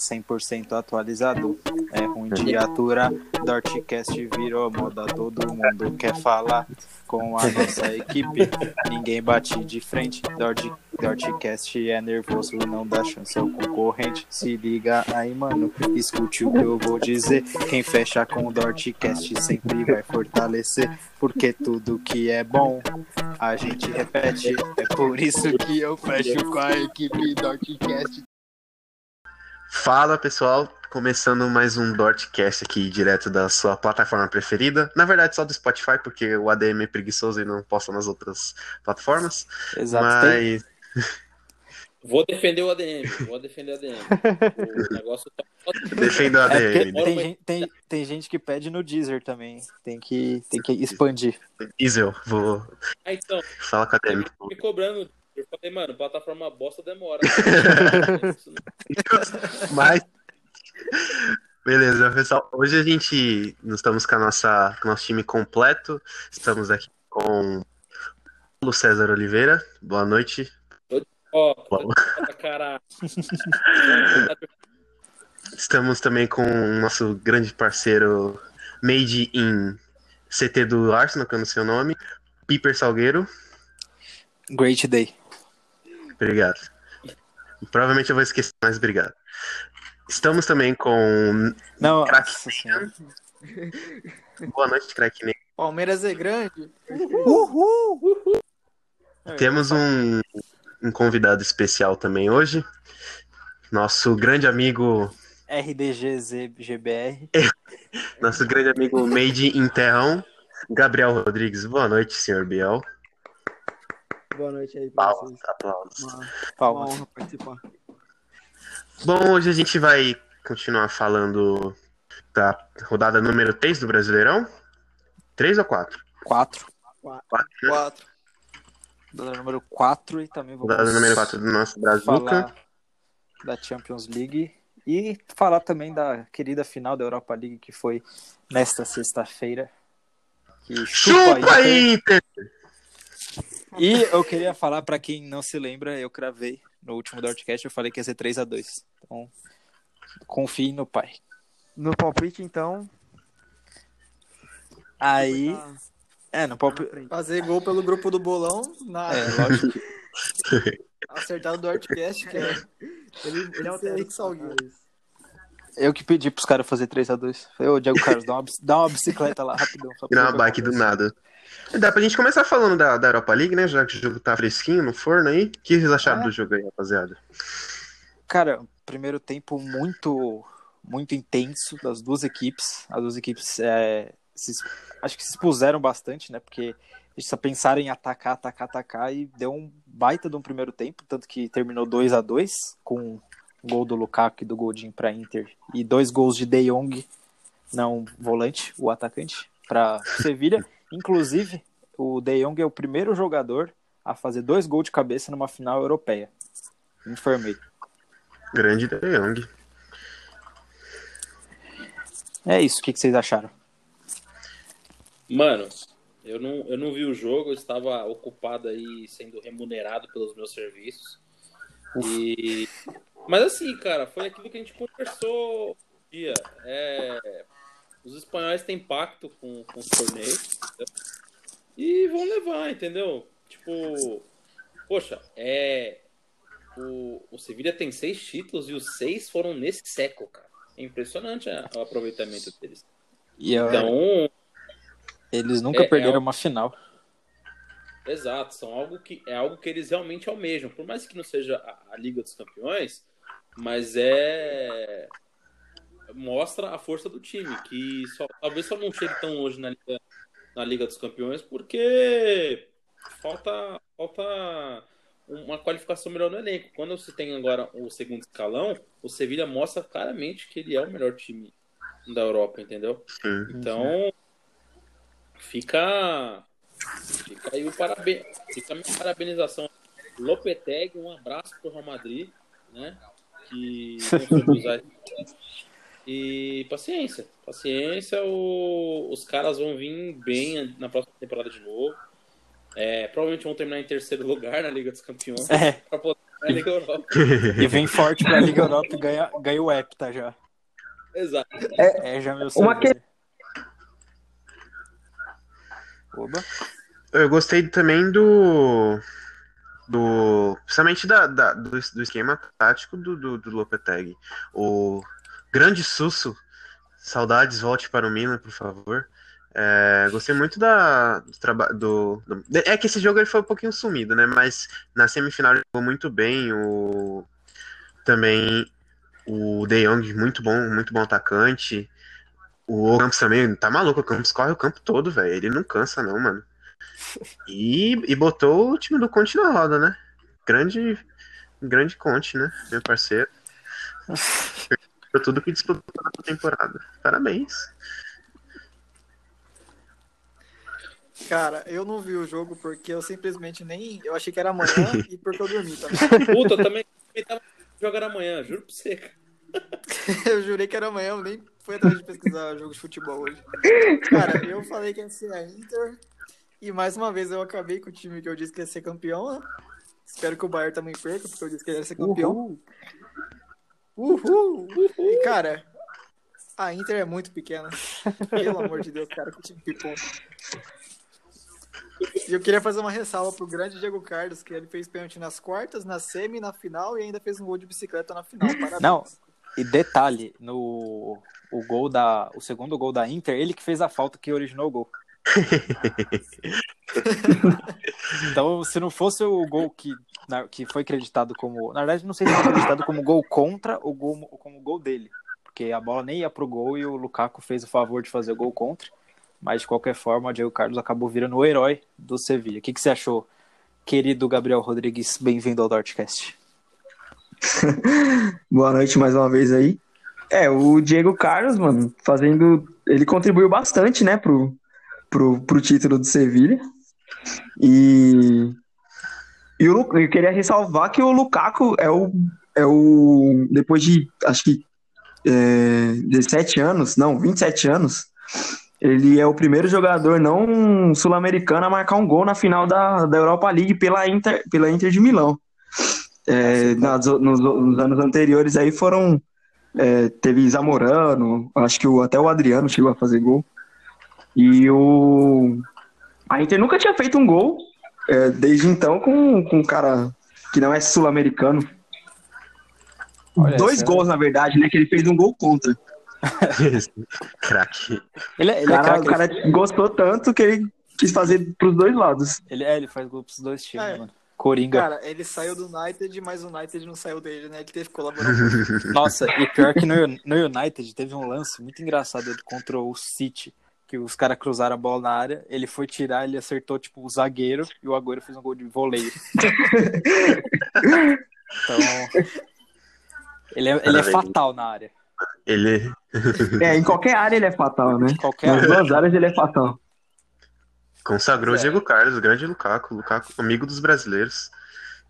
100% atualizado. É ruim de aturar. Dortcast virou moda, todo mundo quer falar com a nossa equipe. Ninguém bate de frente. Dort, Dortcast é nervoso, não dá chance ao concorrente. Se liga aí, mano, escute o que eu vou dizer. Quem fecha com o Dortcast sempre vai fortalecer. Porque tudo que é bom a gente repete. É por isso que eu fecho com a equipe Dortcast. Fala pessoal, começando mais um Dortcast aqui direto da sua plataforma preferida. Na verdade, só do Spotify, porque o ADM é preguiçoso e não posta nas outras plataformas. Exato. Mas Vou defender o ADM, vou defender o ADM. O negócio tá. defendo o É ADM. né? tem, gente, tem, tem gente que pede no Deezer também. Tem que, tem que expandir. Diesel, vou Ah, então, falar com a ADM. me cobrando. Eu falei, mano, plataforma bosta demora. Mas. Beleza, pessoal. Hoje a gente. Nós estamos com, a nossa, com o nosso time completo. Estamos aqui com Paulo César Oliveira. Boa noite. Ó, caralho. Estamos também com o nosso grande parceiro Made in CT do Arsenal, que eu não sei o nome. Piper Salgueiro. Great day. Obrigado. Provavelmente eu vou esquecer, mas obrigado. Estamos também com. Não, Crack. Boa noite, Crack Ney. Palmeiras é grande. Uhul! Temos um, um convidado especial também hoje. Nosso grande amigo. RDGZGBR. Nosso grande amigo Made in Terrão, Gabriel Rodrigues. Boa noite, senhor Biel. Boa noite aí pra Palmas, vocês. aplausos. Uma, uma Palmas. honra participar. Bom, hoje a gente vai continuar falando da rodada número 3 do Brasileirão. 3 ou 4? Quatro. 4, né? Quatro. Rodada número 4 e também vamos Rodada número 4 do nosso Brazuca. da Champions League e falar também da querida final da Europa League que foi nesta sexta-feira. Que Chupa Inter. Inter! E eu queria falar pra quem não se lembra, eu cravei no último Dortcast, eu falei que ia ser 3 a 2 Então, confie no pai. No palpite, então. Aí, é, no palpite. Fazer gol pelo grupo do bolão, na É, lógico. acertar do Dortcast, que é Ele, ele é o Esse aí Teto que salgueiro. Eu que pedi pros caras fazer 3x2. Falei, ô, Diego Carlos, dá uma, dá uma bicicleta lá rapidão. Virar uma eu bike do nada. Dá pra gente começar falando da, da Europa League, né? Já que o jogo tá fresquinho no forno aí. O que vocês acharam É. do jogo aí, rapaziada? Cara, primeiro tempo muito, muito intenso das duas equipes. As duas equipes é, se acho que se expuseram bastante, né? Porque eles só pensaram em atacar, atacar, atacar e deu um baita de um primeiro tempo, tanto que terminou 2 a 2 com o gol do Lukaku e do Godin para Inter e dois gols de De Jong, não volante, o atacante, para Sevilha. Inclusive, o De Jong é o primeiro jogador a fazer dois gols de cabeça numa final europeia. Informei. Grande De Jong. É isso, o que, que vocês acharam? Mano, eu não, eu não vi o jogo, eu estava ocupado aí sendo remunerado pelos meus serviços. E... Mas assim, cara, foi aquilo que a gente conversou um dia. É... Os espanhóis têm pacto com, com os torneios? E vão levar, entendeu? Tipo, poxa, é. O, o Sevilha tem seis títulos e os seis foram nesse século, cara. É impressionante a- o aproveitamento deles. E eu- Então, eles nunca é- perderam é uma final. Exato, são algo que é algo que eles realmente almejam, por mais que não seja a, a Liga dos Campeões, mas é mostra a força do time, que só, talvez só não chegue tão longe na Liga, na Liga dos Campeões, porque falta falta uma qualificação melhor no elenco. Quando você tem agora o segundo escalão, o Sevilha mostra claramente que ele é o melhor time da Europa, entendeu? Sim. Então, fica, fica aí o parabéns, fica a minha parabenização. Lopetegui, um abraço pro Real Madrid, né? Que não soube usar. E paciência, paciência, o- os caras vão vir bem na próxima temporada de novo. É, provavelmente vão terminar em terceiro lugar na Liga dos Campeões É. para poder na Liga Europa. E vem forte pra Liga Europa e ganha, ganha o Hepta já. Exato. É já meu Uma cerveja. Oba. Eu gostei também do. do principalmente da, da- do, do esquema tático do, do, do Lopetegui. O grande Susso, saudades, volte para o Milan, por favor. É, gostei muito da, do trabalho do, do- É que esse jogo ele foi um pouquinho sumido, né? Mas na semifinal ele jogou muito bem. O, também o De Jong, muito bom, muito bom atacante. O Campos também, tá maluco, o Campos corre o campo todo, velho. Ele não cansa, não, mano. E, e botou o time do Conte na roda, né? Grande, grande Conte, né? Meu parceiro. Foi tudo que disputou na temporada. Parabéns. Cara, eu não vi o jogo porque eu simplesmente nem. Eu achei que era amanhã e porque eu dormi também. Puta, eu também tava jogando amanhã, juro pra você. cara. Eu jurei que era amanhã, eu nem fui atrás de pesquisar jogos de futebol hoje. Cara, eu falei que ia ser a Inter. E mais uma vez eu acabei com o time que eu disse que ia ser campeão. né? Espero que o Bayern também perca, porque eu disse que ele ia ser campeão. Uhul! E cara, a Inter é muito pequena. Pelo amor de Deus, cara, que time pipom. E eu queria fazer uma ressalva pro grande Diego Carlos, que ele fez pênalti nas quartas, na semi, na final e ainda fez um gol de bicicleta na final. Parabéns. Não, e detalhe, no o gol da, o segundo gol da Inter, ele que fez a falta que originou o gol. então, se não fosse o gol que, que foi acreditado como, na verdade, não sei se foi acreditado como gol contra ou gol, como gol dele, porque a bola nem ia pro gol e o Lukaku fez o favor de fazer o gol contra. Mas de qualquer forma, o Diego Carlos acabou virando o herói do Sevilla. O que, que você achou, querido Gabriel Rodrigues? Bem-vindo ao Dortcast. Boa noite mais uma vez aí. É, o Diego Carlos, mano, fazendo. Ele contribuiu bastante, né, pro, pro, pro título do Sevilha. E. E Lu- eu queria ressalvar que o Lukaku é o. É o depois de, acho que, é, 17 anos, não, 27 anos, ele é o primeiro jogador não sul-americano a marcar um gol na final da, da Europa League pela Inter, pela Inter de Milão. É, nas- nos, nos anos anteriores aí foram. é, teve Zamorano, acho que o- até o Adriano chegou a fazer gol. E o. A Inter nunca tinha feito um gol é, desde então com, com um cara que não é sul-americano. Dois gols, na verdade, né? Que ele fez um gol contra. Craque. Ele, é- ele é Cara, craque, o cara gostou tanto que ele quis fazer pros dois lados. Ele, é, ele faz gol pros dois times, É. mano. Coringa. Cara, ele saiu do United, mas o United não saiu dele, né? Ele teve que colaborar. com ele. Nossa, e pior que no, no United teve um lance muito engraçado ele contra o City, que os caras cruzaram a bola na área, ele foi tirar, ele acertou tipo o zagueiro e o Agüero fez um gol de voleio. então, ele é, ele é fatal na área. Ele. É, em qualquer área ele é fatal, né? Qualquer Nas duas áreas ele é fatal. Consagrou o É. Diego Carlos, o grande Lukaku, Lukaku, amigo dos brasileiros.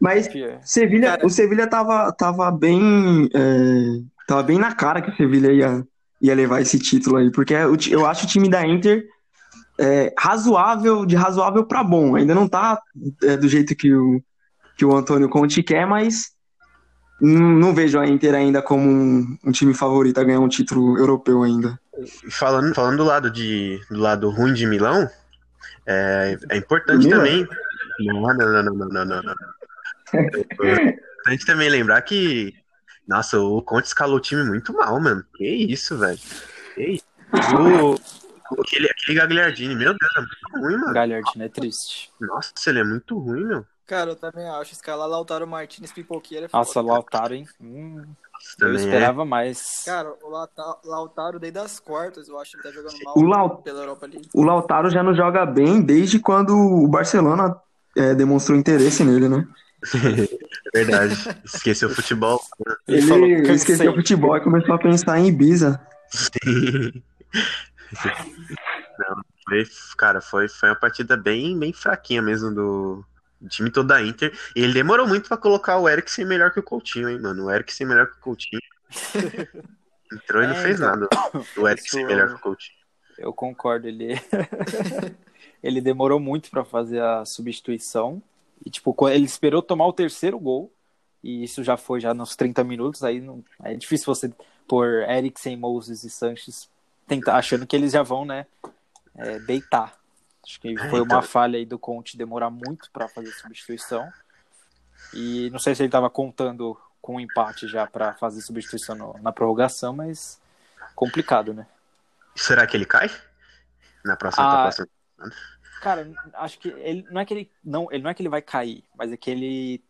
Mas área. Sevilha, Cara- o Sevilha tava, tava bem. é, tava bem na cara que o Sevilha ia, ia levar esse título aí, porque ti- eu acho o time da Inter é, razoável, de razoável pra bom. Ainda não tá é, do jeito que o, que o Antônio Conte quer, mas não, não vejo a Inter ainda como um, um time favorito a ganhar um título europeu ainda. Falando, falando do lado de do lado ruim de Milão, é, é importante Milan? também. Não, não, não, não, não, não, não, não. É importante também lembrar que, nossa, o Conte escalou o time muito mal, mano. Que isso, velho. Que isso. O, aquele, aquele Gagliardini, meu Deus, é muito ruim, mano. Galhardino é triste. Nossa, ele é muito ruim, meu. Cara, eu também acho. Escalar Lautaro Martinez pipoqueira é foda. Nossa, Lautaro, hein? Hum, eu é. esperava mais. Cara, o Lauta- Lautaro desde as quartas, eu acho que ele tá jogando mal O Lau- pela Europa League. O Lautaro já não joga bem desde quando o Barcelona é, demonstrou interesse nele, né? É verdade. Esqueceu o futebol. Ele falou, Ele "Cansei." esqueceu o futebol e começou a pensar em Ibiza. Não, foi, cara, foi, foi uma partida bem, bem fraquinha mesmo do, time todo da Inter. E ele demorou muito pra colocar o Eriksen melhor que o Coutinho, hein, mano? O Eriksen melhor que o Coutinho. Entrou e não É, fez então. nada. O Eriksen Isso- melhor que o Coutinho. Eu concordo, ele ele demorou muito pra fazer a substituição e tipo, ele esperou tomar o terceiro gol e isso já foi já nos 30 minutos, aí não, é difícil você pôr Eriksen, Moses e Sanches tentar, achando que eles já vão, né, é, deitar. Acho que É, foi então. uma falha aí do Conte demorar muito para fazer a substituição. E não sei se ele estava contando com um empate já para fazer substituição no- na prorrogação, mas complicado, né? Será que ele cai? Na próxima, Ah, na próxima- Cara, acho que ele não é que ele não, ele não é que ele vai cair, mas é que ele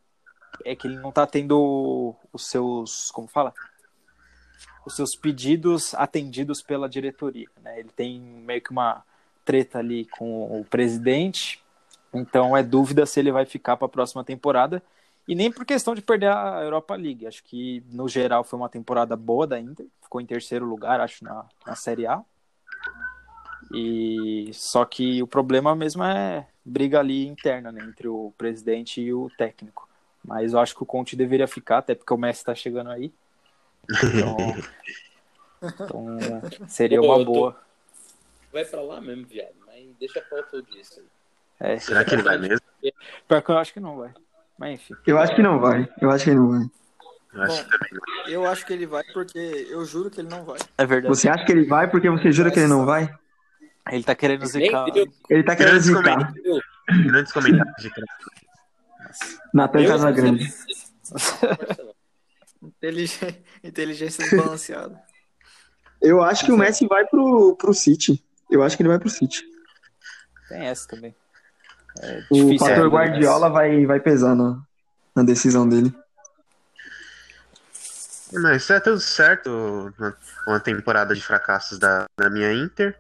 é que ele não tá tendo os seus, como fala? Os seus pedidos atendidos pela diretoria, né? Ele tem meio que uma treta ali com o presidente, então é dúvida se ele vai ficar para a próxima temporada e nem por questão de perder a Europa League. Acho que no geral foi uma temporada boa da Inter, ficou em terceiro lugar, acho na, na Série A. E só que o problema mesmo é briga ali interna, né, entre o presidente e o técnico. Mas eu acho que o Conte deveria ficar, até porque o Messi tá chegando aí. Então, então seria Pô, uma eu tô- boa. Vai pra lá mesmo, viado. Mas deixa pra outro dia isso aí. É, Será que ele vai mesmo? pior que eu acho que não vai. Mas enfim. Eu acho que não vai. Eu acho que ele não vai. Eu acho Bom. Eu acho que ele vai porque eu juro que ele não vai. É verdade. Você acha que ele vai porque você jura que ele não vai? Ele tá querendo zicar. Ele tá querendo Grandes zicar. Grandes comentários de. Natan Casagrande. Barcelona. Inteligência, inteligência desbalanceada. Eu acho que o Messi vai pro, pro City. Eu acho que ele vai pro City. Tem essa também. É O fator Guardiola vai, vai pesar na, na decisão dele. Mas isso é tudo certo. Uma, uma temporada de fracassos da, da minha Inter.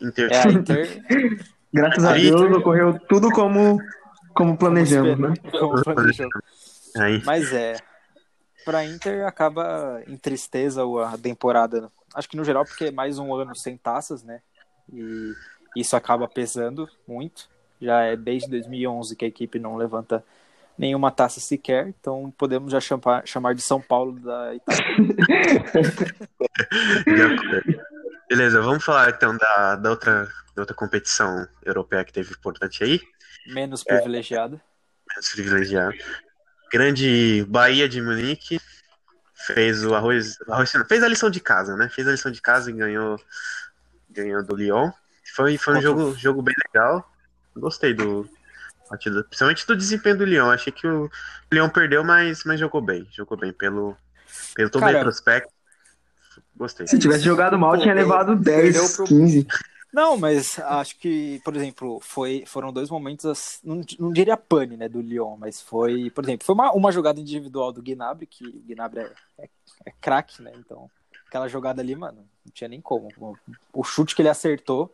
Inter É a Inter Graças a Aí- Deus ocorreu tudo como, como planejamos, né? como planejou. aí. Mas é. Pra Inter acaba em tristeza a temporada. Acho que no geral, porque é mais um ano sem taças, né? E isso acaba pesando muito. Já é desde 2011 que a equipe não levanta nenhuma taça sequer. Então podemos já chamar, chamar de São Paulo da Itália. Beleza, vamos falar então da, da, outra, da outra competição europeia que teve importante aí. Menos privilegiada. Menos privilegiado. Grande Bahia de Munique fez o arroz, arroz. Fez a lição de casa, né? Fez a lição de casa e ganhou, ganhou do Lyon. Foi, foi um jogo, jogo bem legal. Gostei do partida, principalmente do desempenho do Lyon. Achei que o Lyon perdeu, mas, mas jogou bem. Jogou bem pelo, pelo todo Cara, retrospecto. Gostei. Se tivesse jogado mal, tinha Perdeu- levado perdeu 10, pro- 15. Não, mas acho que, por exemplo, foi, foram dois momentos, não, não diria pane, né, do Lyon, mas foi, por exemplo, foi uma, uma jogada individual do Gnabry, que o Gnabry é, é, é craque, né, então aquela jogada ali, mano, não tinha nem como. O, chute que ele acertou,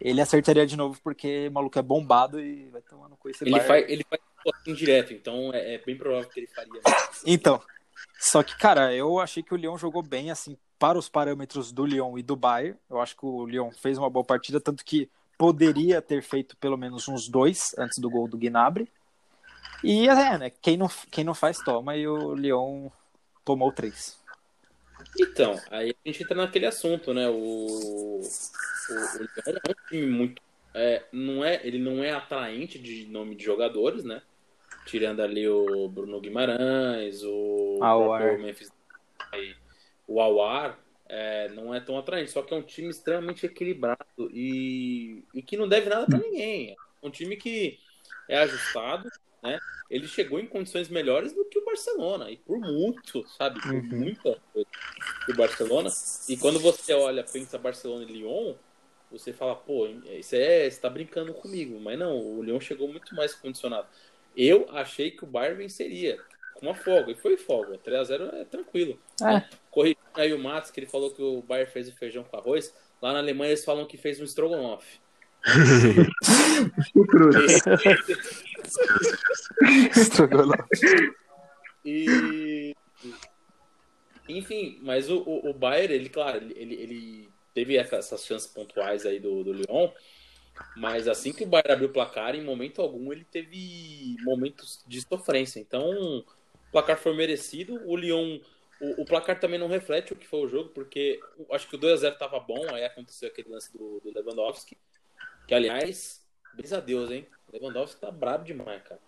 ele acertaria de novo porque o maluco é bombado e vai tomando esse Ele Bayern. faz, ele faz um direto, então é, é bem provável que ele faria. Então, só que, cara, eu achei que o Lyon jogou bem, assim, para os parâmetros do Lyon e do Bayern. Eu acho que o Lyon fez uma boa partida, tanto que poderia ter feito pelo menos uns dois antes do gol do Gnabry. E é, né? Quem não, quem não faz, toma, e o Lyon tomou três. Então, aí a gente entra naquele assunto, né? O, o, o Lyon é um time muito. é, não é, ele não é atraente de nome de jogadores, né? Tirando ali o Bruno Guimarães, o Aouar. próprio Memphis, o Awar, é, não é tão atraente. Só que é um time extremamente equilibrado e, e que não deve nada pra ninguém. É um time que é ajustado, né? Ele chegou em condições melhores do que o Barcelona, e por muito, sabe? Por Uhum. muita coisa do Barcelona. E quando você olha, pensa Barcelona e Lyon, você fala, pô, isso é, você tá brincando comigo. Mas não, o Lyon chegou muito mais condicionado. Eu achei que o Bayern venceria com uma folga, e foi folga. 3x0 é tranquilo. É. Corrigindo aí o Matos, que ele falou que o Bayern fez o feijão com arroz. Lá na Alemanha eles falam que fez um estrogonofe. Estrutura. E. Enfim, mas o, o, o Bayern, ele, claro, ele, ele, ele teve essas chances pontuais aí do, do Lyon, mas assim que o Bayern abriu o placar, em momento algum ele teve momentos de sofrência. Então, o placar foi merecido. O Lyon. O, o placar também não reflete o que foi o jogo, porque acho que o 2x0 estava bom, aí aconteceu aquele lance do, do Lewandowski. Que, aliás, beijo a Deus, hein? Lewandowski tá brabo demais, cara.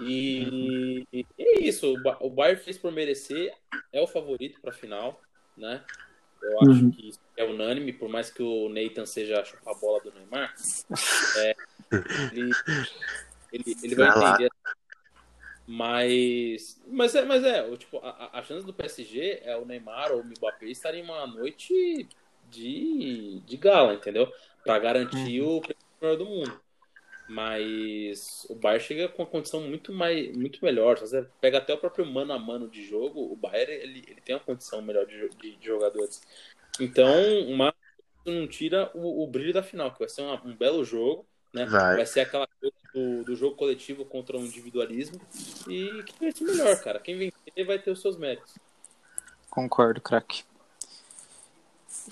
E, e é isso, o Bayern fez por merecer, é o favorito para a final, né? Eu acho Uhum. que isso é unânime, por mais que o Nathan seja a bola do Neymar, é, ele, ele, ele vai entender. Mas, mas é, mas é o, tipo, a, a chance do PSG é o Neymar ou o Mbappé estarem em uma noite de, de gala, entendeu? Para garantir o primeiro do mundo. Mas o Bayern chega com uma condição muito mais, muito melhor. Se você pega até o próprio mano a mano de jogo, o Bayern ele, ele tem uma condição melhor de, de- de jogadores. Então, mas não tira o, o brilho da final, que vai ser uma- um belo jogo, né? Vai. ser aquela coisa do, do jogo coletivo contra o individualismo e que vai ser melhor, cara. Quem vencer vai ter os seus méritos. Concordo, craque.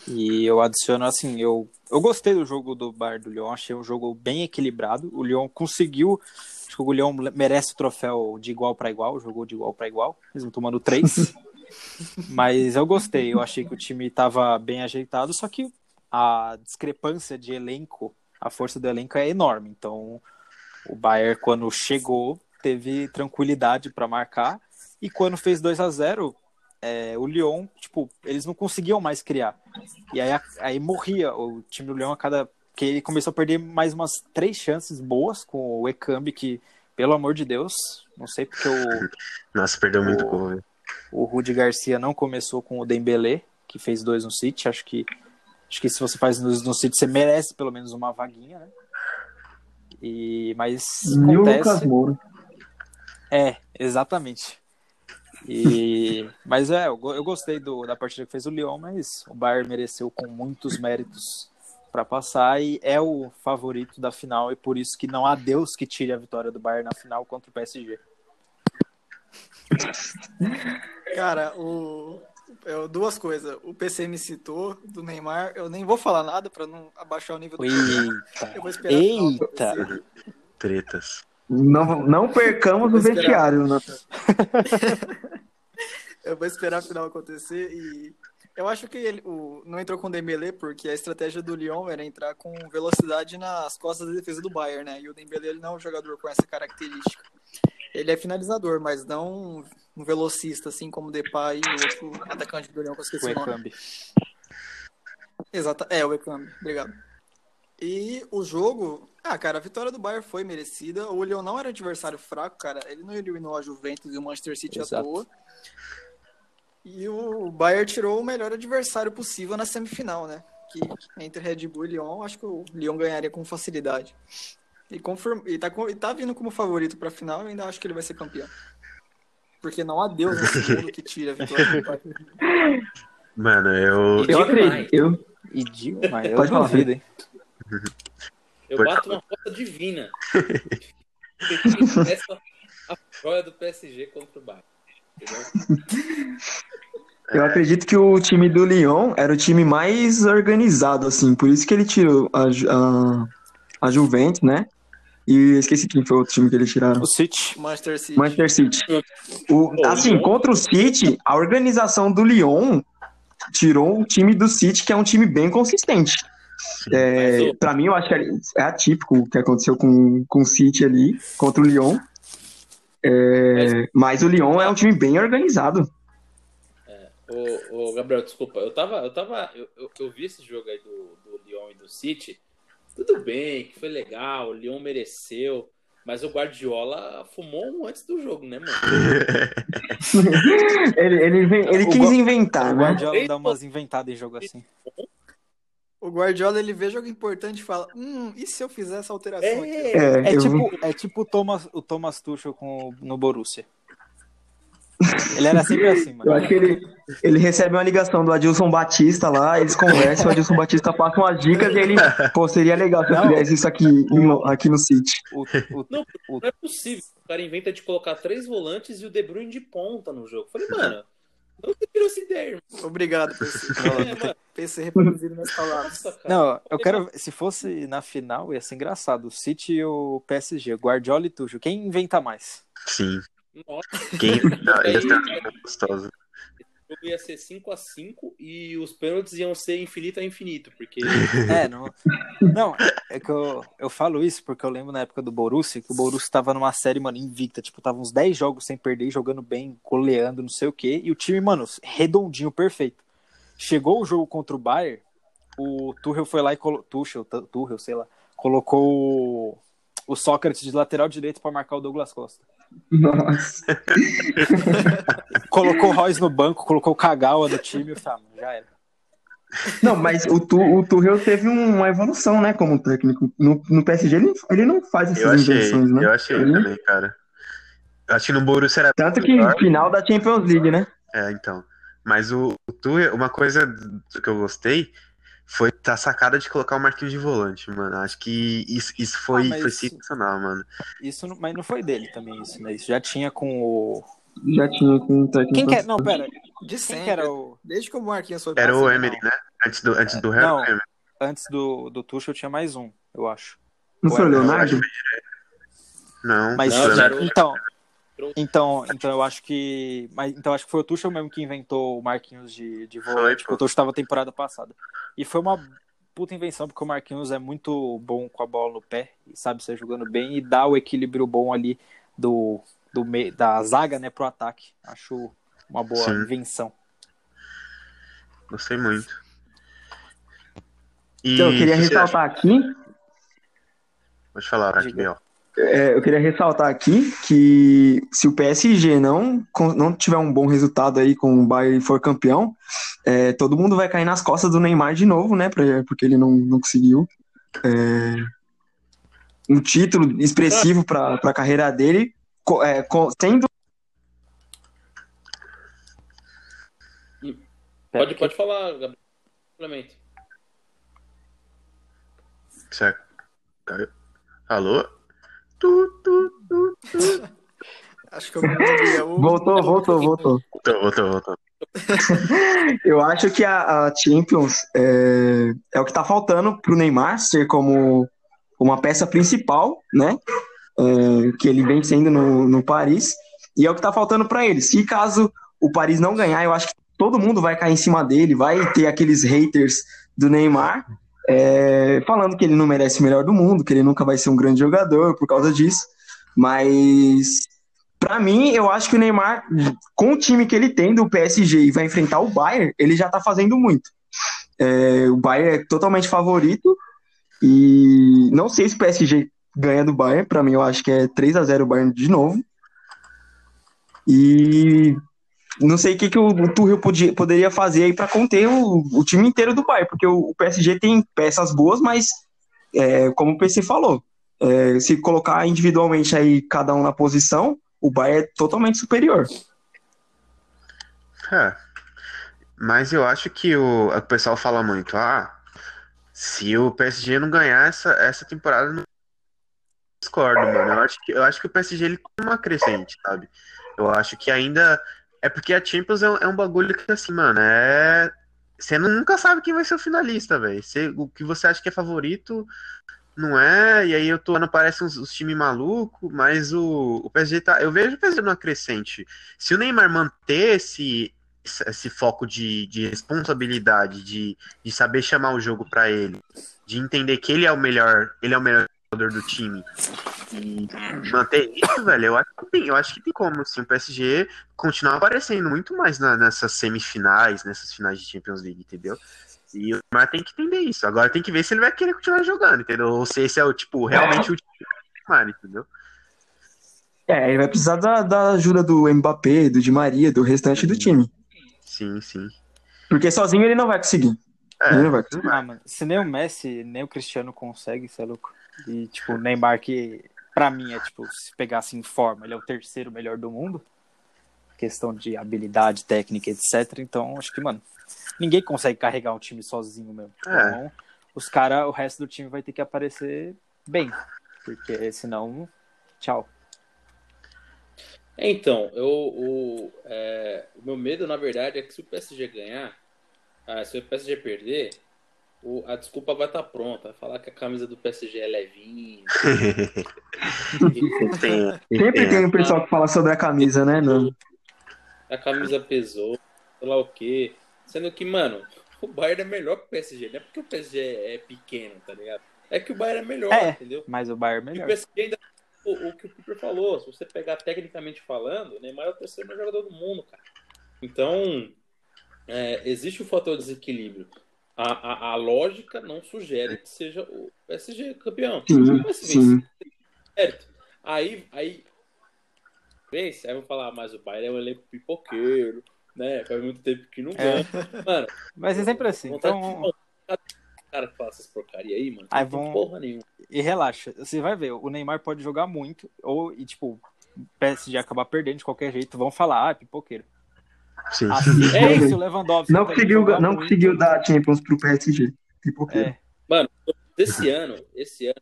E eu adiciono assim, eu, eu gostei do jogo do Bar do Lyon, achei um jogo bem equilibrado. O Lyon conseguiu, acho que o Lyon merece o troféu de igual para igual, jogou de igual para igual, mesmo tomando três. Mas eu gostei, eu achei que o time estava bem ajeitado, só que a discrepância de elenco, a força do elenco é enorme. Então, o Bayern quando chegou, teve tranquilidade para marcar e quando fez 2 a 0 é, o Lyon, tipo, eles não conseguiam mais criar. E aí, aí morria o time do Lyon a cada. que ele começou a perder mais umas três chances boas com o Ekambi, que, pelo amor de Deus, não sei porque o, Nossa, perdeu muito O- gol. velho. o Rudi Garcia não começou com o Dembélé, que fez dois no City. Acho que, acho que se você faz no, no City, você merece pelo menos uma vaguinha, né? E, mas E o Lucas acontece. Moura. É, exatamente. E, mas é, eu, eu gostei do, da partida que fez o Lyon, mas o Bayern mereceu com muitos méritos para passar e é o favorito da final e por isso que não há Deus que tire a vitória do Bayern na final contra o PSG. Cara, o... eu- duas coisas. O PC me citou do Neymar. Eu nem vou falar nada pra não abaixar o nível do programa. Eu Eita! vou esperar Eita! Tretas. Não, não percamos o vestiário, Nathan. Eu vou esperar a final acontecer e eu acho que ele o, não entrou com o Dembélé porque a estratégia do Lyon era entrar com velocidade nas costas da defesa do Bayern, né? E o Dembélé ele não é um jogador com essa característica. Ele é finalizador, mas não um velocista assim como o Depay e o outro atacante do Lyon que eu O esqueci o nome. Ekambi. Exato, é o Ekambi, obrigado. E o jogo, ah, cara, a vitória do Bayern foi merecida. O Lyon não era adversário fraco, cara. Ele não eliminou a Juventus e o Manchester City à Exato. toa. E o Bayern tirou o melhor adversário possível na semifinal, né? Que entre Red Bull e Lyon, acho que o Lyon ganharia com facilidade. E, confirma, e, tá, e tá vindo como favorito pra final, eu ainda acho que ele vai ser campeão. Porque não há Deus nesse mundo que tira a vitória do Bayern. Mano, eu. Eu acredito. Eu, E digo, mas eu Pode falar, duvido, hein? Eu Pode bato uma foto divina. Essa a joia do PSG contra o Bayern. Eu acredito que o time do Lyon era o time mais organizado, assim. Por isso que ele tirou a, a, a Juventus, né? E eu esqueci quem foi o outro time que eles tiraram. O City. Manchester City. Manchester City. O, assim, contra o City, a organização do Lyon tirou o time do City, que é um time bem consistente. É, pra mim, eu acho que é atípico o que aconteceu com, com o City ali, contra o Lyon. É, mas o Lyon é um time bem organizado. Ô, ô, Gabriel, desculpa. Eu tava. Eu, tava eu, eu, eu vi esse jogo aí do, do Lyon e do City. Tudo bem, que foi legal, o Lyon mereceu. Mas o Guardiola fumou um antes do jogo, né, mano? Ele, ele, ele O quis inventar, O né? Guardiola dá umas inventadas em jogo assim. O Guardiola ele vê jogo importante e fala: Hum, e se eu fizer essa alteração aqui? É, É, É eu- tipo, é tipo o Thomas, o Thomas Tuchel com, no Borussia. Ele era sempre assim, Eu mano. acho que ele, ele recebe uma ligação do Adilson Batista lá, eles conversam, o Adilson Batista passa umas dicas e ele, pô, seria legal se eu Não. fizesse isso aqui, em- aqui no City. O, o, Não, não é possível. O cara inventa de colocar três volantes e o De Bruyne de ponta no jogo. Falei, mano, não tirou essa ideia, irmão. Obrigado, PC. É, mano, PC reproduzindo minhas palavras. nossa. Não, eu quero. Se fosse na final, ia ser engraçado. O City e o PSG, Guardiola e Tuchel. Quem inventa mais? Sim. Nossa, Quem. Não, ia ser muito gostoso. Jogo ia ser 5x5 e os pênaltis iam ser infinito a infinito, porque É, não. Não, é que eu, eu falo isso porque eu lembro na época do Borussia que o Borussia tava numa série, mano, invicta. Tipo, tava uns 10 jogos sem perder, jogando bem, goleando, não sei o quê. E o time, mano, redondinho, perfeito. Chegou o jogo contra o Bayern, o Tuchel foi lá e colocou. Tuchel, Tuchel, sei lá. Colocou o, o Sócrates de lateral direito pra marcar o Douglas Costa. Nossa. Colocou o Royce no banco, colocou o Kagawa no time ah, já era. Não, mas o, tu, o Tuchel teve um- uma evolução, né, como técnico. No, no PSG ele, ele não faz essas Eu achei, invenções, né? eu achei Ele- também, cara. Eu acho que no Borussia era Tanto que melhor. final da Champions League, né? É, então. Mas o, o Tuchel, uma coisa que eu gostei foi a sacada de colocar o Marquinhos de volante, mano. Acho que isso, isso foi, Ah, foi sensacional, mano. Isso, não- mas não foi dele também, isso, né? Isso já tinha com o. Já tinha com o técnico. Quem que é? Não, pera. De Quem sempre. que era o. Desde que o Marquinhos foi Era o Emery, né? Antes do, antes do É, Harry, não. o Emery. Antes do, do Tuchel tinha mais um, eu acho. Não foi o Leonardo? Não, Mas Não, não, era o- então, então, eu acho que, mas então acho que foi o Tuchel mesmo que inventou o Marquinhos de, de volante, porque o Tuchel estava temporada passada. E foi uma puta invenção porque o Marquinhos é muito bom com a bola no pé e sabe ser jogando bem e dá o equilíbrio bom ali do, do meio da zaga, né, pro ataque. Acho uma boa Sim. invenção. Gostei muito. E Então, eu queria ressaltar aqui? Pode falar. Biel. É, eu queria ressaltar aqui que se o PSG não, não tiver um bom resultado aí com o Bayern e for campeão, é, todo mundo vai cair nas costas do Neymar de novo, né? pra- porque ele não, não conseguiu é, um título expressivo para a carreira dele, co- é, pode, pode falar, Gabriel. Complemento. Certo. Caiu. Alô? Tu, tu, tu, tu. Acho que eu. Voltou, voltou, voltou. Voltou, voltou, voltou. Eu acho que a, a Champions é, é o que tá faltando pro Neymar ser como uma peça principal, né? É, que ele vem sendo no, no Paris. E é o que tá faltando para ele. Se caso o Paris não ganhar, eu acho que todo mundo vai cair em cima dele, vai ter aqueles haters do Neymar é, falando que ele não merece o melhor do mundo, que ele nunca vai ser um grande jogador por causa disso. Mas Pra mim, eu acho que o Neymar, com o time que ele tem do PSG e vai enfrentar o Bayern, ele já tá fazendo muito. É, o Bayern é totalmente favorito e não sei se o PSG ganha do Bayern, pra mim eu acho que é 3 a 0 o Bayern de novo. E não sei o que, que o, Tuchel podia, poderia fazer aí pra conter o, o time inteiro do Bayern, porque o, o PSG tem peças boas, mas é, como o PC falou, é, se colocar individualmente aí cada um na posição, o Bayern é totalmente superior. É. Mas eu acho que o, o pessoal fala muito, ah, se o PSG não ganhar essa, essa temporada, não discordo, mano. Eu acho que, eu acho que o PSG ele tem uma crescente, sabe? Eu acho que ainda. É porque a Champions é, um- é um bagulho que, assim, mano, é. Você nunca sabe quem vai ser o finalista, velho. O que você acha que é favorito não é. E aí eu tô ano parece uns, uns times malucos, mas o, o PSG tá. Eu vejo o PSG numa crescente. Se o Neymar manter esse, esse foco de, de responsabilidade, de, de saber chamar o jogo pra ele, de entender que ele é o melhor, ele é o melhor jogador do time. E manter isso, velho, eu acho que tem, eu acho que tem como assim, o PSG continuar aparecendo muito mais na- nessas semifinais, nessas finais de Champions League, entendeu? E o Neymar tem que entender isso. Agora tem que ver se ele vai querer continuar jogando, entendeu? Ou se esse é o tipo, realmente o time do Neymar, entendeu? É, ele vai precisar da, da ajuda do Mbappé, do Di Maria, do restante do time. Sim, sim. Porque sozinho ele não vai conseguir. É, Ele não vai conseguir. Ah, mano, se nem o Messi, nem o Cristiano consegue, você é louco. E, tipo, o Neymar, que pra mim é, tipo, se pegasse em forma, ele é o terceiro melhor do mundo. Questão de habilidade, técnica, etc. Então, acho que, mano, ninguém consegue carregar um time sozinho mesmo. É. Então, os caras, o resto do time vai ter que aparecer bem. Porque senão, tchau. Então, eu, o, é, o meu medo, na verdade, é que se o PSG ganhar, ah, se o PSG perder, o- a desculpa vai estar pronta. Vai falar que a camisa do PSG é levinha. Tem, Sempre tem um pessoal que fala sobre a camisa, né? Não. A camisa pesou. sei lá o quê. Sendo que, mano, o Bayern é melhor que o PSG. Não é porque o PSG é pequeno, tá ligado? É que o Bayern é melhor, É, entendeu? Mas o Bayern é E o melhor. PSG ainda. O, o que o Cooper falou, se você pegar tecnicamente falando, o Neymar é o terceiro melhor jogador do mundo, cara. Então, é, existe o fator desequilíbrio. A, a, a lógica não sugere que seja o PSG campeão. Sim, Mas sim. certo. Aí, aí, vence, aí vão falar, mas o Bayern é um elenco pipoqueiro, né? Faz muito tempo que não ganha. Mano, Mas é sempre assim. de Então, cada cara que fala essas porcaria aí, mano. Aí não tem vão- porra nenhuma. e relaxa. Você vai ver, o Neymar pode jogar muito, ou, e tipo, o PSG acabar perdendo de qualquer jeito, vão falar, ah, é pipoqueiro. Sim. Assim, É é se o Lewandowski Não também conseguiu, não conseguiu dar Champions pro PSG. Tipo, É. Esse ano, esse ano,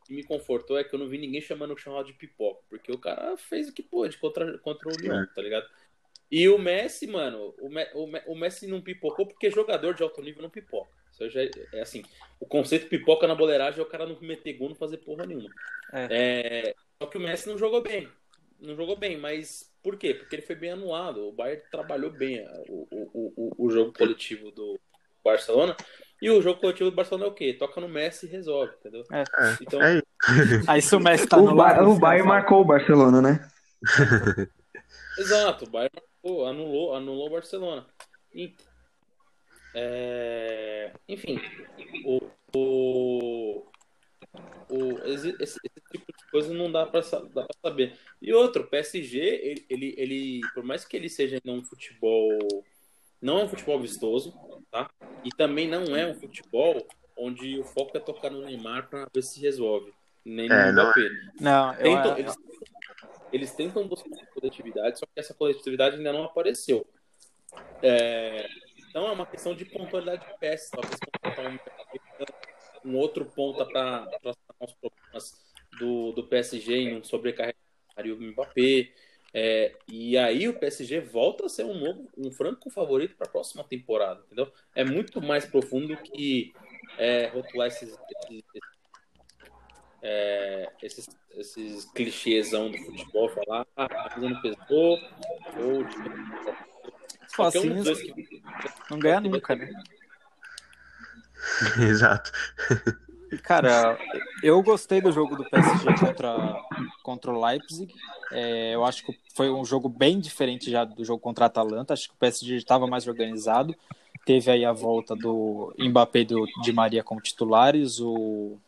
o que me confortou é que eu não vi ninguém chamando o chamado de pipoca, porque o cara fez o que pôde contra, contra o Lyon, tá ligado? E o Messi, mano, o, Me- o Me- o Messi não pipocou porque jogador de alto nível não pipoca. Isso já é, é assim, o conceito pipoca na boleiragem é o cara não meter gol, não fazer porra nenhuma. É, só que o Messi não jogou bem. Não jogou bem, mas por quê? Porque ele foi bem anulado. O Bayern trabalhou bem o, o, o, o jogo coletivo do Barcelona. E o jogo coletivo do Barcelona é o quê? Toca no Messi e resolve, entendeu? É. Então, É Aí se o Messi tá o, no ba lado, o Bayern marcou o Barcelona, né? exato, o Bayern marcou, anulou, anulou o Barcelona. E- é, enfim, o, o, o- esse, esse- esse tipo de coisa não dá pra, sa- dá pra saber. E outro, o PSG, ele, ele, ele, por mais que ele seja um futebol, não é um futebol vistoso, tá? E também não é um futebol onde o foco é tocar no Neymar pra ver se resolve. Nem no É, não Mbappé. Não, eu, Tentam- eles, eles tentam buscar coletividade, só que essa coletividade ainda não apareceu. É, então é uma questão de pontualidade de peças. Talvez um, um outro ponta para os problemas do, do PSG e não sobrecarregar o Mbappé. É, e aí o PSG volta a ser um novo, um franco favorito para a próxima temporada, entendeu? É muito mais profundo que é, rotular esses, esses, é, esses, esses clichêsão do futebol, falar, ah, a camisa não pesou, ou tipo, qualquer um assim, dos dois que não ganha nunca, né? Exato. Cara, eu gostei do jogo do PSG contra, contra o Leipzig. É, eu acho que foi um jogo bem diferente já do jogo contra a Atalanta. Acho que o PSG estava mais organizado. Teve aí a volta do Mbappé e do Di Maria como titulares. O,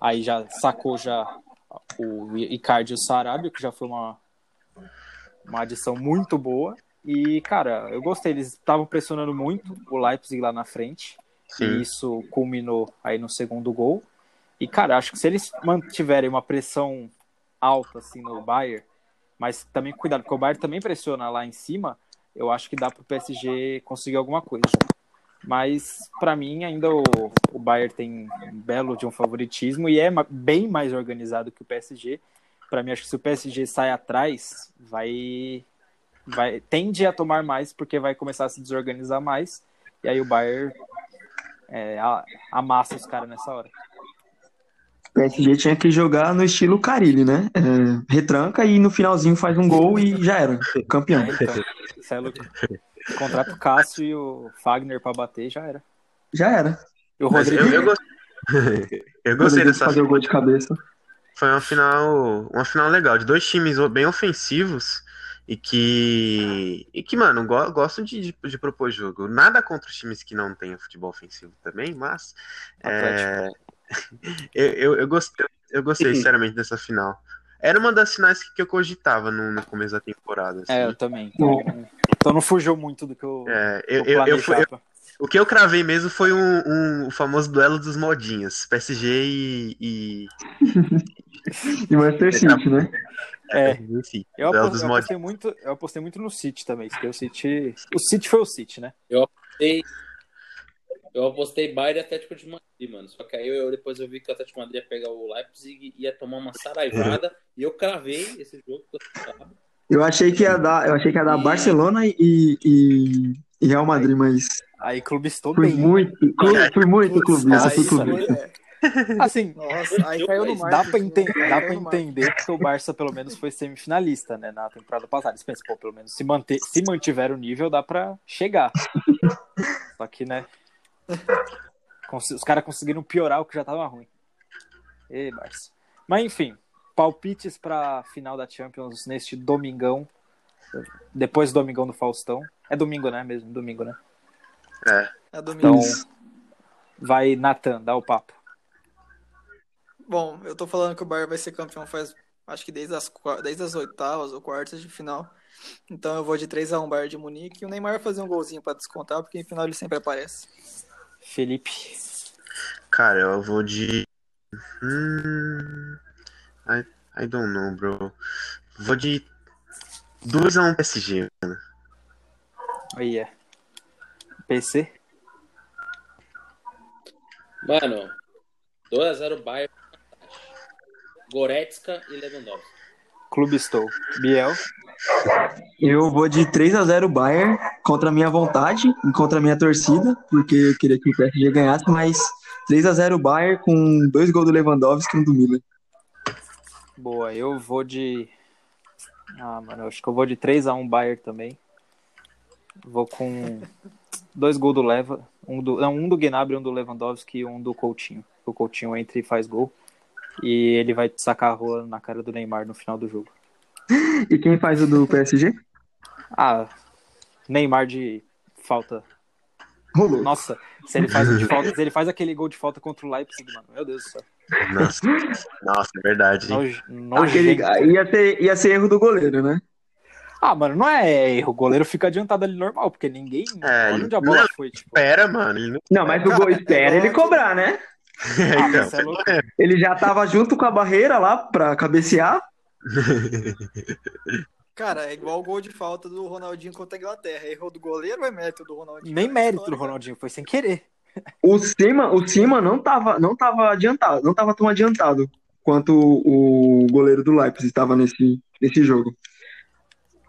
aí já sacou já o Icardi e o Sarabia, que já foi uma, uma adição muito boa. E, cara, eu gostei. Eles estavam pressionando muito o Leipzig lá na frente. E Sim. isso culminou aí no segundo gol. E, cara, acho que se eles mantiverem uma pressão alta assim no Bayern, mas também cuidado, porque o Bayern também pressiona lá em cima, eu acho que dá pro PSG conseguir alguma coisa. Mas, para mim, ainda o, o Bayern tem um belo de um favoritismo e é bem mais organizado que o PSG. Para mim, acho que se o PSG sai atrás, vai, vai tende a tomar mais, porque vai começar a se desorganizar mais. E aí o Bayern é, amassa os caras nessa hora. O PSG tinha que jogar no estilo Carilli, né? É, retranca e no finalzinho faz um gol e já era. Campeão. Então, isso é louco. Contrata o Cássio e o Fagner pra bater, já era. Já era. E o Rodrigo. eu, eu gostei. eu gostei dessa fazer o gol de cabeça. Foi uma final, uma final legal, de dois times bem ofensivos e que, e que mano, go- gostam de, de, de propor jogo. Nada contra os times que não têm futebol ofensivo também, mas é, eu, eu, eu gostei, eu gostei sinceramente dessa final. Era uma das finais que, eu cogitava no, no começo da temporada. assim. É, eu também. Então, então não fugiu muito do que eu, É, eu, eu eu, eu fui- planejava. o que eu cravei mesmo foi um, um- o famoso duelo dos modinhas, PSG e, e E Manchester City, né? É. enfim, Eu, duelo apostei, dos eu, apostei muito, eu apostei muito no City também, porque o City. O City foi o City, né? apostei, eu apostei Bayern e Atlético de Madrid, mano. Só que aí eu, depois eu vi que o Atlético de Madrid ia pegar o Leipzig e ia tomar uma saraivada. e eu cravei esse jogo que eu achei que ia dar, eu achei que ia dar E- Barcelona e, e, e Real Madrid, mas Aí clubistou fui bem. muito, clu- fui muito Putz, clubista, fui clubista. É. Assim, Nossa, aí caiu no mar. dá pra, enten- dá pra entender que o Barça pelo menos foi semifinalista, né, na temporada passada. Você pensa, pô, pelo menos se, manter, se mantiver o nível, dá pra chegar. Só que, né, os caras conseguiram piorar o que já tava ruim. Ei, Barça. Mas, enfim, palpites pra final da Champions neste domingão, depois do domingão do Faustão. É domingo, né, mesmo? Domingo, né? É. É domingo. Então, vai, Nathan, dá o papo. Bom, eu tô falando que o Bayern vai ser campeão faz, acho que desde as, desde as oitavas ou quartas de final. Então eu vou de 3x1 Bayern de Munique e o Neymar vai fazer um golzinho pra descontar, porque em final ele sempre aparece. Felipe. Cara, eu vou de. Hum... I, I don't know, bro. Vou de 2x1 PSG. Olha. PC? Mano, 2x0 Bayern. Goretzka e Lewandowski. Clube Estou. Biel. Eu vou de 3 a 0 Bayern contra a minha vontade e contra a minha torcida, porque eu queria que o PSG ganhasse, mas 3 a 0 Bayern com dois gols do Lewandowski e um do Milan. Boa, eu vou de. Ah, mano, eu acho que eu vou de 3x1 Bayern também. Vou com dois gols do Leva. Um do, não, um do Gnabry, um do Lewandowski e um do Coutinho. O Coutinho entra e faz gol. E ele vai sacar a rola na cara do Neymar no final do jogo. E quem faz o do PSG? Ah, Neymar de falta. Rolou. Nossa, se ele faz, o de falta, se ele faz aquele gol de falta contra o Leipzig, mano, meu Deus do céu. Nossa, Nossa é verdade. hein? Noj, Aquele, ia, ser, ia ser erro do goleiro, né? Ah, mano, não é erro. O goleiro fica adiantado ali normal, porque ninguém. É, onde a bola não. foi, tipo. Pera, mano. Ele não... Não, mas o gol espera ele cobrar, né? Ah, então, é louco. Ele já tava junto com a barreira lá pra cabecear. Cara, é igual o gol de falta do Ronaldinho contra a Inglaterra. Errou do goleiro ou é mérito do Ronaldinho? Nem É mérito do Ronaldinho, foi sem querer. O Cima, o Cima não tava, não tava adiantado, não tava tão adiantado quanto o goleiro do Leipzig estava nesse, nesse jogo.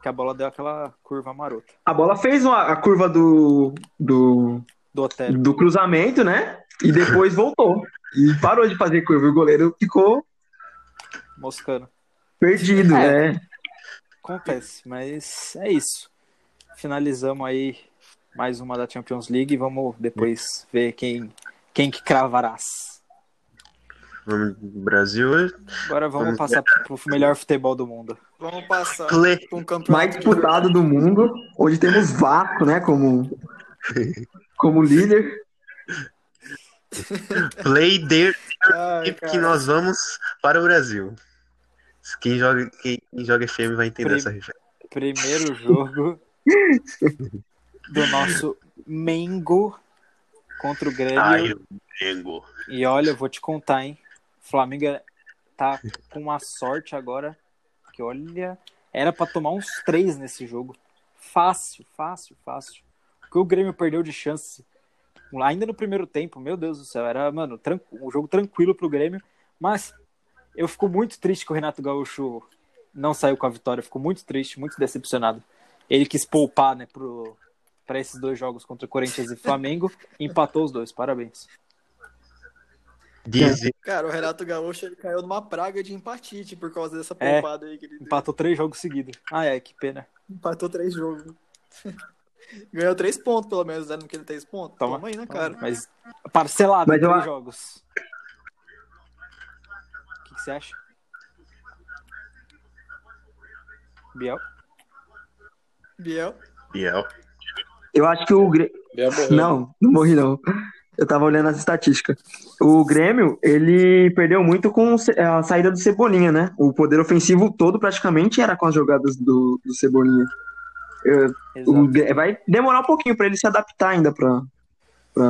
Que a bola deu aquela curva marota. A bola fez uma- a curva do, do, Do do cruzamento, né? E depois voltou. E parou de fazer curva. E o goleiro ficou Moscando. perdido, É. né? Acontece, mas é isso. Finalizamos aí mais uma da Champions League. Vamos depois ver quem, quem que cravarás. Vamos Brasil. Agora vamos Vamos passar pro melhor futebol do mundo. Vamos passar pra um campeonato. Mais disputado do mundo. Hoje temos Vasco, né? Como, como líder. Play their Ai, que cara. nós vamos para o Brasil. Quem joga, quem, quem joga FM vai entender Prim- essa referência. Primeiro jogo do nosso Mengo contra o Grêmio. Ai, o Flamengo. E olha, eu vou te contar, hein? O Flamengo tá com uma sorte agora. Que olha, era pra tomar uns três nesse jogo. Fácil, fácil, fácil. O que o Grêmio perdeu de chance ainda no primeiro tempo, meu Deus do céu, era, mano, um jogo tranquilo pro Grêmio. Mas eu fico muito triste que o Renato Gaúcho não saiu com a vitória. Eu fico muito triste, muito decepcionado. Ele quis poupar, né, pro, pra esses dois jogos contra o Corinthians e Flamengo. e empatou os dois, parabéns. Dizem, Cara, o Renato Gaúcho ele caiu numa praga de empatite por causa dessa É. poupada aí que ele deu. Empatou três jogos seguidos. Ah, é, que pena. empatou três jogos. Ganhou três pontos, pelo menos, né? Não queria três pontos. Toma. Toma, aí, né, cara? Mas parcelado Mas em eu três a- jogos. O que, que você acha? Biel? Biel. Biel. Eu acho que o Grêmio. Não, não morri não. Eu tava olhando as estatísticas. O Grêmio, ele perdeu muito com a saída do Cebolinha, né? O poder ofensivo todo praticamente era com as jogadas do, do Cebolinha. Grê- vai demorar um pouquinho pra ele se adaptar ainda pra, pra,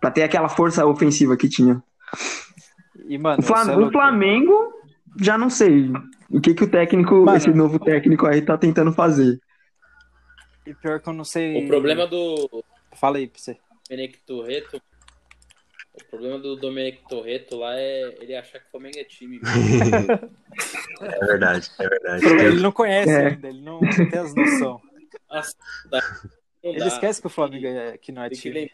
pra ter aquela força ofensiva que tinha. E, mano, O, Flam- é o. Flamengo, já não sei. O que, que o técnico, Mano. esse novo técnico aí tá tentando fazer. E pior que eu não sei. O problema do Fala aí pra você. Domenic Torreto. O problema do Domenic Torreto lá é ele achar que o Flamengo é time. É verdade, é verdade. Ele não conhece É. ainda, ele não tem as noção. Nossa, não dá. Não Ele dá. esquece que o Flamengo é, que não é Tem time.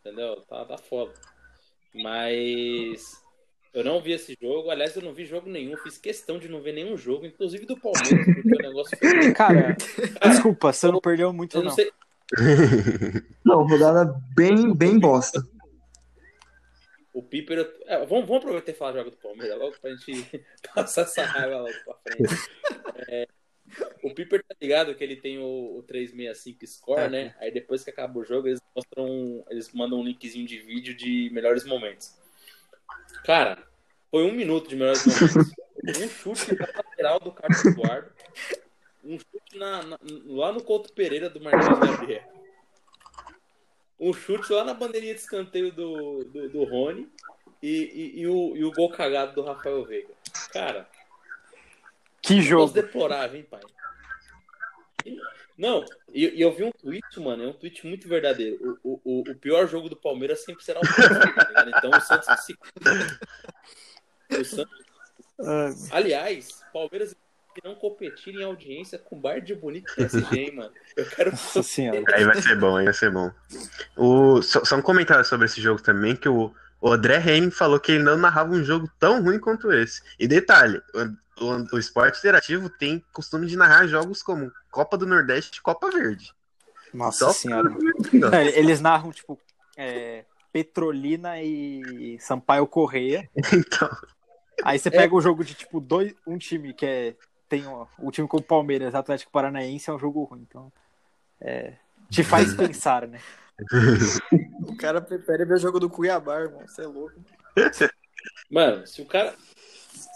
Entendeu? Tá, tá foda. Mas eu não vi esse jogo. Aliás, eu não vi jogo nenhum. Fiz questão de não ver nenhum jogo, inclusive do Palmeiras, porque o negócio foi. Cara, desculpa, você não perdeu muito, Eu não não. sei. Não, rodada bem, bem bosta. O Piper. é, vamos, vamos aproveitar e falar jogo do Palmeiras logo pra gente passar essa raiva logo pra frente. É, o Piper tá ligado que ele tem o, o 365 score, É. né? Aí depois que acaba o jogo, eles mostram. Eles mandam um linkzinho de vídeo de melhores momentos. Cara, foi um minuto de melhores momentos. Um chute na lateral do Carlos Eduardo. Um chute na- na- lá no Couto Pereira do Martins Gabriel. Um chute lá na bandeirinha de escanteio do, do, do Rony. E, e, e o, e o gol cagado do Rafael Veiga. Cara, Que Jogo. deplorável, hein, pai? Não, e, e eu vi um tweet, mano, é um tweet muito verdadeiro. O, o, o- pior jogo do Palmeiras sempre será o próximo, tá ligado? Então o Santos se. O Santos... Aliás, Palmeiras que não competir em audiência com Bar de Bonito PSG, hein, mano. Eu quero. Nossa senhora. Aí vai ser bom, aí vai ser bom. O, só, só um comentário sobre esse jogo também, que o, o André Henning falou que ele não narrava um jogo tão ruim quanto esse. E detalhe, o, o, o esporte interativo tem costume de narrar jogos como Copa do Nordeste e Copa Verde. Nossa Só- senhora. Não, eles narram, tipo, é, Petrolina e Sampaio Correia. Então, Aí você pega o jogo de, tipo, dois, um time que é. Tem um, um time como o Palmeiras, Atlético Paranaense, é um jogo ruim. Então. É, te faz pensar, né? O cara prefere ver o jogo do Cuiabá, irmão. Você é louco. Mano, se o cara.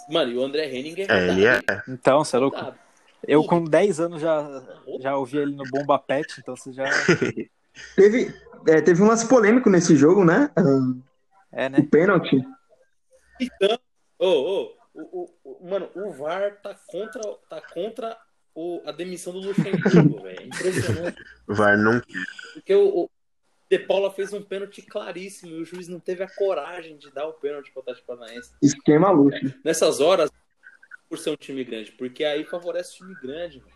Mano, e o André Henning é é, ele é. Então, você é louco? rodado. Eu com 10 anos já, já ouvi ele no Bomba Pet, então você já. Teve, é, teve um lance polêmico nesse jogo, né? É, O né? pênalti. Então, ô, ô, o, o, o- mano, o VAR tá contra, tá contra o, a demissão do Luxemburgo, velho. É impressionante. O VAR não. Porque o, o De Paula fez um pênalti claríssimo e o juiz não teve a coragem de dar o pênalti pro Atlético Paranaense. Esquema luxo. Nessas horas, por ser um time grande, porque aí favorece o time grande, mano.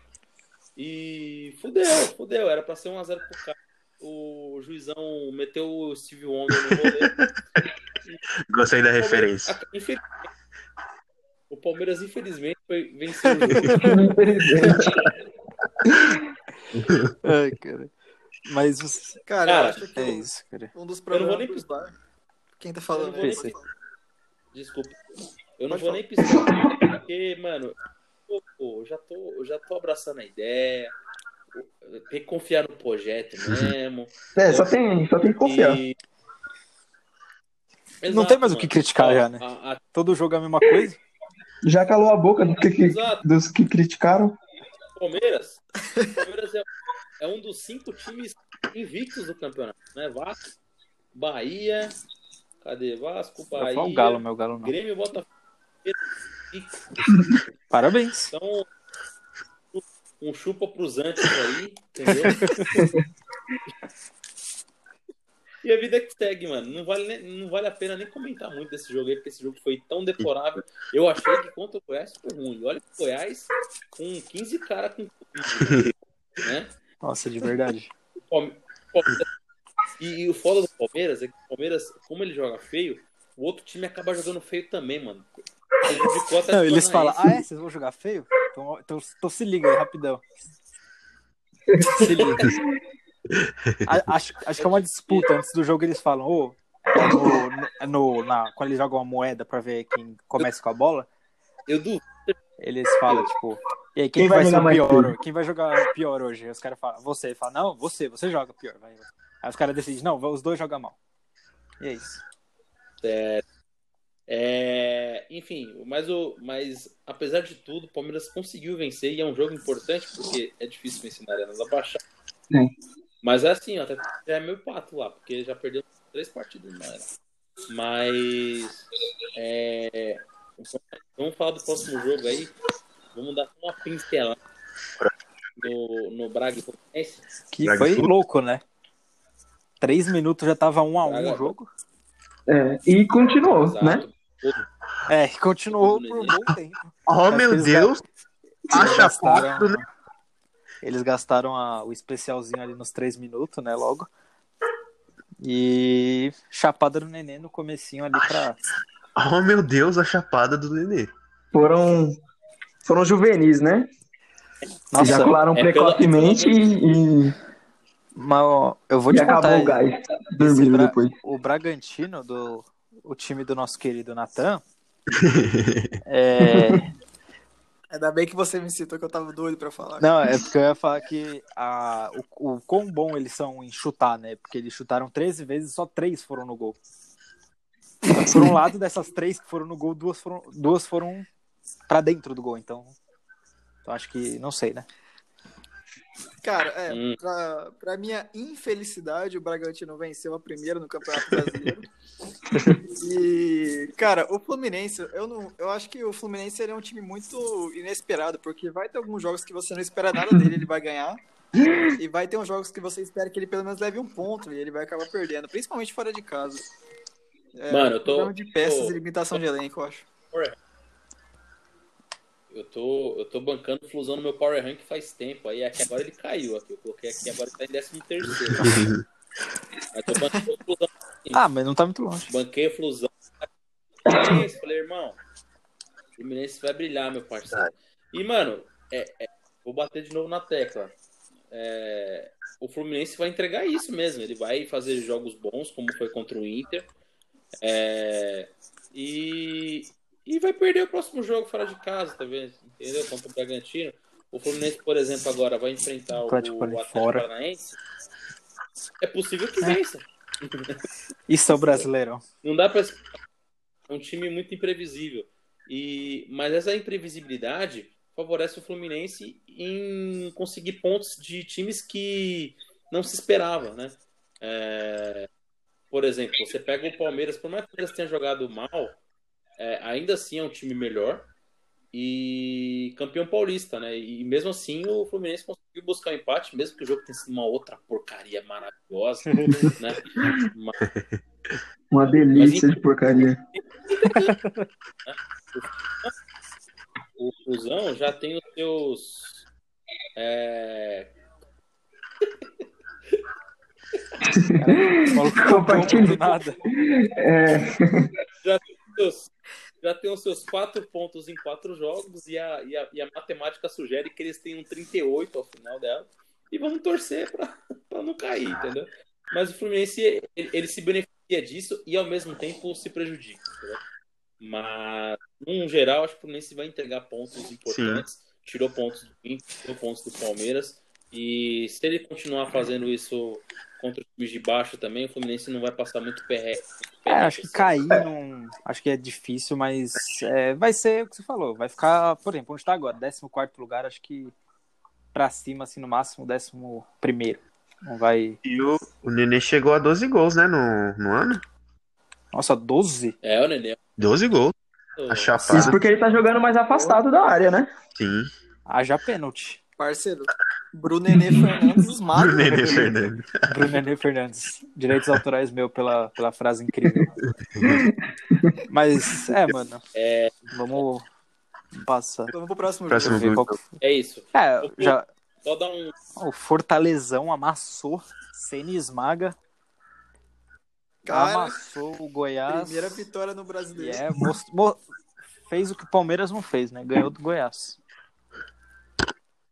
E fudeu, fudeu. Era pra ser 1x0 pro cara. O juizão meteu o Steve Wonder no rolê. Gostei da referência. infelizmente, O Palmeiras, infelizmente, foi venceu o jogo. Ai, cara. Mas Cara, Cara, eu acho que é isso, cara. um dos Eu não vou problemas nem dos VAR. Quem tá Eu falando não vou nem. Desculpa. Eu não Pode vou falar. nem piscar, porque, mano, eu, eu já tô, eu já tô abraçando a ideia. Tem que confiar no projeto mesmo. É, só tem, só tem que confiar. E... Não tem mais o que criticar já, né? a- a- Todo jogo é a mesma coisa. Já calou a boca do que, que- Exato. dos que criticaram. Palmeiras, o Palmeiras é, é um dos cinco times invictos do campeonato, né? Vasco, Bahia, cadê? Vasco, Bahia, o Galo, meu Galo não. Grêmio, Botafogo. Parabéns. Então, um chupa pros antes aí, entendeu? e a vida que segue, mano. Não vale, nem- não vale a pena nem comentar muito desse jogo aí, porque esse jogo foi tão deplorável. Eu achei que contra o Goiás foi ruim. Olha o Goiás com 15 caras com né? Nossa, de verdade. E, e o foda do Palmeiras é que o Palmeiras, como ele joga feio, o outro time acaba jogando feio também, mano. Até Não, eles falam, ah, é? Vocês vão jogar feio? Então, então, então se liga aí, rapidão. Se liga. Acho, acho que é uma disputa. Antes do jogo, eles falam, ô, no, no- na, quando eles jogam a moeda pra ver quem começa com a bola, Eu duvido. eles falam, tipo, e aí, quem, Quem vai, vai ser pior? Quem vai jogar pior hoje? Os caras falam, você. Ele fala, não, você, você joga pior. Vai. Aí os caras decidem, não, os dois jogam mal. E é isso. É, enfim, mas, o, mas apesar de tudo, o Palmeiras conseguiu vencer e é um jogo importante porque é difícil vencer na Arena da Baixada. Sim. Mas é assim, ó, até é meu pato lá, porque já perdeu três partidas na Arena. Mas é, vamos falar do próximo jogo aí. Vamos dar uma pincelada no, no Braga e. Que Braga foi louco, né? Três minutos já tava um a um Braga- o jogo. É, e continuou, Exato. né? É, continuou por um bom tempo. Oh, meu Deus! Acha quatro, né? Eles gastaram a- o especialzinho ali nos três minutos, né? Logo. E chapada do Nenê no comecinho ali pra. Oh, meu Deus, a chapada do Nenê. Foram, foram juvenis, né? Nossa, Ejacularam é pela- precocemente e, e, mas ó, eu vou e te contar. acabou o gás. Dormiram Bra- depois. O Bragantino, do, o time do nosso querido Natan, é, Ainda bem que você me citou que eu tava doido pra falar. Não, é porque eu ia falar que a, o, o quão bom eles são em chutar, né? Porque eles chutaram 13 vezes e só três foram no gol. Por um lado, dessas três que foram no gol, duas foram, duas foram pra dentro do gol. Então, eu acho que, não sei, né? Cara, é, Hum. pra, pra minha infelicidade, o Bragantino venceu a primeira no Campeonato Brasileiro. e, cara, o Fluminense, eu não, eu acho que o Fluminense ele é um time muito inesperado, porque vai ter alguns jogos que você não espera nada dele, ele vai ganhar. E vai ter uns jogos que você espera que ele pelo menos leve um ponto e ele vai acabar perdendo, principalmente fora de casa. É, Mano, eu tô- de peças tô- e limitação de elenco, eu acho. Eu tô, eu tô bancando Flusão no meu Power Rank faz tempo. Aí aqui agora ele caiu. Aqui. Eu coloquei aqui agora ele tá em 13 terceiro. Mas tô bancando o Flusão. Ah, mas não tá muito longe. Banquei o Flusão. Fluminense, Falei, irmão, o Fluminense vai brilhar, meu parceiro. E, mano, é- é, vou bater de novo na tecla. É, o Fluminense vai entregar isso mesmo. Ele vai fazer jogos bons, como foi contra o Inter. É, e, e vai perder o próximo jogo fora de casa, tá vendo? Entendeu? Contra o Bragantino. O Fluminense, por exemplo, agora vai enfrentar o, o Atlético fora. Paranaense. É possível que vença. Isso é o Brasileirão. Não dá pra. É um time muito imprevisível. E... Mas essa imprevisibilidade favorece o Fluminense em conseguir pontos de times que não se esperava, né? É, Por exemplo, você pega o Palmeiras, por mais que o Palmeiras tenha jogado mal, é, ainda assim é um time melhor e campeão paulista, né? E mesmo assim o Fluminense conseguiu buscar o empate, mesmo que o jogo tenha sido uma outra porcaria maravilhosa, né? Mas Uma delícia de porcaria. o Fusão já tem os seus. É... Do nada. É, Já, tem os seus, já tem os seus quatro pontos em quatro jogos e a, e a, e a matemática sugere que eles tenham 38 ao final dela. E vamos torcer para não cair, entendeu? Mas o Fluminense ele, ele se beneficia disso e ao mesmo tempo se prejudica. Entendeu? Mas, num geral, acho que o Fluminense vai entregar pontos importantes. Tirou pontos do Inter, tirou pontos do Palmeiras. E se ele continuar fazendo isso contra os times de baixo também, o Fluminense não vai passar muito perre. É, acho que cair não. Acho que é difícil, mas é, vai ser o que você falou. Vai ficar, por exemplo, onde tá agora? 14 lugar, acho que pra cima, assim, no máximo, 11. Não vai. E o, o Nenê chegou a 12 gols, né, no, no ano? Nossa, 12? É, o Nenê. 12 gols. A chapada, isso porque ele tá jogando mais afastado da área, né? sim. Haja pênalti. Parceiro, Bruno Nenê Fernandes, os O magos. Nenê Fernandes. Bruno Nenê Fernandes. Direitos autorais meu pela, pela frase incrível. Mas, é, mano. É, Vamos passar. Vamos pro próximo Próximo jogo. Qual é isso. É, já. Só dar um. O Fortalezão amassou. Ceni esmaga. Cara, amassou o Goiás. primeira vitória no Brasileiro. é, most- mo- fez o que o Palmeiras não fez, né? Ganhou do Goiás.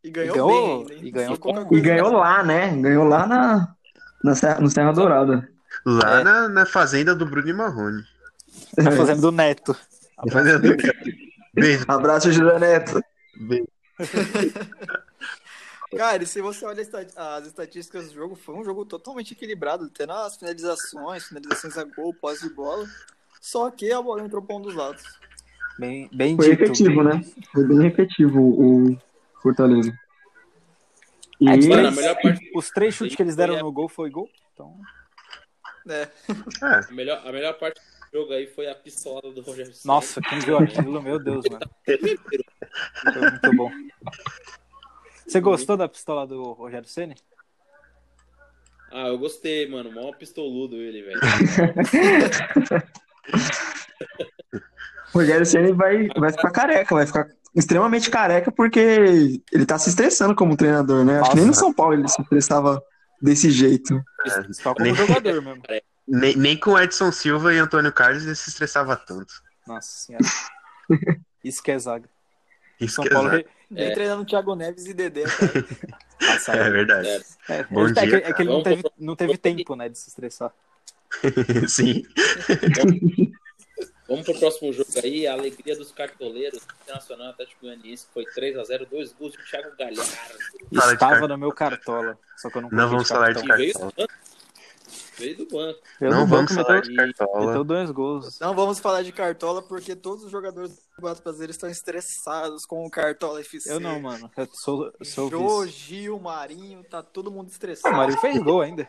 E ganhou, ganhou- bem hein? e ganhou com- E ganhou né? lá, né? Ganhou lá na, na Serra- no Serra Dourada. Lá É. na, na fazenda do Bruno e Marrone. Tá fazendo do Neto. Na fazenda do... Beijo. Abraço, José Neto. Beijo. Cara, e se você olha as estatísticas do jogo, foi um jogo totalmente equilibrado, tendo as finalizações, finalizações a gol, posse de bola. Só que a bola entrou pra um dos lados. Bem, bem Foi dito. efetivo, né? Foi bem efetivo o Fortaleza. E É, Mano, parte, Os três chutes que eles deram no gol foi gol. Então, É. É, a melhor, a melhor parte do jogo aí foi a pistolada do Rogério nossa, quem viu aquilo, meu Deus, mano. Foi muito bom. Você gostou da pistola do Rogério Ceni? Ah, eu gostei, mano. Mó pistoludo ele, velho. o Rogério Ceni vai, vai ficar careca, vai ficar extremamente careca porque ele tá se estressando como treinador, né? Acho que nem no Nossa. São Paulo ele se estressava desse jeito. Só como Nem- jogador mesmo. Nem, nem com Edson Silva e Antônio Carlos ele se estressava tanto. Nossa senhora. Isso que é zaga. Isso São que é Paulo. exato. re- Nem treinando Thiago Neves e Dedé, cara. Nossa, É verdade. é, Bom é, que- dia, é que ele não teve, não teve tempo, né, de se estressar. Sim. Vamos pro próximo jogo aí, a alegria dos cartoleiros, Internacional Atlético Goianiense, foi 3x0, dois gols do Thiago Galhardo. Estava cartola. no meu cartola. Só que eu não Não vamos falar de capitão. veio do cartola. banco. Veio do banco. Não vamos banco falar meteu, de cartola. meteu dois gols. Não vamos falar de Cartola porque todos os jogadores do Campeonato Brasileiro estão estressados com o Cartola FC. Eu não, mano. Eu sou, sou Jô. Gil, Marinho, tá todo mundo estressado. o Marinho fez gol ainda.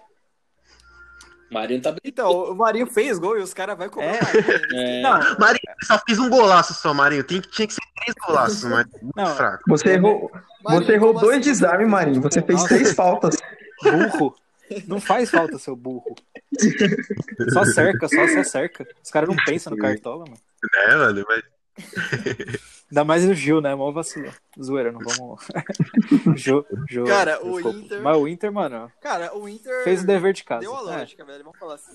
Marinho tá bem. Então, o Marinho fez gol e os caras vão cobrar É. né? É, Não, Marinho, só fiz um golaço só, Marinho. Tem, tinha que ser três golaços, mas muito Não. fraco. Você errou, Marinho, você errou dois assim? desarmes, Marinho. Você fez Nossa. três faltas. burro. Não faz falta, seu burro. Só cerca, só, só cerca. Os caras não pensam no cartola, mano. É, mano, mas Ainda mais o Gil, né? Mó vacilão. Zoeira, não vamos. Jô, Jô, Cara, o. Inter- Mas o Inter, mano, Cara, o Inter fez o dever de casa. deu a É. lógica, velho. Vamos falar assim.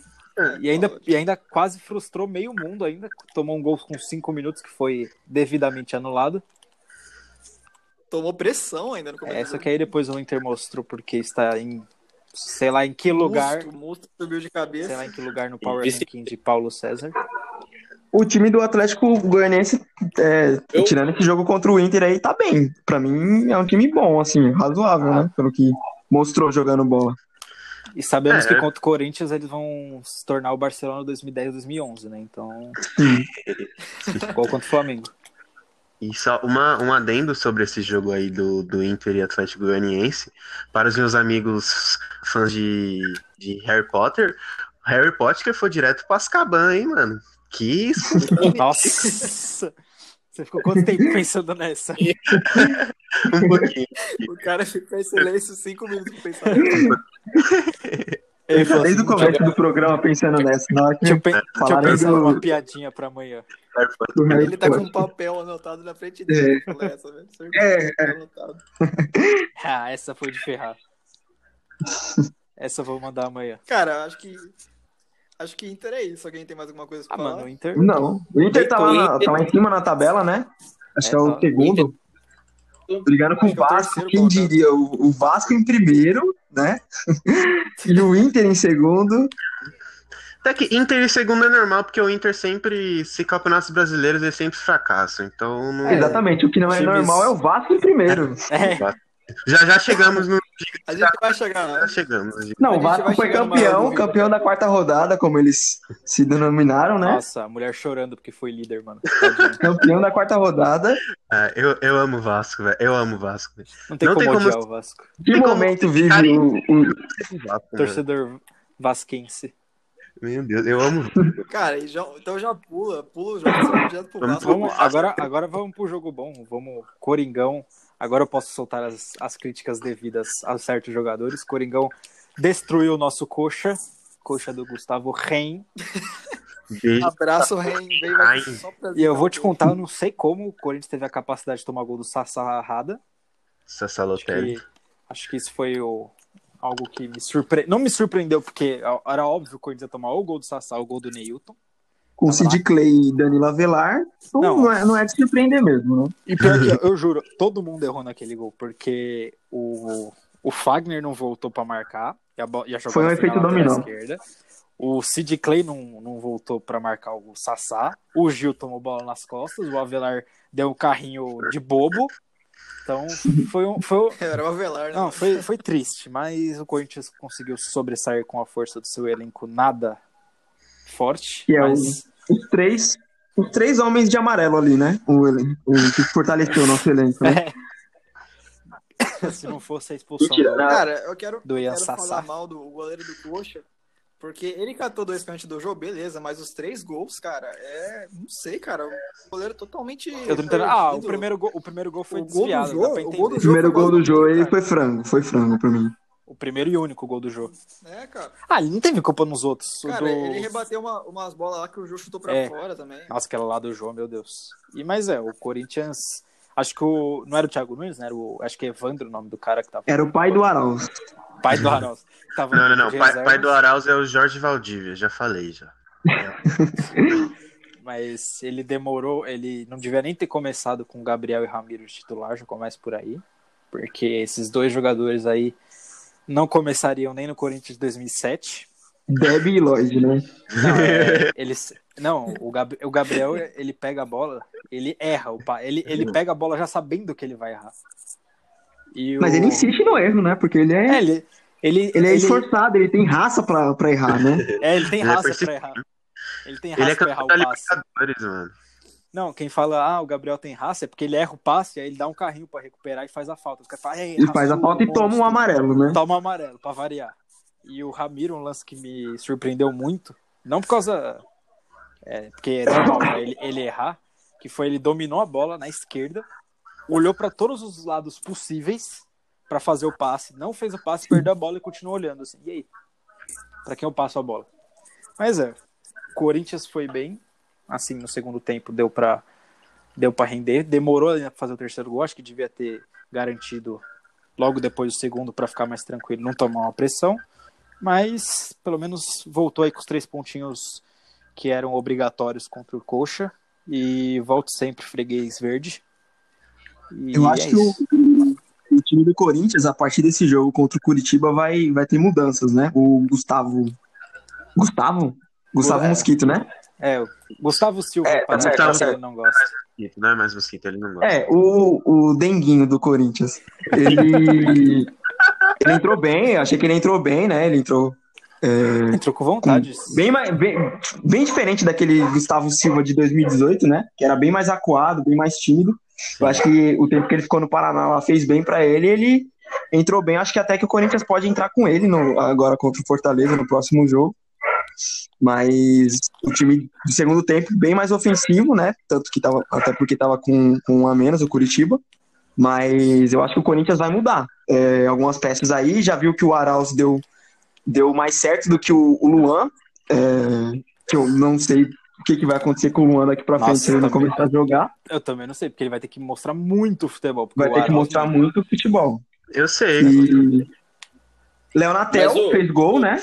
E ainda, e ainda quase frustrou meio mundo ainda. Tomou um gol com 5 minutos que foi devidamente anulado. Tomou pressão ainda no começo. É, só que aí depois o Inter mostrou porque está em sei lá em que lugar. monstro, O monstro subiu de cabeça. Sei lá em que lugar no Power Ranking de Paulo César. O time do Atlético Goianiense, é, Eu- tirando esse jogo contra o Inter aí, tá bem. Pra mim é um time bom, assim, razoável, né? Pelo que mostrou jogando bola. E sabemos É. que contra o Corinthians eles vão se tornar o Barcelona 2010 2011, né? Então, igual contra o Flamengo. E só uma, um adendo sobre esse jogo aí do, do Inter e Atlético Goianiense. Para os meus amigos fãs de, de Harry Potter, Harry Potter foi direto pra Azkaban, hein, mano? Que isso, Nossa! Você ficou quanto tempo pensando nessa? um pouquinho. O cara ficou em silêncio cinco minutos pensar. Ele falou Desde o assim, começo do programa pensando nessa. Na hora que Deixa eu, deixa pensar do- numa piadinha pra amanhã. Ele tá com um papel anotado na frente dele. Falou essa, velho. É, anotado. Ah, essa foi de ferrar. Essa eu vou mandar amanhã. Cara, acho que. Acho que Inter é isso. Alguém tem mais alguma coisa pra Ah, falar? mano, Inter. Não, o Inter tá lá, na- tá lá em cima na tabela, né? Acho É, que é o tá. segundo. Brigando com o é o Vasco, quem colocado. diria? O, o Vasco em primeiro, né? e o Inter em segundo. Até que Inter em segundo é normal, porque o Inter sempre, se campeonatos brasileiros, ele sempre fracassa. Então, não- Exatamente, o que não é times- normal é o Vasco em primeiro. É, já já chegamos no. A gente vai chegar lá. chegamos. Não, o Vasco foi campeão, campeão da quarta rodada, como eles se denominaram, né? nossa, a mulher chorando porque foi líder, mano. Campeão da quarta rodada. Ah, eu, eu amo o Vasco, velho. Eu amo o Vasco. velho. Não tem Não como tem como- odiar o Vasco. Que Tem como momento vive o, o- Vasco. Torcedor vasquense. Meu Deus, eu amo. Cara, já- então já pula. Pula o jogo direto pro Vasco. Vamos, agora, agora vamos pro jogo bom. Vamos, Coringão. Agora eu posso soltar as, as críticas devidas a certos jogadores. Coringão destruiu o nosso coxa. Coxa do Gustavo Ren. Abraço, Ren. E eu vou te contar, eu não sei como o Corinthians teve a capacidade de tomar gol do Sassá Arrada. Acho Sassalotelli. que, acho que isso foi o, algo que me surpreendeu. Não me surpreendeu, porque era óbvio que o Corinthians ia tomar ou o gol do Sassá ou o gol do Neilton. Com Sid Clay e Danilo Avelar. Então Não. não, é, não é de surpreender mesmo, né? E pior que eu, eu juro, todo mundo errou naquele gol, porque o, o Fagner não voltou pra marcar, e a, e a jogada Foi um efeito dominó. esquerda. O Sid Clay não, não voltou pra marcar o Sassá. O Gil tomou bola nas costas, o Avelar deu um carrinho de bobo. Então foi um. Foi, um- Era o Avelar, né? não, foi, foi triste, mas o Corinthians conseguiu sobressair com a força do seu elenco nada forte. Que é o- mas Os três, os três homens de amarelo ali, né? O, elen- o que fortaleceu o nosso elenco. Né? se não fosse a expulsão Mentira, do, não. Cara, eu quero, do Ian quero Sassá. falar mal do goleiro do Coxa, porque ele catou dois pênaltis do jogo, beleza, mas os três gols, cara, é. Não sei, cara. O goleiro totalmente. Eu tô tentando. Ah, o primeiro gol, o primeiro gol foi O gol do desviado. Jô- dá pra o gol do O primeiro gol do aí cara. foi frango, foi frango pra mim. O primeiro e único gol do jogo. É, cara. Ah, ele não teve culpa nos outros. Cara, do... ele rebateu uma- umas bolas lá que o Jô chutou pra É. fora também. Nossa, aquela lá do João, meu Deus. E, mas é, o Corinthians. Acho que o. Não era o Thiago Nunes, né? Era o, acho que é Evandro o nome do cara que tava. Era o pai do Arauz. pai do Arauz. tava Não, não, não. Pai, pai do Arauz é o Jorge Valdívia, já falei já. Mas ele demorou, ele não devia nem ter começado com Gabriel e Ramiro de titular, já começa por aí. Porque esses dois jogadores aí não começariam nem no Corinthians de 2007. Deb e Lloyd, né? Não, é, eles, não o, Gab- o Gabriel, ele pega a bola, ele erra. O pa- ele, ele pega a bola já sabendo que ele vai errar. E Mas o- ele insiste no erro, né? Porque ele É, é, ele, ele, ele é esforçado, ele tem raça pra, pra errar, né? É, ele tem Ele é raça pra persistente. errar. Ele tem Ele raça é pra errar o passe. Mano. Não, quem fala, ah, o Gabriel tem raça é porque ele erra o passe, aí ele dá um carrinho pra recuperar e faz a falta. Os caras falam, "Ei, Ele faz a falta e toma um monstro." amarelo, né? Toma um amarelo, pra variar. E o Ramiro, um lance que me surpreendeu muito, não por causa. É, porque é normal né, ele, ele errar, que foi ele dominou a bola na esquerda, olhou pra todos os lados possíveis pra fazer o passe, não fez o passe, perdeu a bola e continuou olhando assim. E aí? Pra quem eu passo a bola? Mas é, Corinthians foi bem, assim, no segundo tempo deu pra deu para render, demorou ainda pra fazer o terceiro gol, acho que devia ter garantido logo depois do segundo para ficar mais tranquilo, não tomar uma pressão, mas pelo menos voltou aí com os três pontinhos que eram obrigatórios contra o Coxa e volto sempre freguês verde. E Eu acho é que o, o time do Corinthians, a partir desse jogo contra o Curitiba, vai, vai ter mudanças, né? O Gustavo. Gustavo? Gustavo É. Mosquito, né? É, o Gustavo Silva, É, tá certo, que tá certo. não gosta. Não é mais mosquito, ele não gosta. É, o, o Denguinho do Corinthians. Ele. ele entrou bem, achei que ele entrou bem, né? Ele entrou. é, Entrou com vontade. bem, mais, bem, bem diferente daquele Gustavo Silva de 2018, né? Que era bem mais acuado, bem mais tímido. Eu acho que o tempo que ele ficou no Paraná lá fez bem pra ele. Ele entrou bem. Acho que até que o Corinthians pode entrar com ele no- agora contra o Fortaleza no próximo jogo. Mas o time do segundo tempo bem mais ofensivo, né? Tanto que tava, até porque tava com, com um a menos o Curitiba. Mas eu acho que o Corinthians vai mudar. É, algumas peças aí, já viu que o Arauz deu, deu mais certo do que o, o Luan. é, que eu não sei o que, que vai acontecer com o Luan daqui pra frente se ele não começar a jogar. Eu também não sei, porque ele vai ter que mostrar muito futebol. Vai o ter que mostrar não- muito futebol. Eu sei. E Leonatel Mas fez gol, né?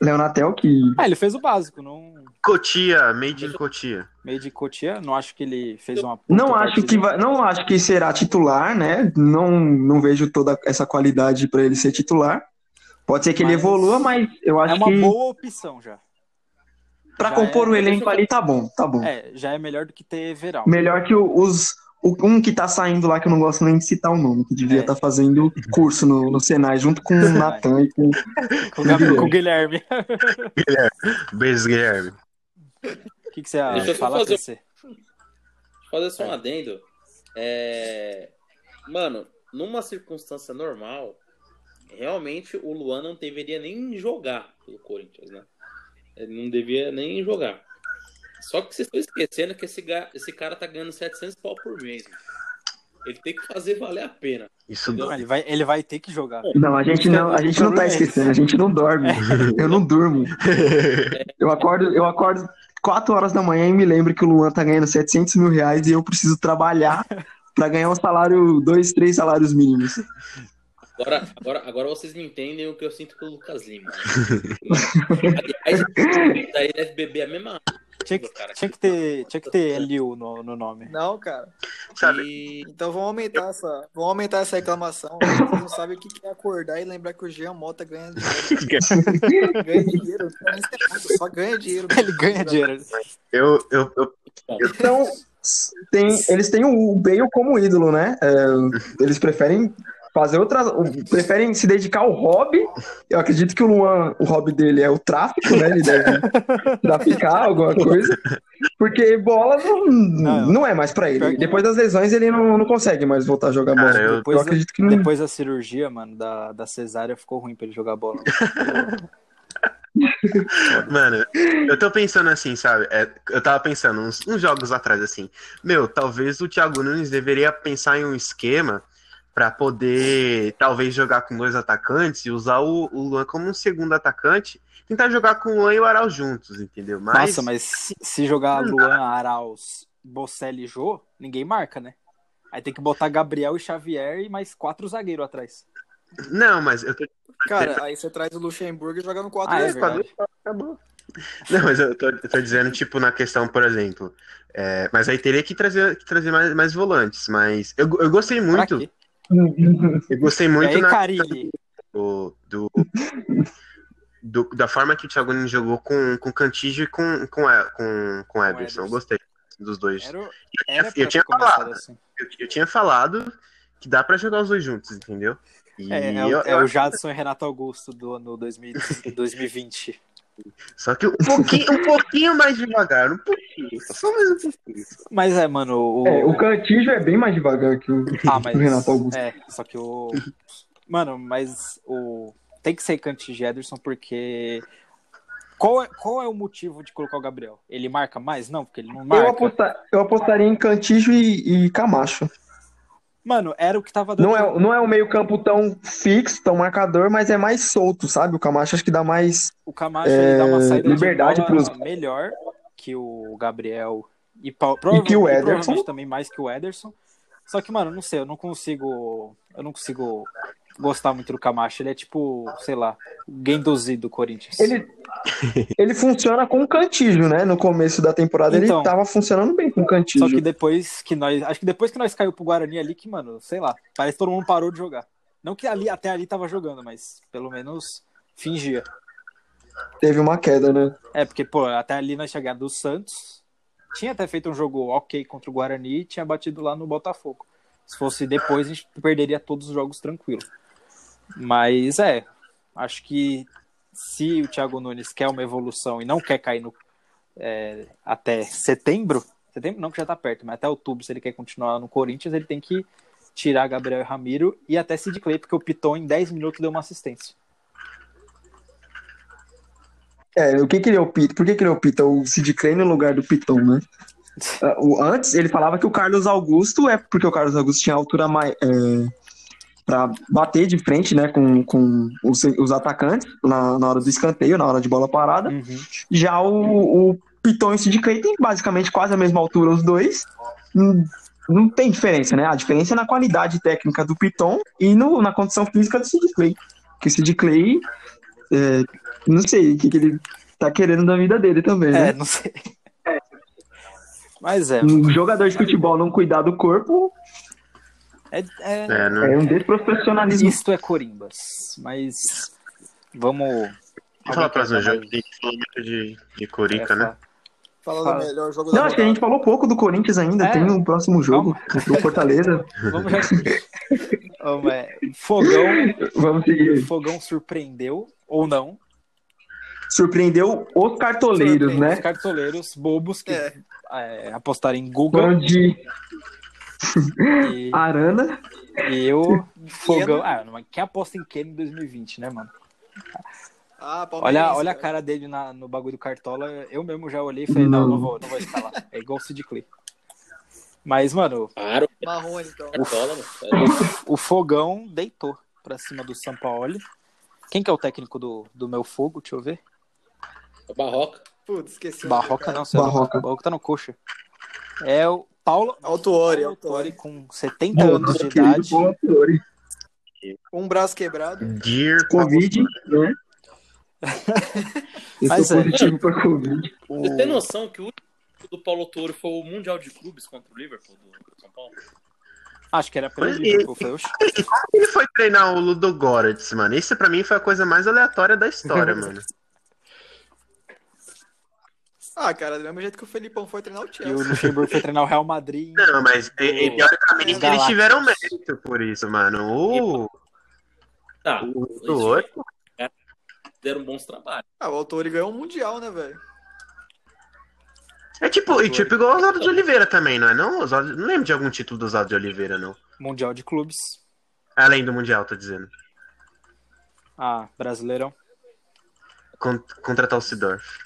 Leonatel que Ah, ele fez o básico, não Cotia, made in Cotia. meio de Cotia. Não acho que ele fez uma. não acho que vai, não acho que será titular, né? Não não vejo toda essa qualidade pra ele ser titular. Pode ser que ele Mas- evolua, mas eu acho É uma que boa opção já. pra já compor é- o elenco ali tá bom, tá bom. É, já é melhor do que ter Verão. Melhor que os um que tá saindo lá que eu não gosto nem de citar o nome, que devia É. estar fazendo curso no, no Senai junto com o Natan e com Com o, Gabi- com o Guilherme. Beijo, Guilherme. O que, que você Deixa eu só fala, fazer- PC? fazer só um adendo. É... Mano, numa circunstância normal, realmente o Luan não deveria nem jogar pelo Corinthians, né? Ele não devia nem jogar. Só que vocês estão esquecendo que esse, ga- esse cara tá ganhando 700 pau por mês. mano. Ele tem que fazer valer a pena. Isso? Não, ele, vai, ele vai ter que jogar. Não, a gente não, a gente não tá esquecendo, a gente não dorme. Eu não durmo. Eu acordo, eu acordo 4 horas da manhã e me lembro que o Luan tá ganhando 700 mil reais e eu preciso trabalhar pra ganhar um salário, dois, três salários mínimos. Agora, agora, agora vocês me entendem o que eu sinto pelo Lucas Lima. Aliás, daí deve beber a mesma Tinha que, cara. tinha que ter, tinha que ter Liu no, no nome. Não, cara. Sabe? E... Então vamos aumentar essa, vamos aumentar essa reclamação. Vocês não sabem o que é acordar e lembrar que o Jean Mota ganha dinheiro. ganha dinheiro. Só ganha dinheiro. Ele ganha dinheiro. Eu, eu, eu, Então, tem, eles têm o Bale como ídolo, né? É, eles preferem fazer outras. Preferem se dedicar ao hobby. Eu acredito que o Luan, o hobby dele é o tráfico, né? Ele deve traficar alguma coisa. Porque bola não, Não. não é mais pra Pior ele. Depois das lesões, ele não, não consegue mais voltar a jogar Cara, bola. eu- Eu, Depois, acredito que não. depois da cirurgia, mano, da, da cesárea, ficou ruim pra ele jogar bola. Mano, eu tô pensando assim, sabe? É, eu tava pensando uns, uns jogos atrás, assim. Meu, talvez o Thiago Nunes deveria pensar em um esquema pra poder, talvez, jogar com dois atacantes e usar o, o Luan como um segundo atacante. Tentar jogar com o Luan e o Aral juntos, entendeu? Mas, Nossa, mas se- jogar Luan, Arauz, Bocelli e Jô, ninguém marca, né? Aí tem que botar Gabriel e Xavier e mais quatro zagueiros atrás. Não, mas eu tô. Cara, aí você traz o Luxemburgo e joga no 4 Ah, é. Acabou. Não, mas eu tô, eu tô dizendo, tipo, na questão, por exemplo. é, mas aí teria que trazer, que trazer mais, mais volantes. Mas eu, eu gostei Pra muito. Eu gostei muito aí, na- do, do, do- da forma que o Thiago Nunes jogou com, com Cantígio e com, com, com, com Ederson. Eu gostei dos dois. Era, Eu era tinha- eu pra tinha falado. assim. Eu, eu tinha falado que dá pra jogar os dois juntos, entendeu? E É, é, o- eu- é eu o Jadson e Renato Augusto do ano 2000 2020. Só que um pouquinho, um pouquinho mais devagar, um pouquinho. Só mais um pouquinho. Mas é, mano, o. É, o Cantígio é bem mais devagar que o, Ah, mas. o Renato Augusto. É, só que o. Mano, mas o. Tem que ser Cantígio e Ederson porque. Qual é, qual é o motivo de colocar o Gabriel? Ele marca mais? Não, porque ele não Eu, marca. aposta- eu apostaria em Cantígio e, e Camacho. Mano, era o que tava dando. Não é, não é um meio campo tão fixo, tão marcador, mas é mais solto, sabe? O Camacho acho que dá mais... O Camacho ele dá uma É, saída liberdade de bola pros- melhor que o Gabriel e, pa- E que o Ederson. provavelmente também mais que o Ederson. Só que, mano, não sei, eu não consigo. Eu não consigo gostar muito do Camacho. Ele é tipo, sei lá, o Guendouzi do Corinthians. Ele, ele funciona com o Cantígio, né? No começo da temporada Então. ele tava funcionando bem com o Cantígio. Só que depois que nós. Acho que depois que nós caiu pro Guarani ali, que, mano, sei lá, parece que todo mundo parou de jogar. Não que ali até ali tava jogando, mas pelo menos fingia. Teve uma queda, né? É, porque, pô, até ali nós chegamos do Santos. Tinha até feito um jogo ok contra o Guarani e tinha batido lá no Botafogo. Se fosse depois, a gente perderia todos os jogos tranquilo. Mas é, acho que se o Thiago Nunes quer uma evolução e não quer cair no, é, até setembro, setembro não que já tá perto, mas até outubro, se ele quer continuar no Corinthians, ele tem que tirar Gabriel e Ramiro e até Sid Clay, porque o Piton em 10 minutos deu uma assistência. É, o que que ele opta? Por que que ele opta o Sid Clay no lugar do Piton, né? Ah, o- Antes ele falava que o Carlos Augusto é porque o Carlos Augusto tinha altura mais é, para bater de frente, né, com, com os, os atacantes na, na hora do escanteio, na hora de bola parada. Já o, o Piton e o Sid Clay tem basicamente quase a mesma altura os dois. Hum, Não tem diferença, né? A diferença é na qualidade técnica do Piton e no, na condição física do Sid Clay. Que o Sid Clay, é, não sei o que, que ele tá querendo da vida dele também, É, né? não sei. Mas é, Um jogador de futebol não cuidar do corpo é, é, É, não- é um desprofissionalismo. Isto é Corimbas, mas vamos. Vamos falar para Alguém os quer jogos, a gente falou muito de, de Corica, falar? né? Fala Fala. do melhor jogo da Não, acho que a gente falou pouco do Corinthians ainda. É. Tem um próximo jogo contra o Fortaleza. Vamos já. Vamos, é, Fogão, Vamos seguir. Fogão surpreendeu ou não? Surpreendeu os cartoleiros, Os né? cartoleiros bobos que É. é, apostaram em Google Foram de e, Arana. e eu, Fogão. Ah, mas quem aposta em Keno em 2020, né, mano? Ah. Olha, olha a cara dele na- no bagulho do Cartola. Eu mesmo já olhei e falei, não, Não. não vou, não vou escalar. É igual o Sid Clay. Mas, mano, Claro, Marrone, então. cartola, mano. o Fogão deitou pra cima do São Paulo. Quem que é o técnico do, do meu fogo? Deixa eu ver. É Barroca. Putz, esqueci. o Barroca não, seu Barroca. Barroca tá no coxa. É o Paulo Altuori, Paulo Altuori. com 70 anos de idade. Paulo Autuori. Um braço quebrado. Dear Covid, né? Mas é. positivo pra Covid. O... Você tem noção que o último do Paulo Toro foi o Mundial de Clubes contra o Liverpool do São Paulo? Acho que era pelo é. Liverpool. Foi, oxe. Ele foi treinar o Ludogorets, mano. Isso pra mim foi a coisa mais aleatória da história, mano. Ah, cara, do mesmo jeito que o Felipão foi treinar o E o Chelsea. Luxemburgo foi treinar o Real Madrid. Não, mas e- e, teoricamente eles tiveram mérito por isso, mano. O, Tá, o, outro. fizeram bons trabalhos. Ah, o Autori ganhou um Mundial, né, velho? É tipo, e tipo igual o Oswaldo de Oliveira também, não é? Não, Oswaldo- não lembro de algum título do Oswaldo de Oliveira, não. Mundial de Clubes. Além do Mundial, tô dizendo. Ah, Brasileirão. Con- contratar o Sidorf.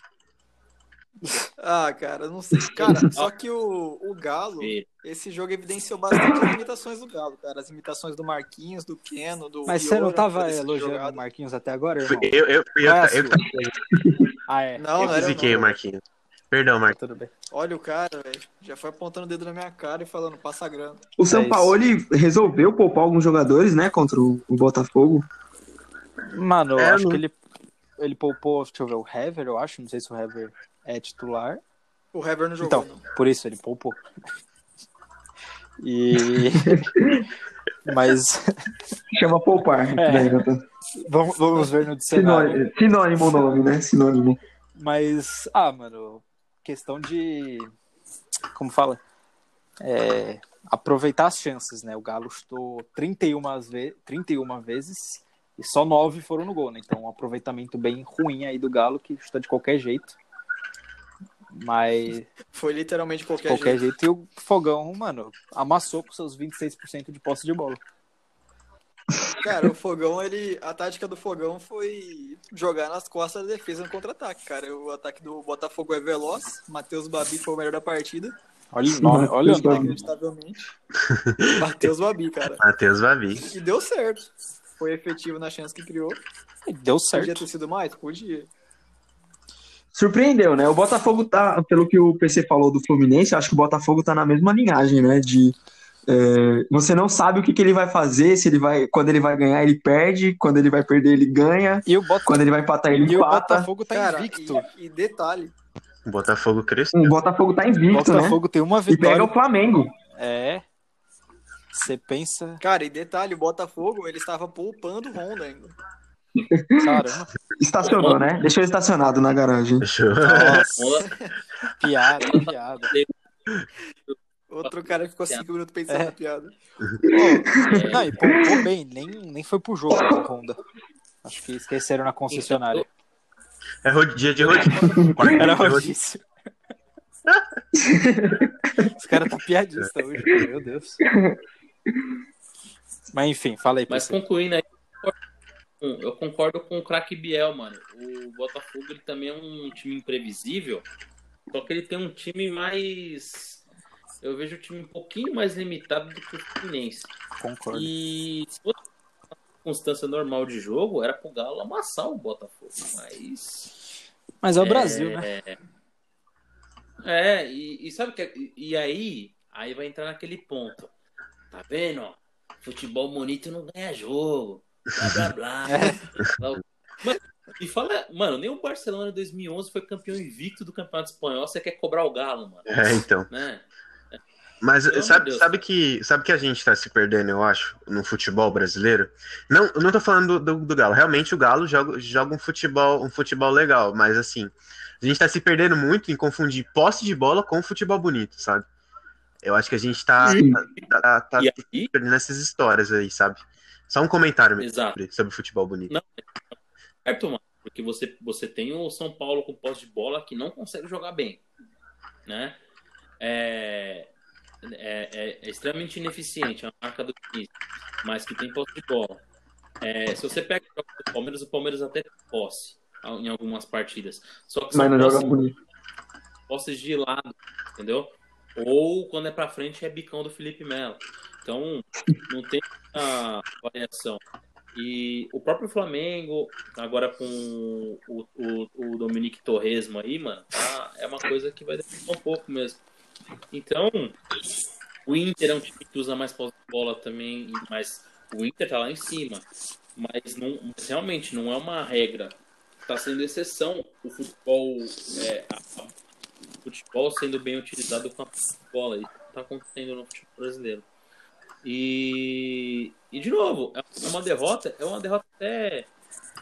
Ah, cara, não sei. Cara, só que o, o Galo, esse jogo evidenciou bastante as limitações do Galo, cara. As imitações do Marquinhos, do Keno, do. Mas você não tava elogiando o Marquinhos até agora, irmão? Eu, eu, é eu, eu, sua? Ah, é. Não, eu ziquei o. Marquinhos. Perdão, Marcos. Tudo bem. Olha o cara, velho. Já foi apontando o dedo na minha cara e falando, passa grana. O São É isso. Paulo ele resolveu poupar alguns jogadores, né, contra o, o Botafogo. Mano, eu É, acho não- que ele, ele poupou, deixa eu ver, o Hever, eu acho. Não sei se o Hever é titular. O Hever não jogou, Então, não. por isso ele poupou. E. Mas Chama poupar. É. Nathan. vamos, vamos ver no dicionário. Sinônimo, sinônimo o nome, né? Sinônimo. Mas, ah, mano, questão de. Como fala? É, aproveitar as chances, né? O Galo chutou 31, ve 31 vezes e só 9 foram no gol, né? Então, um aproveitamento bem ruim aí do Galo, que chuta de qualquer jeito. Mas, Foi literalmente qualquer, qualquer jeito. jeito. E o Fogão, mano, amassou com seus 26% de posse de bola. Cara, o Fogão, ele. A tática do Fogão foi jogar nas costas da defesa no contra-ataque, cara. O ataque do Botafogo é veloz. Matheus Babi foi o melhor da partida. Olha o nome, olha o nome. Inacreditavelmente. Matheus Babi, cara. Matheus Babi. E deu certo. Foi efetivo na chance que criou. Deu Podia certo. ter sido mais? Podia. Surpreendeu, né? O Botafogo tá, pelo que o PC falou do Fluminense, acho que o Botafogo tá na mesma linhagem, né? De é, você não sabe o que, que ele vai fazer, se ele vai, quando ele vai ganhar, ele perde, quando ele vai perder, ele ganha, E o, Bota... quando ele vai empatar, ele e o empata. Botafogo tá cara, invicto. E, e detalhe. O Botafogo cresceu. O Botafogo tá O invicto, né? Botafogo tem uma E pega vitória. o Flamengo. É. Você pensa. Cara, e detalhe, o Botafogo, ele estava poupando o Honda ainda. Caramba. Estacionou, né? Deixou estacionado na garagem. Nossa. piada, piada. Outro cara que ficou cinco minutos pensando É. na piada. Não, e poupou bem, nem, nem foi pro jogo o Honda. Acho que esqueceram na concessionária. É dia de rodízio. Era de rodízio. Os caras tá piadista hoje, meu Deus. Mas enfim, fala aí, Mas PC. concluindo aí, eu concordo com o craque Biel, mano. O Botafogo ele também é um time imprevisível, só que ele tem um time mais. Eu vejo o time um pouquinho mais limitado do que o Fluminense. Concordo. E se fosse uma circunstância normal de jogo, era pro Galo amassar o Botafogo. Mas. Mas é o Brasil, né? É, e, e sabe que. E, e aí, aí vai entrar naquele ponto. Tá vendo? ó? Futebol bonito não ganha jogo. Blá blá blá. Lá o- Mano, e fala, mano, nem o Barcelona em 2011 foi campeão invicto do Campeonato Espanhol. Você quer cobrar o Galo, mano? É, então. Né? Mas sabe, de Deus. sabe, que, sabe que a gente tá se perdendo, eu acho, no futebol brasileiro? Não, eu não tô falando do, do, do Galo. Realmente o Galo joga, joga um futebol, um futebol legal, mas assim, a gente tá se perdendo muito em confundir posse de bola com futebol bonito, sabe? Eu acho que a gente tá, tá, tá- tá perdendo essas histórias aí, sabe? Só um comentário mesmo exato. sobre, futebol bonito. Não. certo, mano. Porque você, você tem o São Paulo com posse de bola que não consegue jogar bem. Né? É, é, é- é extremamente ineficiente, é a marca do 15, mas que tem posse de bola. É, se você pega o jogo do Palmeiras, o Palmeiras até tem posse em algumas partidas. Só que Mas não joga bonito. posses de lado, entendeu? Ou quando é pra frente é bicão do Felipe Melo. Então, não tem a variação. E o próprio Flamengo, agora com o, o, o Dominique Torresmo aí, mano, tá- é uma coisa que vai demorar um pouco mesmo. Então, o Inter é um time que usa mais bola também, mas o Inter tá lá em cima. Mas, não, mas realmente não é uma regra. Tá sendo exceção o futebol, é, a- a- futebol sendo bem utilizado com a bola. Isso tá acontecendo no futebol brasileiro. E, e de novo, é uma derrota, é uma derrota até.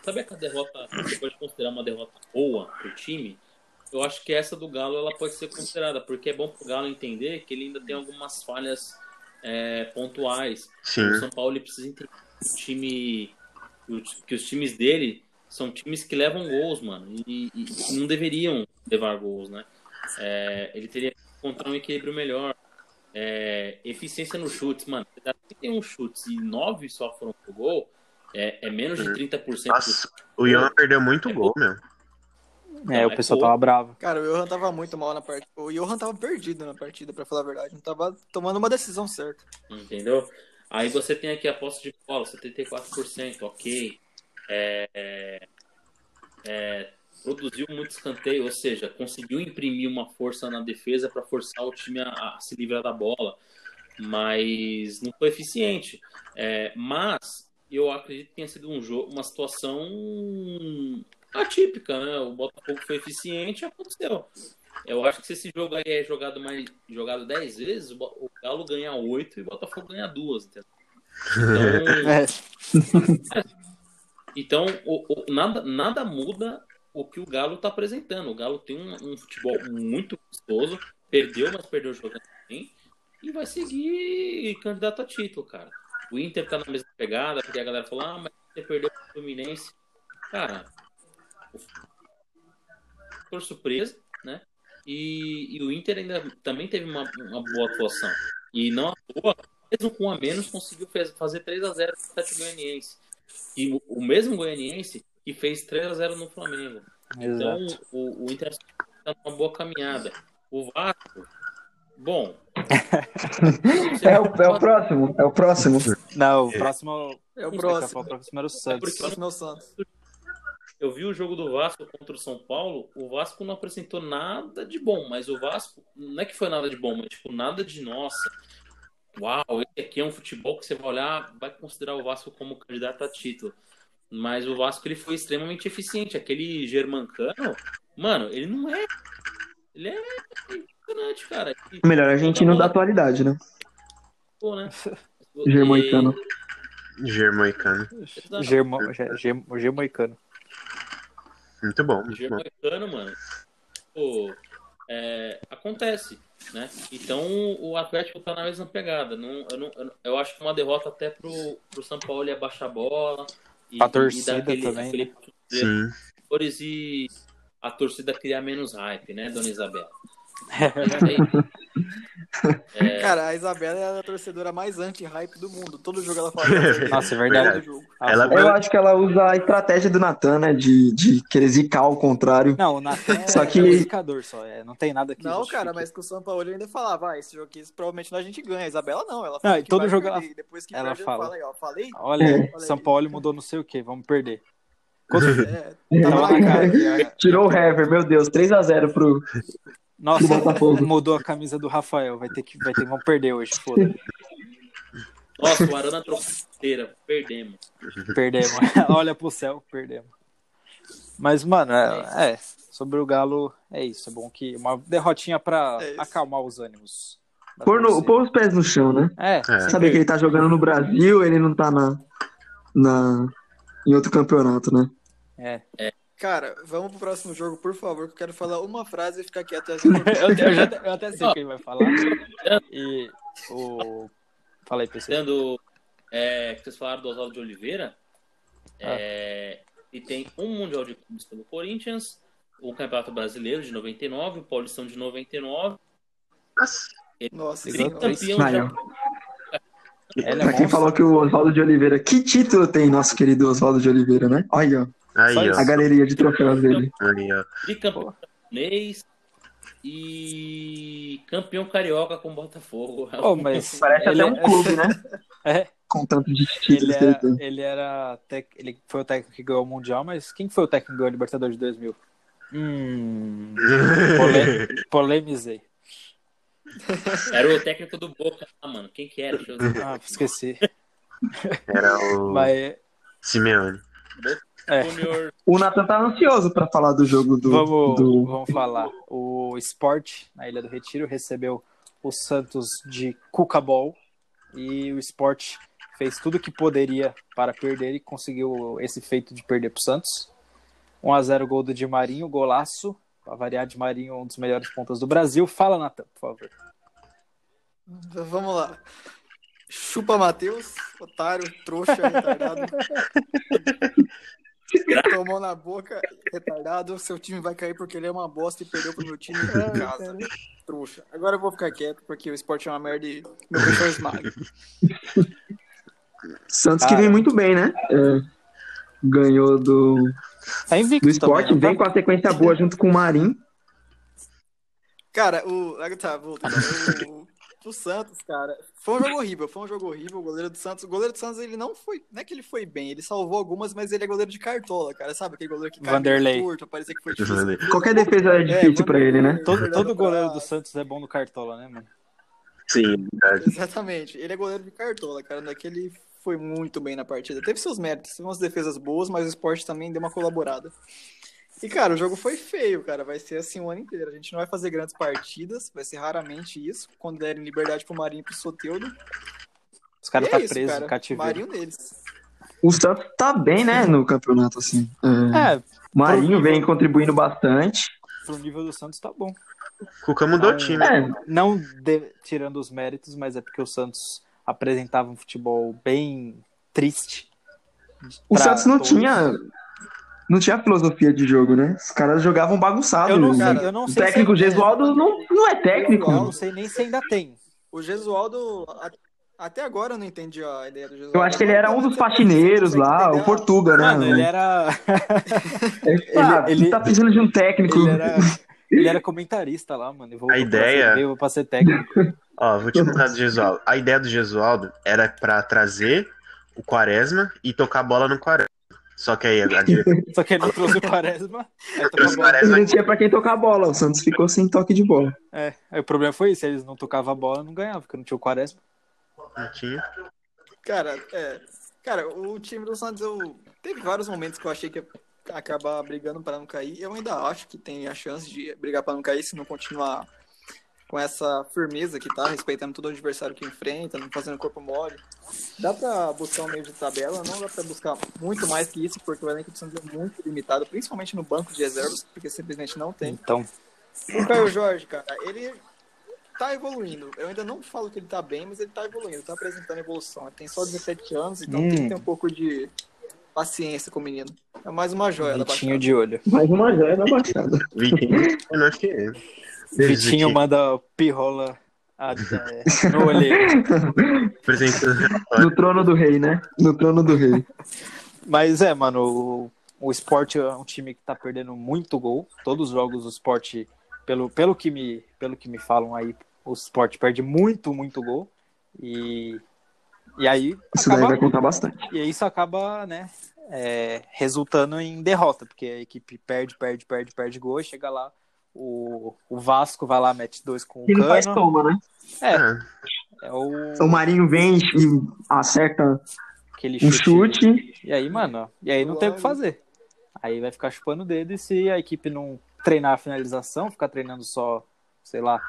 Sabe aquela derrota que você pode considerar uma derrota boa pro time? Eu acho que essa do Galo ela pode ser considerada, porque é bom pro Galo entender que ele ainda tem algumas falhas é, pontuais. Sim. O São Paulo ele precisa entender que o time, que os times dele são times que levam gols, mano, e, e não deveriam levar gols, né? É, ele teria que encontrar um equilíbrio melhor. É, eficiência nos chutes, mano. Você dá 31 chutes e 9 só foram pro gol, é, é menos de 30%. Nossa, o Ian perdeu muito É gol, meu. É, Não, o é pessoal tava bravo. Cara, o Johan tava muito mal na partida. O Johan tava perdido na partida, pra falar a verdade. Não tava tomando uma decisão certa. Entendeu? Aí você tem aqui a posse de bola, 74%, ok. É, é, é, produziu muito escanteio, ou seja, conseguiu imprimir uma força na defesa para forçar o time a, a se livrar da bola, mas não foi eficiente. É, mas eu acredito que tenha sido um jogo, uma situação atípica, né? O Botafogo foi eficiente e aconteceu. Eu acho que se esse jogo aí é jogado mais jogado 10 vezes, o Galo ganha 8 e o Botafogo ganha 2, entendeu? Então, É, então o- o- nada, nada muda o que o Galo está apresentando. O Galo tem um, um futebol muito gostoso, perdeu, mas perdeu jogando bem, e vai seguir candidato a título, cara. O Inter tá na mesma pegada, porque a galera falou, ah, mas você perdeu pro Fluminense. Cara, por surpresa, né? E, e o Inter ainda também teve uma, uma boa atuação. E não à toa, mesmo com a menos, conseguiu fazer 3 a 0 no Atlético Goianiense. E o, o mesmo Goianiense que fez 3 a 0 no Flamengo. Então, exato. o, o Inter está numa boa caminhada. O Vasco, bom. É o, é o próximo, é o próximo. Não, o próximo. É o Quem próximo. O próximo era o É Santos. porque O próximo é o Santos. eu vi o jogo do Vasco contra o São Paulo. O Vasco não apresentou nada de bom, mas o Vasco não é que foi nada de bom, mas tipo, nada de nossa. Uau, esse aqui é um futebol que você vai olhar, vai considerar o Vasco como candidato a título. Mas o Vasco ele foi extremamente eficiente. Aquele Germancano, mano, ele não é. Ele é impressionante, cara. E- O melhor argentino da atualidade, né? Pô, né? Germancano. Germaicano. Exato. Germo, Ge- Ge- Gemoicano. Muito bom, muito bom. Germancano, mano. Pô, é, acontece, né? Então o Atlético tá na mesma pegada. Não, eu, não, eu, não- eu acho que uma derrota até pro, pro São Paulo ia baixar a bola. E, e torcida dar aquele- também, aquele né? Sim. e a torcida criar menos hype, né, dona Isabela? Aí. Cara, a Isabela é a torcedora mais anti-hype do mundo. Todo jogo ela fala. Nossa, é verdade. Ela- Eu acho que ela usa a estratégia do Natan, né? De, de querer zicar ao contrário. Não, o Natan é, Só que- é um indicador só. É, não tem nada que. Não, justifique. cara, mas com o São Paulo ele ainda falava, ah, esse jogo aqui provavelmente a gente ganha. A Isabela não, ela Não, fala e que todo vai jogo perder. ela- Depois que ela perde, fala. aí, ó, falei? Olha, É. São Paulo mudou não sei o que, vamos perder. Quando- É, na cara. é, Tirou o Hever, meu Deus, 3x0 pro. Nossa, mudou a camisa do Rafael. Vai ter que, vai ter, vamos perder hoje, foda. Nossa, o Arana trocou inteira, perdemos. Perdemos. Olha pro céu, perdemos. Mas, mano, é, é, sobre o Galo, é isso. É bom que uma derrotinha pra É acalmar os ânimos. Pôr, no, pôr os pés no chão, né? É, É. Saber que ele tá jogando no Brasil, ele não tá na, na, em outro campeonato, né? é. Cara, vamos pro próximo jogo, por favor, que eu quero falar uma frase e ficar quieto. eu, eu já, eu até sei o que ele vai falar. E o. Fala aí, PC. Sendo é, que vocês falaram do Oswaldo de Oliveira, Ah. é, e tem um Mundial de Clubes pelo Corinthians, o Campeonato Brasileiro de 99, o Paulistão de 99, Nossa, Nossa senhora. campeão de. Ele é Pra quem monstro. falou que o Oswaldo de Oliveira. Que título tem nosso querido Oswaldo de Oliveira, né? Olha, ó. Aí. A galeria de troféus dele. Aí, ó. tricampeão japonês e campeão carioca com o Botafogo. Pô, mas Parece ele, até um clube, né? É, Com tanto de ele títulos que ele era, tem. ele era tec- ele foi o técnico que ganhou o Mundial, mas quem foi o técnico que ganhou a Libertadores de 2000? Hum, pole, polemizei. Era o técnico do Boca, ah, mano. Quem que era? Ah, esqueci. Era o Mas Simeone. É. O Nathan tá ansioso pra falar do jogo do. vamos, do... vamos falar. O Sport, na Ilha do Retiro, recebeu o Santos de Cucabol e o Sport fez tudo o que poderia para perder e conseguiu esse feito de perder para o Santos. 1x0 gol do Di Marinho, golaço. Para variar, Di Marinho, um dos melhores pontas do Brasil. Fala, Natan, por favor. Vamos lá. Chupa Matheus, otário, trouxa, retardado. Tomou na boca, retardado. Seu time vai cair porque ele é uma bosta e perdeu pro meu time em casa. Trouxa. Agora eu vou ficar quieto porque o esporte é uma merda e meu peixão esmaga. Santos que vem muito bem, né? É, ganhou do, Tá do esporte, também, não vem com a sequência boa junto com o Marim. Cara, o. Tá, voltando. O, do Santos, cara, foi um jogo horrível, foi um jogo horrível. O goleiro do Santos, o goleiro do Santos, ele não foi, não é que ele foi bem, ele salvou algumas, mas ele é goleiro de cartola, cara. Sabe aquele goleiro que Vanderlei. torto, parecia que foi difícil. Qualquer defesa é difícil pra ele, né? Todo, todo goleiro do Santos é bom no Cartola, né, mano? Sim, verdade. Exatamente. Ele é goleiro de cartola, cara. Daquele foi muito bem na partida. Teve seus méritos, teve umas defesas boas, mas o esporte também deu uma colaborada. E, cara, o jogo foi feio, cara. Vai ser assim o ano inteiro. A gente não vai fazer grandes partidas, vai ser raramente isso. Quando derem liberdade pro Marinho e pro Soteudo. Os caras tá é isso, preso, cara. cativeiro. Marinho neles. O Santos tá bem, né, no campeonato, assim. É, É, Marinho vem contribuindo bastante. pro nível do Santos tá bom. Cuca mudou o Não, time. É, Não de- tirando os méritos, mas é porque o Santos apresentava um futebol bem triste. o Santos não todos. tinha. Não tinha filosofia de jogo, né? Os caras jogavam bagunçado. Eu não sei, Cara, eu não o sei técnico se é- Gesualdo não, não é técnico. Eu não sei nem se ainda tem. O Gesualdo, até agora eu não entendi a ideia do Gesualdo. Eu acho que ele era um dos faxineiros lá, o Portuga, né? Mano, ele era. É, ah, ele- ele tá precisando de um técnico. Ele era, ele era comentarista lá, mano. voltou A ideia- ser, veio pra ser técnico. Ó, vou te contar do Gesualdo. A ideia do Gesualdo era pra trazer o Quaresma e tocar a bola no Quaresma. Só que aí a diretora Só que ele não trouxe o Quaresma. Trouxe o Quaresma não tinha pra quem tocar a bola. O Santos ficou sem toque de bola. É, aí o problema foi isso. Eles não tocavam a bola, não ganhavam, porque não tinha o Quaresma. não tinha. Cara, é. Cara, o time do Santos, eu. Teve vários momentos que eu achei que ia acabar brigando para não cair. Eu ainda acho que tem a chance de brigar para não cair se não continuar com essa firmeza que tá, respeitando todo o adversário que enfrenta, não fazendo corpo mole. Dá pra buscar um meio de tabela, não dá pra buscar muito mais que isso, porque o elenco do Santos é muito limitado, principalmente no banco de reservas, porque simplesmente não tem. Então, O Caio Jorge, cara, ele tá evoluindo. Eu ainda não falo que ele tá bem, mas ele tá evoluindo, tá apresentando evolução. Ele tem só 17 anos, então Hum. tem que ter um pouco de paciência com o menino. É mais uma joia da Vitinho Baixada. de olho. Mais uma joia da Baixada. Vitinho, eu não acho que é. Vitinho manda pirrola ah, é, no olheiro. No trono do rei, né? No trono do rei. Mas é, mano, o, o esporte é um time que tá perdendo muito gol. Todos os jogos do esporte, pelo, pelo, que, me, pelo que me falam aí, o esporte perde muito, muito gol. E, e aí Isso daí acaba, vai contar bastante. e isso acaba, né, é, resultando em derrota, porque a equipe perde, perde, perde, perde gol, e chega lá, o, o Vasco vai lá, mete dois com o Ele faz Cano. toma, né? É, É o, O Marinho vem e acerta aquele um chute. E aí, mano, e aí não tem o que fazer. Aí vai ficar chupando o dedo e se a equipe não treinar a finalização, ficar treinando só, sei lá,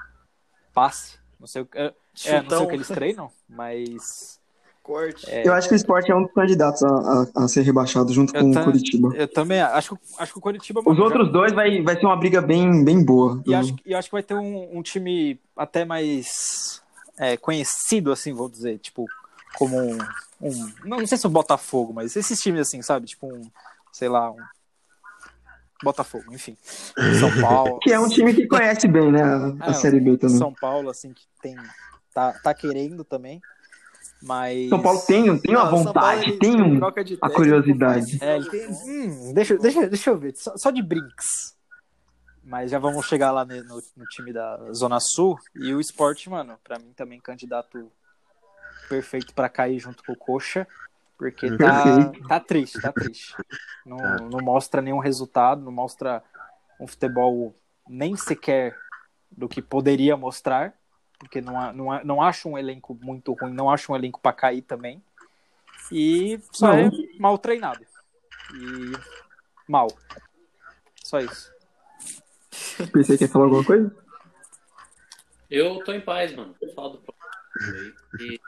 passe. Não sei o que. É, é, não sei o que eles treinam, mas. Corte. É, Eu acho que o esporte é um dos candidatos a, a- a ser rebaixado junto Eu com o Curitiba. eu também acho, que- acho que o Coritiba. Os mano, já- outros dois vai, vai ser uma briga bem, bem boa. E acho, e acho que vai ter um, um time até mais é, conhecido, assim, vou dizer, tipo, como um, um- Não, não sei se o Botafogo, mas esses times assim, sabe? Tipo um, sei lá, um. Botafogo, enfim. São Paulo. Que é um time que conhece bem, né? A, a É, Série B também. São Paulo, assim, que tem. Tá, tá querendo também. Mas. São Paulo tem, tem uma Não, Paulo, vontade, tem um, a técnico, curiosidade. É, ele tem. Hum, deixa, deixa, deixa eu ver. Só, só de brinks. Mas já vamos chegar lá no, no time da Zona Sul. E o esporte, mano, pra mim também candidato perfeito pra cair junto com o Coxa. Porque tá, tá triste, tá triste. Não, não mostra nenhum resultado, não mostra um futebol nem sequer do que poderia mostrar. Porque não, não, não acho um elenco muito ruim, não acho um elenco pra cair também. E só Não. é mal treinado. E mal. Só isso. Pensei que ia falar alguma coisa. Eu tô em paz, mano. Vou falar do próximo aí.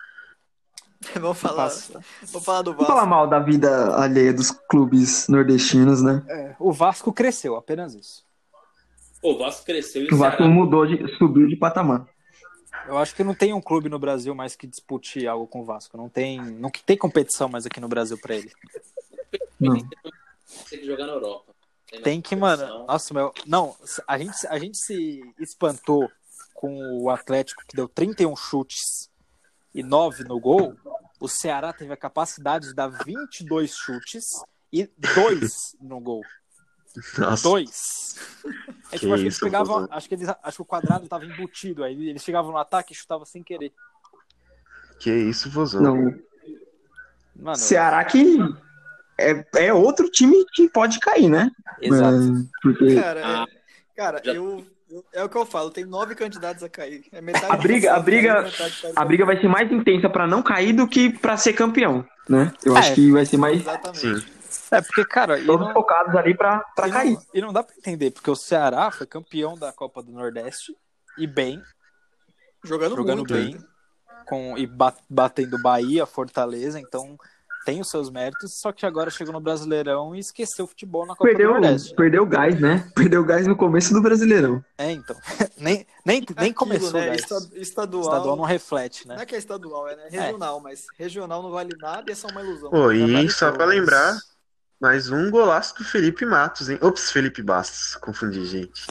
E Vamos falar, vamos falar do Vamos falar Vasco. mal da vida alheia dos clubes nordestinos, né? É, o Vasco cresceu, apenas isso. O Vasco cresceu e O Vasco Ceará- mudou de. subiu de patamar. Eu acho que não tem um clube no Brasil mais que dispute algo com o Vasco. Não tem, não tem competição mais aqui no Brasil pra ele. Não. tem que jogar na Europa. Tem que, mano. Nossa, meu. Não, a gente, a gente se espantou com o Atlético que deu 31 chutes e 9 no gol. O Ceará teve a capacidade de dar 22 chutes e 2 no gol. nossa. 2. É, Que tipo, acho que eles pegavam. Acho que, eles, acho que o quadrado tava embutido. Aí eles chegavam no ataque e chutavam sem querer. Que isso, Vozão. Não, Mano, Ceará que é, é outro time que pode cair, né? exato. É, porque Cara, Ah, é, cara já- eu, eu- É o que eu falo, tem nove candidatos a cair. É metade A briga- a briga- a briga vai ser mais intensa pra não cair do que pra ser campeão, né? Eu É. acho que vai ser mais Exatamente. Sim. É, porque, cara, todos não, focados ali pra, pra e, cair. não, e não dá pra entender, porque o Ceará foi campeão da Copa do Nordeste e bem, Jogando, jogando muito. bem, com, e ba- batendo Bahia, Fortaleza, então tem os seus méritos, só que agora chegou no Brasileirão e esqueceu o futebol na Copa Perdeu, do Nordeste. perdeu o gás, né? Perdeu o gás no começo do Brasileirão. É, então. nem, nem, nem Aquilo, começou, né? né? Esta- Estadual. Estadual não reflete, Não né? é que é estadual, é né? regional, mas regional não vale nada e é só uma ilusão. Pô, e só pra lembrar, mais um golaço do Felipe Matos, hein? Ops, Felipe Bastos. Confundi, gente.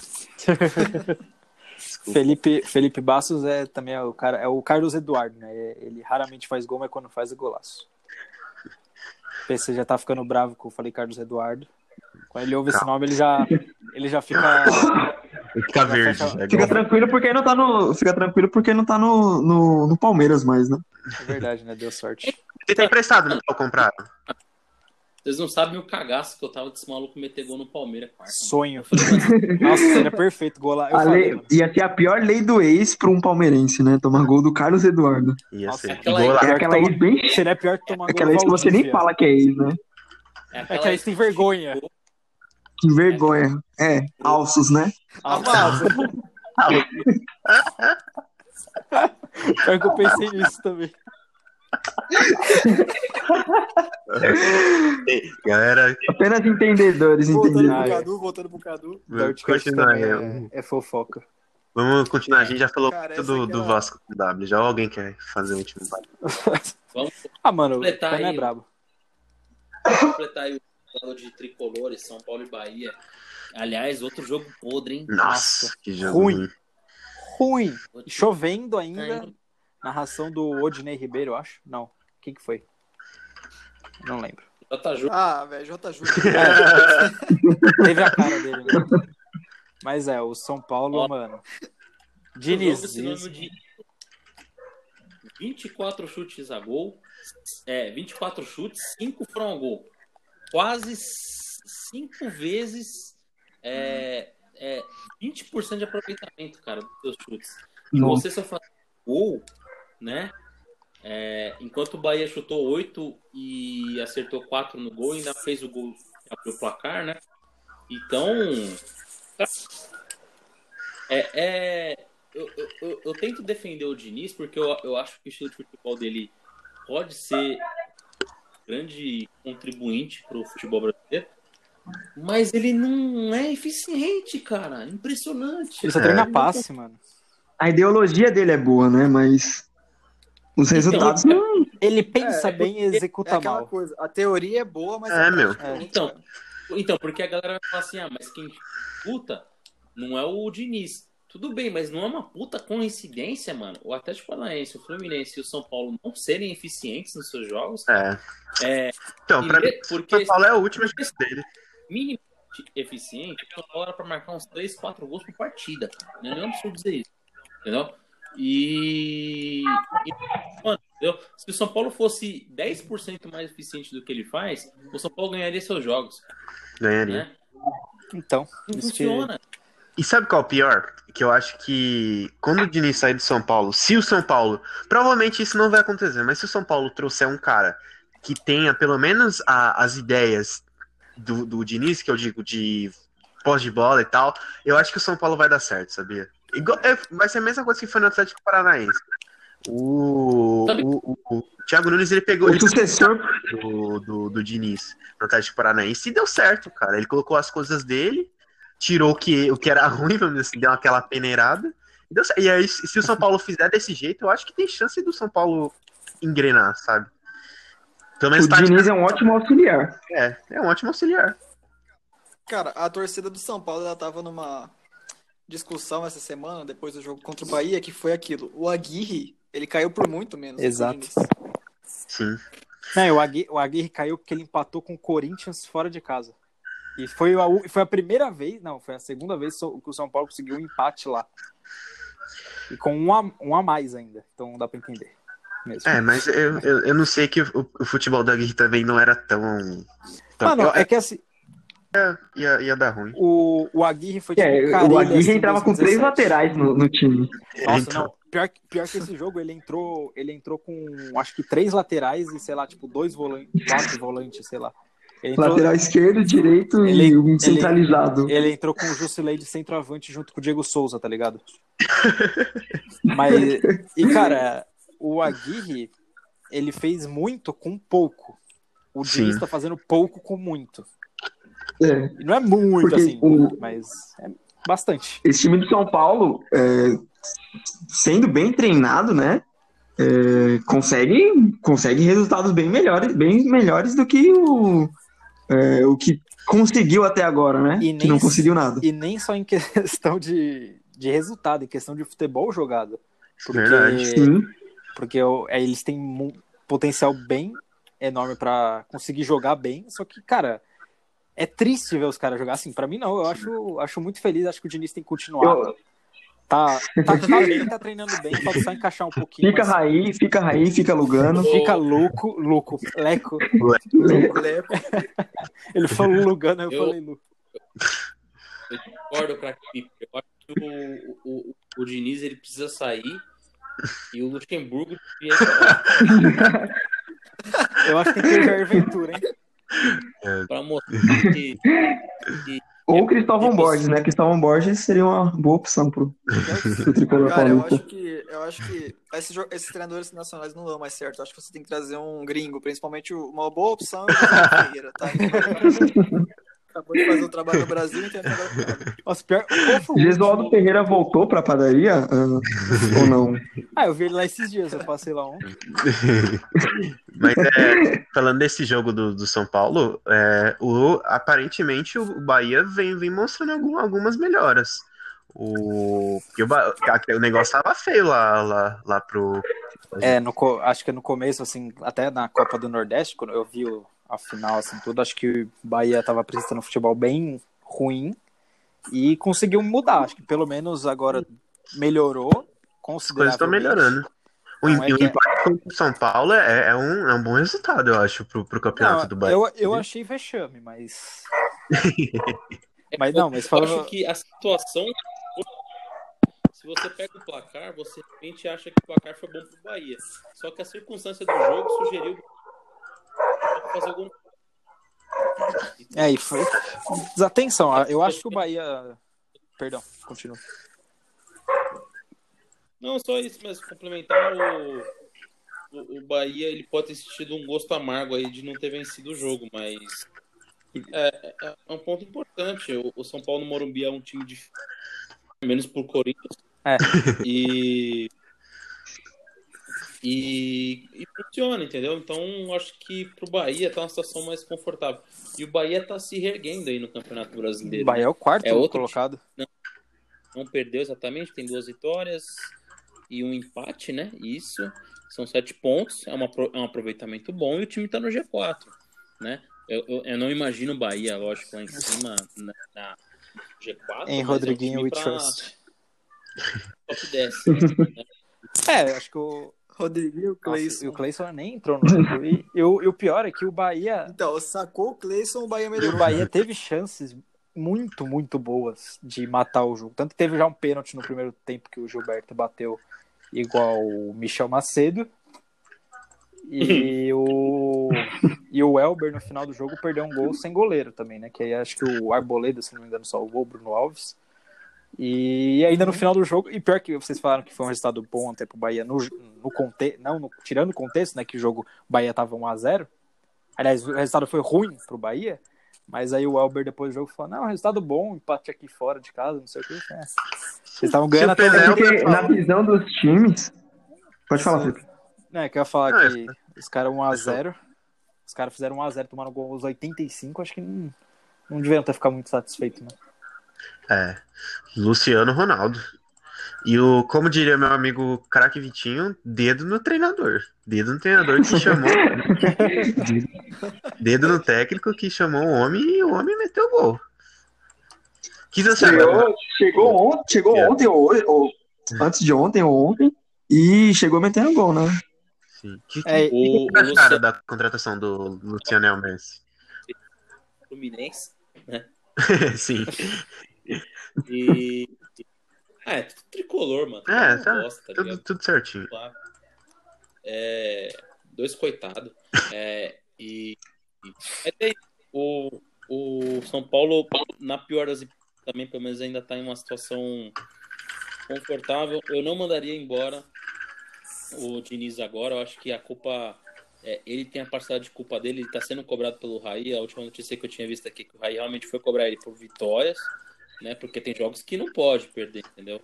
Felipe, Felipe Bastos é também é o cara, é o Carlos Eduardo, né? Ele raramente faz gol, mas quando faz é golaço. O PC já tá ficando bravo que eu falei Carlos Eduardo. Quando ele ouve esse nome, ele já, ele já fica. Fica verde. fecha- É Fica tranquilo porque não tá no. Fica tranquilo porque não tá no, no, no Palmeiras mais, né? É verdade, né? Deu sorte. Ele tá emprestado, não tá comprado. Vocês não sabem o cagaço que eu tava desse maluco meter gol no Palmeiras quarta. Sonho. Eu falei, Nossa, seria perfeito. Gol lá. Falei, lei- ia ser a pior lei do ex pra um palmeirense, né? Tomar gol do Carlos Eduardo. Ia Nossa, ser. aquela- Golaço. É aquela ex bem. Seria pior que tomar gol Aquela ex que você nem fala que é ex, né? é É aquela que aí tem vergonha. Que vergonha. É, alços, né? Ah, Pior que eu pensei nisso também. Galera, Apenas entendedores, Voltando entendeu? Ah, pro é. Cadu, voltando pro Cadu. Continuar. também é. é, é fofoca. Vamos continuar. A gente já falou Cara, do, do é a- Vasco com W. Já alguém quer fazer o último parte? Vamos Ah, mano, o Completar é aí, brabo. completar aí o lado de tricolores, São Paulo e Bahia. Aliás, outro jogo podre, hein? Nossa, que jogo ruim. ruim. Chovendo ainda. Narração do Odinei Ribeiro, eu acho. Não. Quem que foi? Não lembro. Ju- Ah, velho, J. Ju. Teve a cara dele, né? Mas é, o São Paulo, Ó, mano. Diniz. de 24 chutes a gol. É, 24 chutes, 5 foram a gol. Quase 5 vezes é, é, 20% de aproveitamento, cara, dos seus chutes. E Nossa. você só faz gol, né? É, enquanto o Bahia chutou 8 e acertou 4 no gol, ainda fez o gol abriu o placar, né? Então. É, é, eu, eu, eu- eu tento defender o Diniz porque eu, eu acho que o estilo de futebol dele pode ser grande contribuinte para o futebol brasileiro, mas ele não é eficiente, cara. Impressionante. Ele só É. treina passe, mano. A ideologia dele é boa, né? Mas os resultados Então, não. Ele pensa É, bem e É executa aquela mal. coisa, a teoria é boa, mas É, a meu. é Então, então, porque a galera vai falar assim, ah, mas quem puta não é o Diniz. Tudo bem, mas não é uma puta coincidência, mano. O Atlético Paranaense, o Fluminense e o São Paulo não serem eficientes nos seus jogos. É. É, Então, pra mim, porque o São Paulo é o último chance dele. minimamente eficiente, o São Paulo era pra marcar uns 3, 4 gols por partida. Não é absurdo dizer isso. Entendeu? E. e, entendeu? Se o São Paulo fosse 10% mais eficiente do que ele faz, o São Paulo ganharia seus jogos. Ganharia. Né? Então, Não isso que- funciona. E sabe qual é o pior? Que eu acho que quando o Diniz sair do São Paulo, se o São Paulo. Provavelmente isso não vai acontecer, mas se o São Paulo trouxer um cara que tenha pelo menos a- as ideias do, do Diniz, que eu digo de pós de bola e tal, eu acho que o São Paulo vai dar certo, sabia? Igual- é, vai ser a mesma coisa que foi no Atlético Paranaense. O, o, o, o Thiago Nunes ele pegou O ele sucessor. do, do, do Diniz no Atlético Paranaense e deu certo, cara. Ele colocou as coisas dele, tirou o que, o que era ruim, vamos dizer assim, deu aquela peneirada. E, deu certo. e aí, se o São Paulo fizer desse jeito, eu acho que tem chance do São Paulo engrenar, sabe? Pelo menos O tá- Diniz é um ótimo auxiliar. é, é um ótimo auxiliar. Cara, a torcida do São Paulo ela tava numa discussão essa semana, depois do jogo contra o Bahia, que foi aquilo. O Aguirre, ele caiu por muito menos. Exato. Sim. Não, o Aguirre, o Aguirre caiu porque ele empatou com o Corinthians fora de casa. E foi a, foi a primeira vez, não, foi a segunda vez que o São Paulo conseguiu um empate lá. E com um a, um a mais ainda. Então dá pra entender. Mesmo. É, mas eu, eu, eu não sei que o, o futebol da Aguirre também não era tão. tão Mano, eu- é que assim, ia, ia dar ruim. o, o Aguirre foi tipo É, o Aguirre assim, entrava com três 2017. laterais no, no time. Nossa, Então. não. Pior, que- pior que esse jogo, ele entrou, ele entrou com acho que três laterais e, sei lá, tipo, dois volantes, quatro volantes, sei lá. Ele entrou, Lateral esquerdo, direito Ele- e um ele- centralizado. ele entrou com o Jusilei de centroavante junto com o Diego Souza, tá ligado? Mas, e cara, o Aguirre, ele fez muito com pouco. O. Diniz tá fazendo pouco com muito. É. Não é muito, Porque assim, o- mas é bastante. Esse time do São Paulo, é, sendo bem treinado, né? é, consegue, consegue resultados bem melhores, bem melhores do que o, é, o que conseguiu até agora, né? E que nem não conseguiu nada. E nem só em questão de, de resultado, em questão de futebol jogado. Porque, Verdade. Sim. porque é, eles têm um potencial bem enorme pra conseguir jogar bem, só que, cara, é triste ver os caras jogar assim. Pra mim, não. Eu acho, acho muito feliz, acho que o Diniz tem que continuar. Eu- Tá, tá, tá bem, tá treinando bem, falta só encaixar um pouquinho. fica mas Raí, fica Raí, fica Lugano. Fica louco, louco, leco. Leco. Ele falou Lugano, eu, Eu- falei Lu. Eu concordo, craque Pipe. Eu acho que o, o, o, o Diniz ele precisa sair e o Luxemburgo pra Eu acho que tem que ter Jair Ventura, hein? Pra mostrar que, que Ou Cristóvão Borges, né? Cristóvão Borges seria uma boa opção pro, pro tricolor Cara, eu acho que, eu acho que esses, esses treinadores nacionais não dão mais certo. Eu acho que você tem que trazer um gringo, principalmente uma boa opção é o Ferreira, tá? Acabou de fazer o trabalho no Brasil, então Nossa, pior, o Gesualdo Ferreira voltou pra padaria? Ah, ou não? Ah, eu vi ele lá esses dias, eu passei lá ontem. Mas é, falando desse jogo do, do São Paulo, é, o, aparentemente o Bahia vem, vem mostrando algum- algumas melhoras. O, o, o negócio tava feio lá, lá, lá pro. É, no, acho que no começo, assim, até na Copa do Nordeste, quando eu vi o- a final, assim, tudo, acho que o Bahia tava apresentando um futebol bem ruim e conseguiu mudar. Acho que pelo menos agora melhorou As coisas estão consideravelmente. melhorando. O, Não, é o que- empate contra o São Paulo é, é um, é um bom resultado, eu acho, pro, pro campeonato do Não, Bahia. eu, eu achei vexame, mas... Mas não, mas eu fala... acho que a situação. Se você pega o placar, você realmente acha que o placar foi bom pro Bahia. Só que a circunstância do jogo sugeriu fazer algum. É, e foi... Desatenção, eu acho que o Bahia... Perdão, continua. Não, só isso mesmo. Complementar o, o, o Bahia, ele pode ter sentido um gosto amargo aí de não ter vencido o jogo, mas é, é- é um ponto importante. O, o São Paulo no Morumbi é um time de menos por Corinthians. É. E, e e funciona, entendeu? Então acho que pro Bahia tá uma situação mais confortável. E o Bahia tá se reerguendo aí no Campeonato O Brasileiro. Bahia é o quarto É outro colocado. não perdeu exatamente, tem duas vitórias e um empate, né? Isso. São sete pontos, é, uma, é um aproveitamento bom e o time tá no G4, né? Eu, eu, eu não imagino o Bahia, lógico, lá em cima na, na G4. Em Rodriguinho é um We Trust. Top 10. né? É, acho que o, Rodriguinho, Cleison. e o Cleison nem entrou no jogo. E, e o, e o pior é que o Bahia, Então, sacou o Cleison, o Bahia e o melhorou. Bahia teve chances muito, muito boas de matar o jogo. Tanto que teve já um pênalti no primeiro tempo que o Gilberto bateu igual o Michel Macedo. E o, e o Elber no final do jogo perdeu um gol sem goleiro também, né? Que aí acho que o Arboleda, se não me engano, salvou o Bruno Alves. E ainda no final do jogo, e pior que vocês falaram que foi um resultado bom até pro Bahia no, no contexto, não, no- tirando o contexto, né, que o jogo Bahia tava 1x0. Aliás, o resultado foi ruim pro Bahia, mas aí o Elber depois do jogo falou: "Não, resultado bom, empate aqui fora de casa, não sei o que". É. Vocês estavam ganhando até É É, porque na visão dos times. Pode falar, Felipe. É, que eu ia falar Não, que os caras 1x0. Os caras fizeram 1x0, tomaram gol aos 85, acho que não, não deviam ter ficado muito satisfeitos, né? É. Luciano Ronaldo. E o, como diria meu amigo craque Vitinho, dedo no treinador. Dedo no treinador que chamou. dedo no técnico que chamou o homem e o homem meteu o gol. Quis acertar. Chegou, chegou ontem, chegou É. ontem ou, ou antes de ontem ou ontem e chegou metendo gol, né? Sim. Que, que, É, que acharam Luciano da contratação do Luciano Messi? Fluminense. Sim. E. Ah, é tudo tricolor, mano. É, tá. gosta, tá Tudo, ligado? tudo certinho. É, dois coitados. É, e, e é o, o São Paulo, na pior das hipóteses, também, pelo menos, ainda está em uma situação confortável. Eu não mandaria embora o Diniz agora. Eu acho que a culpa. é, ele tem a parcela de culpa dele, ele está sendo cobrado pelo Raí. A última notícia que eu tinha visto aqui é que o Raí realmente foi cobrar ele por vitórias né? Porque tem jogos que não pode perder, entendeu?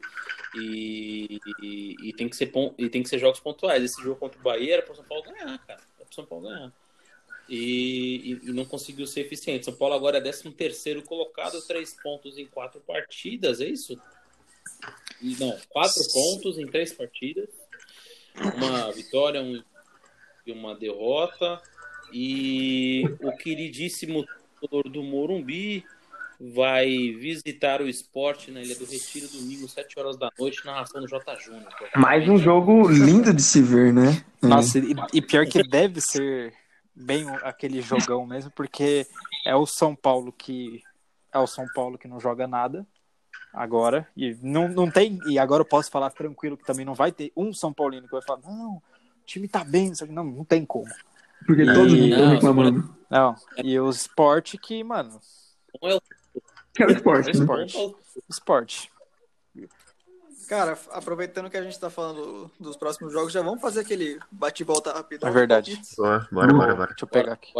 E, e, e tem que ser e tem que ser jogos pontuais. Esse jogo contra o Bahia era para o São Paulo ganhar, cara. Era pro São Paulo ganhar. E, e, não conseguiu ser eficiente. São Paulo agora é 13 terceiro colocado, três pontos em quatro partidas, é isso? Não, quatro pontos em três partidas, uma vitória um, e uma derrota. E o queridíssimo torcedor do Morumbi vai visitar o esporte na Ilha do Retiro domingo, 7 horas da noite, narração do J. Júnior. Mais um jogo lindo de se ver, né? Nossa, e, e pior que deve ser bem aquele jogão mesmo, porque é o São Paulo que é o São Paulo que não joga nada agora e não, não tem e agora eu posso falar tranquilo que também não vai ter um São Paulino que vai falar não, o time tá bem, não, não tem como. Porque E- todos estão Não, reclamando. Não, e o esporte que, mano, Não é o É o esporte, é né? esporte. Esporte. Cara, aproveitando que a gente tá falando dos próximos jogos, já vamos fazer aquele bate-volta rapidão. É verdade. Boa, bora, bora, bora. Deixa eu pegar aqui.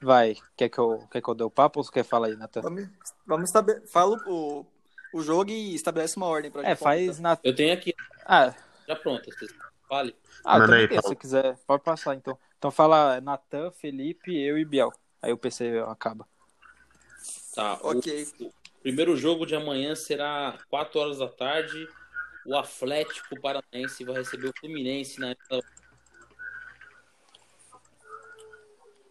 Vai, quer que eu, quer que eu dê o papo ou você quer falar aí, Nathan? Vamos, vamos estabele... Fala o, o jogo e estabelece uma ordem pra É, gente faz na. Eu tenho aqui, Ah, já pronto. vocês- Fale. ah Manda aí, tem, se quiser. Pode passar então. Então fala Natan, Felipe, eu e Biel. Aí o PC acaba. Tá. o- Ok. O primeiro jogo de amanhã será 4 horas da tarde. O Atlético Paranaense vai receber o Fluminense na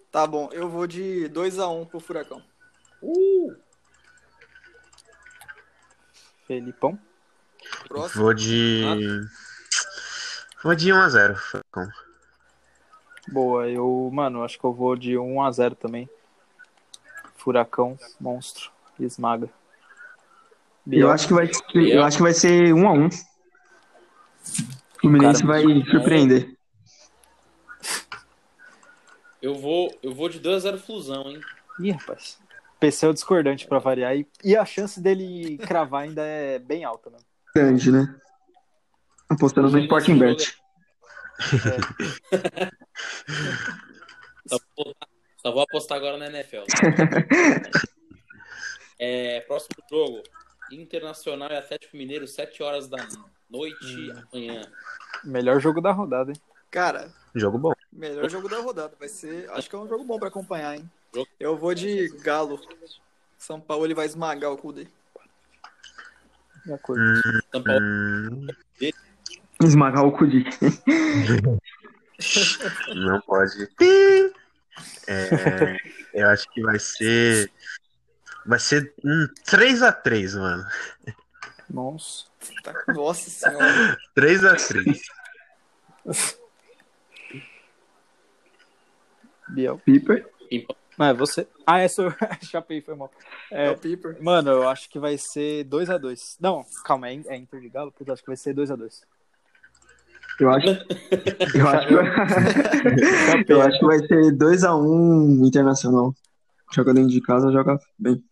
Tá bom, eu vou de 2x1 pro Furacão. Uh! Felipão. Próximo. Vou de. Vou de 1x0. Boa, eu, mano, acho que eu vou de 1 a 0 também. Furacão, monstro, esmaga. Eu acho que vai, eu acho que vai ser um a um. O Fluminense vai surpreender. Eu vou, eu vou de 2 a 0 Flusão, hein? Ih, rapaz. PC é o discordante pra variar. E, e a chance dele cravar ainda é bem alta, né? Grande, né? Apostando no Sporting Bet. Vou, só vou apostar agora na NFL. É, próximo jogo: Internacional e Atlético Mineiro, 7 horas da noite amanhã. Melhor jogo da rodada, hein? Cara, Jogo bom. melhor jogo da rodada. Vai ser. Acho que é um jogo bom pra acompanhar, hein? Eu vou de Galo. São Paulo ele vai esmagar o Cudê. De acordo. São Paulo Hum, Esmagar o Cudi. não pode. É, eu acho que vai ser. Vai ser um 3x3, mano. Nossa. Tá- Nossa senhora. 3x3. Biel. Piper. Não, é você. Ah, é sou Chapei, foi mal. É, É, o Piper. mano, eu acho que vai ser 2x2. Não, calma, é, é Inter de Galo? Puta, acho que vai ser 2x2. Eu acho, eu acho, que, eu acho que vai ser 2x1 Internacional. Joga dentro de casa, joga bem.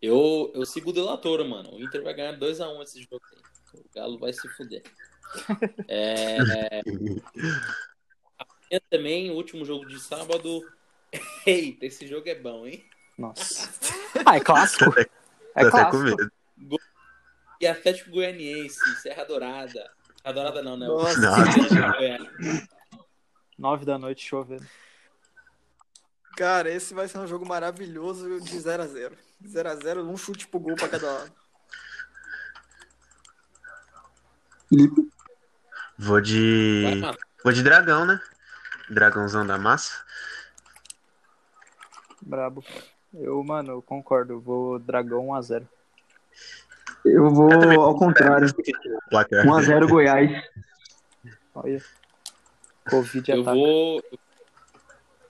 Eu, eu sigo o Delator, mano. O Inter vai ganhar 2x1 esse jogo aí. O Galo vai se fuder. É, amanhã também, o último jogo de sábado. Eita, esse jogo é bom, hein? Nossa. Ah, é clássico. É clássico. medo. E Atlético Goianiense, Serra Dourada. Serra Dourada não, né? Nossa. Nossa. Goiás. 9 da noite chovendo. Cara, esse vai ser um jogo maravilhoso de 0x0. 0x0, um chute pro gol pra cada lado. Felipe? Vou Vai de. matar. Vou de dragão, né? Dragãozão da massa. Brabo. Eu, mano, eu concordo. Vou dragão 1x0. Eu vou Eu ao contrário. Placar. 1x0 Goiás. Olha. Covid Eu ataca. vou.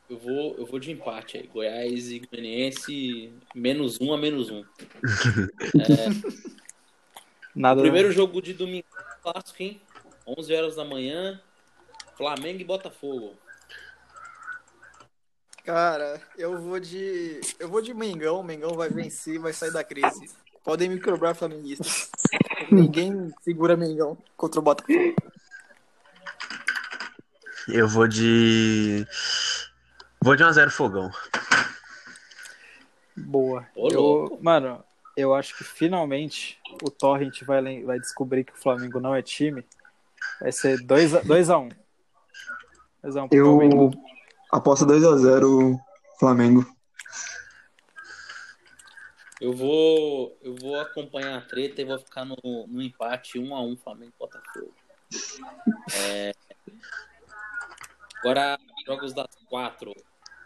Eu vou, eu vou de empate aí. Goiás e Goianiense, menos um a menos um. Nada. Primeiro jogo de domingo clássico, hein? 11 horas da manhã. Flamengo e Botafogo. Cara, eu vou de. Eu vou de Mengão. Mengão vai vencer, vai sair da crise. Podem me cobrar flamenguistas. Ninguém segura Mengão contra o Botafogo. Eu vou de. Vou de 1x0 fogão. Boa. Ô, Eu, mano, eu acho que finalmente o Torrent vai, vai descobrir que o Flamengo não é time. Vai ser 2x1. 2x1 pro Flamengo. Eu aposto 2x0 Flamengo. Eu vou, eu vou acompanhar a treta e vou ficar no, no empate 1 a 1 Flamengo e Botafogo. É, Agora, jogos das quatro.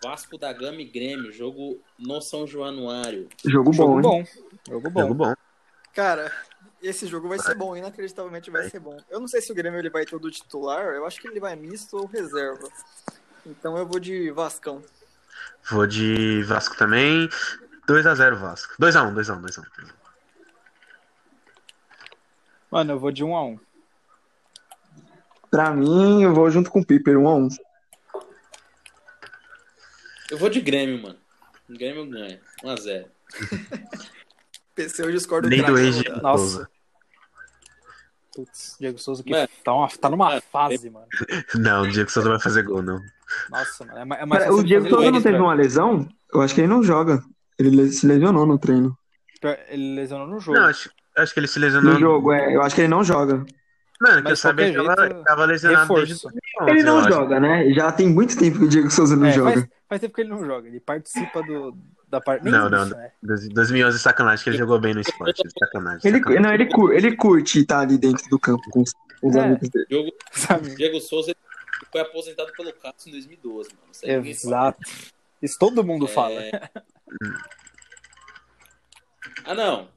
Vasco da Gama e Grêmio, jogo no São Januário. Jogo bom, Jogo hein? bom. Jogo bom. Jogo bom. Cara, esse jogo vai ser bom, inacreditavelmente vai ser bom. Eu não sei se o Grêmio ele vai todo titular, eu acho que ele vai misto ou reserva. Então eu vou de Vascão. Vou de Vasco também. 2x0 Vasco. 2x1, 2x1, 2x1. Mano, eu vou de 1x1. Pra mim, eu vou junto com o Piper, 1x1. Eu vou de Grêmio, mano. O Grêmio ganha. 1 a 0 PC eu discordo Lei do ex. Nossa. Souza. Putz, Diego Souza que Mano. tá, uma- tá numa Mano, fase, mano. Não, o Diego Souza vai fazer gol, não. Nossa, mano. É é mais fácil o Diego Souza não teve uma lesão? Eu acho que ele não joga. Ele le- se lesionou no treino. Ele lesionou no jogo. Não, acho, acho que ele se lesionou. No jogo, é. Eu acho que ele não joga. Mano, que eu sabia que qualquer tava, lesionado desde reforço. 2011, Ele não joga, né? Já tem muito tempo que o Diego Souza não É, joga. faz, faz tempo que ele não joga. Ele participa do, da parte. Não, não, não. né? 2011 sacanagem, que ele jogou bem no esporte. Sacanagem. Ele, sacanagem. não, ele, cur- ele curte estar ali dentro do campo com os, É. amigos dele. Sabe? Diego Souza foi aposentado pelo Cássio em 2012, mano. Isso fala. Isso todo mundo É. fala. Ah, não.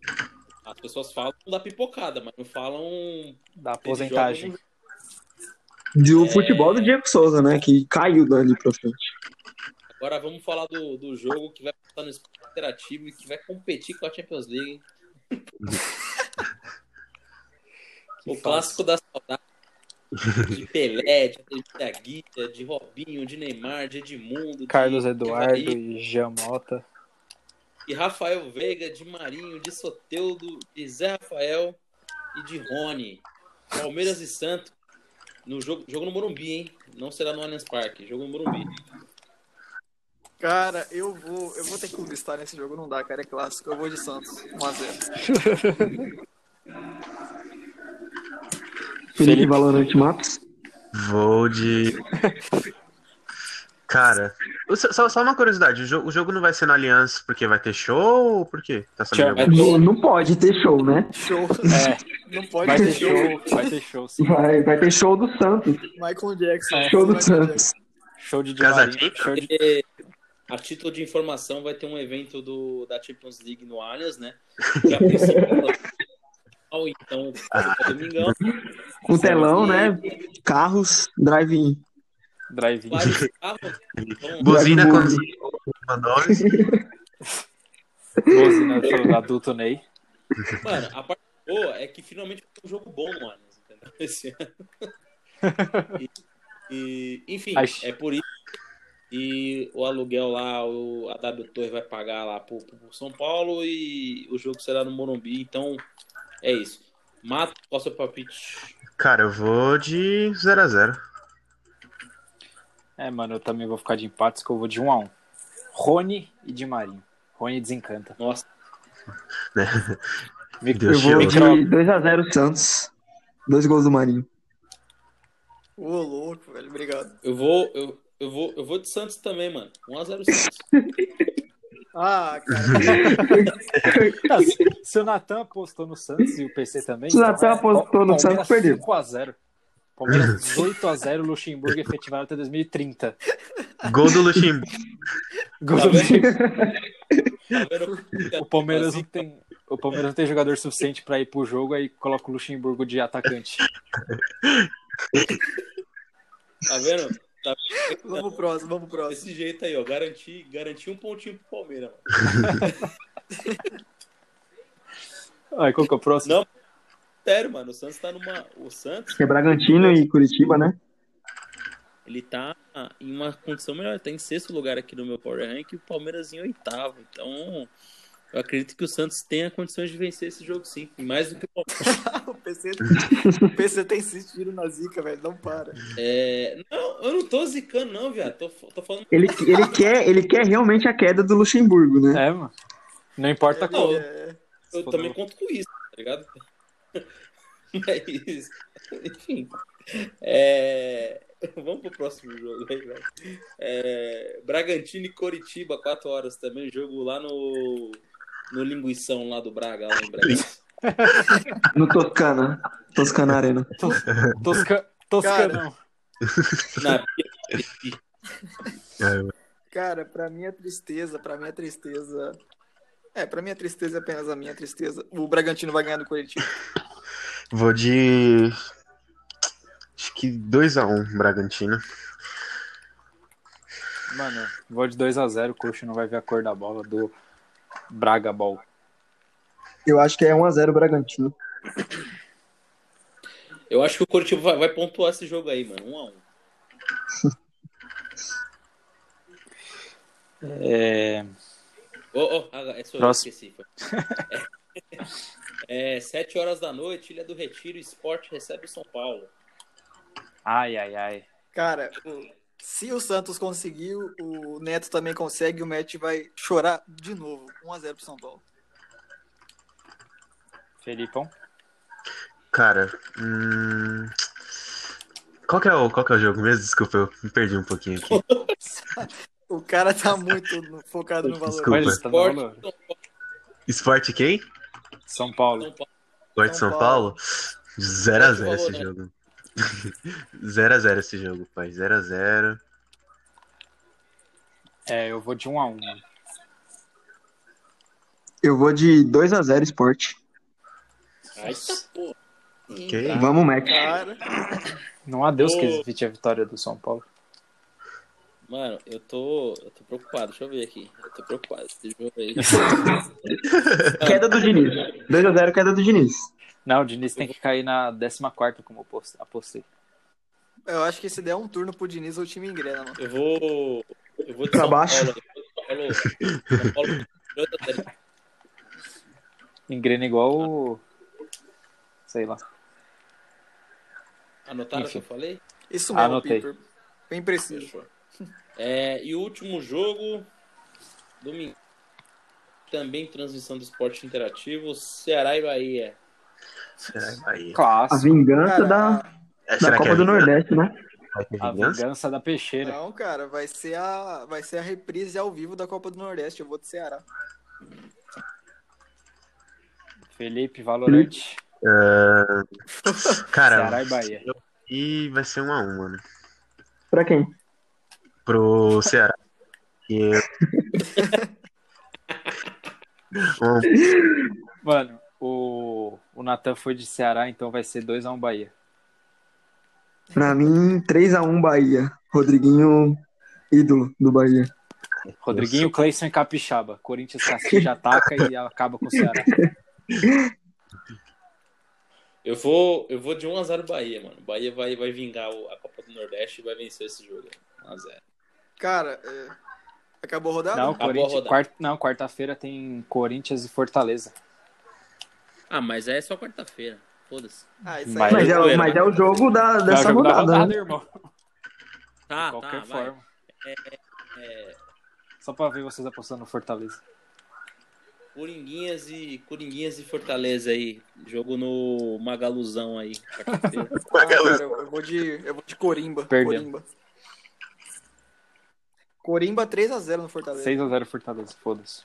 As pessoas falam da pipocada, mas não falam. Da aposentagem. joga Do futebol do Diego Souza, né? Que caiu dali pra frente. Agora vamos falar do, do jogo que vai passar no esporte interativo e que vai competir com a Champions League. o clássico da saudade de Pelé, de Guia, de Robinho, de Neymar, de Edmundo, de Carlos Eduardo Evaí, e Jean Mota. e Rafael Veiga, de Marinho, de Soteudo, de Zé Rafael e de Rony. Palmeiras e Santos no jogo, jogo no Morumbi, hein? Não será no Allianz Parque, jogo no Morumbi. Cara, eu vou, eu vou ter que clubistar nesse jogo, não dá, cara, é clássico. Eu vou de Santos, 1x0. Felipe Valorant Matos. Vou de. Cara, só, só uma curiosidade: o jogo, o jogo não vai ser na Aliança porque vai ter show ou por quê? Tá Não, não pode ter show, né? Show. É, Não pode vai ter ter show. show, vai ter show, sim. Vai, vai ter show do Santos. Michael Jackson. É. Show do Michael Santos. Show de Di Casadinho? Show de E, a título de informação, vai ter um evento do, da Champions League no Allianz, né? Já principal, então, é domingão. Com telão, né? Carros, drive-in. drive-in. Então, Buzina com. Buzina do adulto Ney. mano, a parte boa é que finalmente ter um jogo bom no Allianz, entendeu? Esse ano. E, e, enfim, Ai. é por isso. E o aluguel lá, o, a W Torre vai pagar lá pro, pro São Paulo e o jogo será no Morumbi. Então, é isso. Mato, qual é o seu palpite? Cara, eu vou de 0x0. É, mano, eu também vou ficar de empates, que eu vou de 1 a 1 Rony e Di Marinho. Rony desencanta. Nossa, Me, Deus Eu vou de ouça. 2x0 Santos. Dois gols do Marinho. Ô, louco, velho, obrigado. eu vou, eu, eu vou, eu vou de Santos também, mano. 1x0 Santos. Ah, cara. Ah, se, se o Natan apostou no Santos e o PC também. Se o Natan apostou no Santos, perdeu. 5x0. Palmeiras 18x0, Luxemburgo efetivado até 2030. Gol do Luxemburgo. Gol Tá do vendo? Luxemburgo. Tá? O Palmeiras não tem. O Palmeiras não tem jogador suficiente pra ir pro jogo, aí coloca o Luxemburgo de atacante. Tá vendo? Tá? Vamos pro próximo, vamos pro próximo. Desse jeito aí, ó. Garanti, garanti um pontinho pro Palmeiras, mano. Aí, qual que é o próximo? Não. Sério, mano. O Santos tá numa. O Santos, Que é Bragantino e Curitiba, né? ele tá em uma condição melhor. Ele tá em sexto lugar aqui no meu Power Rank e o Palmeiras em oitavo. Então. Eu acredito que o Santos tenha condições de vencer esse jogo, sim. E mais do que o o, PC, o PC tá insistindo na zica, velho. Não para. É... Não, eu não tô zicando, não, viado. Tô, tô falando. Ele, ele, quer, ele quer realmente a queda do Luxemburgo, né? É, mano. Não importa Não, qual. É, Eu também conto com isso, tá ligado? Mas, enfim. É... Vamos pro próximo jogo aí, velho. É... Bragantino e Coritiba, 4 horas também. Jogo lá no. No Linguição lá do Braga, lá em Bragança. No Toscana. Toscana Arena. Tosca... Toscanão. Na... Cara, pra minha tristeza, pra minha tristeza. É, pra minha tristeza é apenas a minha tristeza. O Bragantino vai ganhar do Curitiba. Vou de. Acho que 2x1 Bragantino. Mano, vou de 2x0, o Coxa não vai ver a cor da bola do Braga Ball. Eu acho que é 1x0 Bragantino. Eu acho que o Coritiba vai, vai pontuar esse jogo aí, mano. 1 a 1 É... Ô, ah, é só eu Próximo. esqueci. É, é, 7 horas da noite, Ilha do Retiro, Esporte recebe São Paulo. Ai, ai, ai. Cara, o- se o Santos conseguir, o Neto também consegue, o Matt vai chorar de novo. 1x0 pro São Paulo. Felipão. Cara, hum... qual, que é o, qual que é o jogo mesmo? Desculpa, eu me perdi um pouquinho aqui. O cara tá muito no- focado no valor. Desculpa. Esporte, valor. São Paulo, Esporte quem? São Paulo. São Paulo. Esporte São São Paulo? 0x0 esse né? jogo. 0x0 esse jogo, pai. 0x0. É, eu vou de 1x1. Eu vou de 2x0 Sport. Ai, tá porra. Ok. Tá. Vamos, Mac. Cara, Não há Deus que Ô. evite a vitória do São Paulo. Mano, eu tô, eu tô preocupado. Deixa eu ver aqui. Eu tô preocupado. Esse jogo aí. Queda do Diniz. 2x0 queda do Diniz. Não, o Diniz tem que cair na 14 como apostei. eu acho que se der um turno pro Diniz, o time engrena, mano. Eu vou. Eu vou de Pra São baixo. Paulo. São Paulo. São Paulo. dois a zero. Engrena igual o... Sei lá. Anotaram o que eu falei? Isso mesmo, Anotei. Piper. Bem preciso. É, e o último jogo, domingo. Também transmissão do esporte interativo, Ceará e Bahia. Será que vai? A Clássico. vingança Cara, da, É, da Copa é do? Nordeste, né? A vingança? da peixeira. Não, cara, vai ser a vai ser a reprise ao vivo da Copa do Nordeste. Eu vou de Ceará. Felipe, Valorante, Ah, Cara, Ceará e Bahia. e vai ser 1x1, mano. Pra quem? Pro Ceará. E... Um- Mano, o, o Natan foi de Ceará, então vai ser 2x1 Bahia. Pra mim, 3x1 Bahia. Rodriguinho, ídolo do Bahia. Rodriguinho, Cleison e Capixaba. Corinthians castiga, ataca e acaba com o Ceará. Eu vou, eu vou de 1x0 Bahia, mano. Bahia vai, vai vingar o- a Copa do Nordeste e vai vencer esse jogo. 1x0. Cara, é, acabou a rodada? Não, Acabou a Corinthians, rodada. quarta, não, quarta-feira tem Corinthians e Fortaleza. Ah, mas é só quarta-feira. Foda-se. Ah, isso aí. Mas- Mas é, mas é o jogo da, É o dessa jogo da rodada. rodada, né? irmão. Tá, De qualquer tá, forma. É, Só pra ver vocês apostando no Fortaleza. Coringuinhas e Coringuinhas e Fortaleza aí. Jogo no Magaluzão aí. quarta-feira. Ah, eu, eu vou de eu vou de Corimba. Perdeu. Corimba. Corimba 3x0 no Fortaleza. 6x0 Fortaleza, foda-se.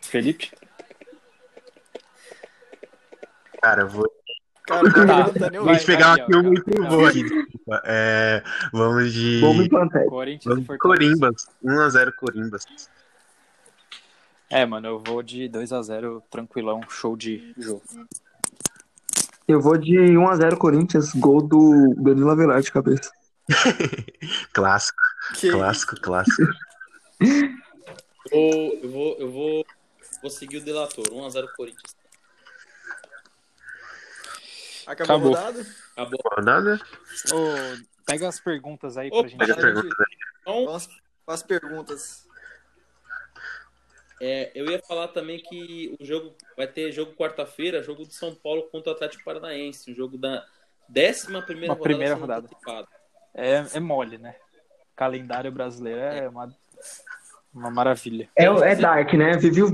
Felipe? Cara, eu vou Cara, Tá. Tá gente pegar aqui um muito bom. É, vamos de. Vamos. Corinthians Vamos e. Corimbas. 1x0 Corimbas. É, mano, eu vou de 2x0 tranquilão, show de jogo. Eu vou de 1x0 Corinthians, gol do Danilo Avelar de cabeça. Clássico, Que- clássico, clássico. Vou- eu vou, eu vou, vou seguir o delator. 1x0 Corinthians. Acabou, Acabou. a rodada? Acabou. Rodada? Ô, pega as perguntas aí Ô, pra gente. Pega a pergunta. Então, para as perguntas. é, eu ia falar também que o jogo vai ter jogo quarta-feira, jogo de São Paulo contra o Atlético Paranaense, um jogo da 11 primeira rodada. primeira rodada. É, é mole, né? Calendário brasileiro é uma, uma maravilha. É, é Dark, né? Vivi o-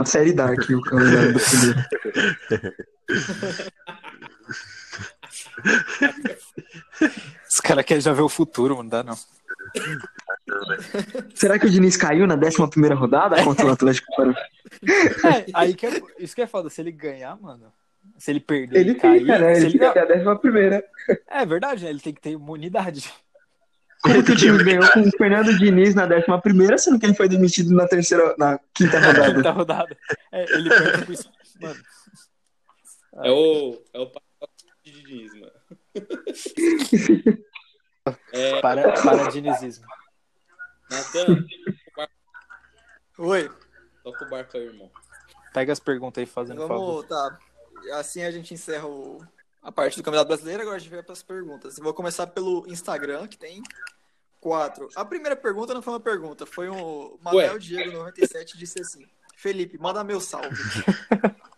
a série Dark, o calendário brasileiro. Os caras querem já ver o futuro, não dá não. Será que o Diniz caiu na 11 rodada contra o Atlético Paranaense? É, aí que é, isso que é foda, se ele ganhar, mano. Se ele perder Ele e cair. fica, né? Ele ele- fica até a 11 primeira. É verdade, né? Ele tem que ter imunidade. Como que o time ganhou com o Fernando Diniz na 11 primeira, sendo que ele foi demitido na terceira, na quinta rodada? Quinta rodada. É, ele perde com isso. Mano, É o, é o mano. É, para, para dinizismo. Natan, Oi, toca o barco aí, irmão. Pega as perguntas aí fazendo favor. vamos, tá. Assim a gente encerra o- a parte do Campeonato Brasileiro, agora a gente vai para as perguntas. Eu vou começar pelo Instagram, que tem quatro. A primeira pergunta não foi uma pergunta, foi um Manuel. Diego 97 disse assim: Felipe, manda meu salve.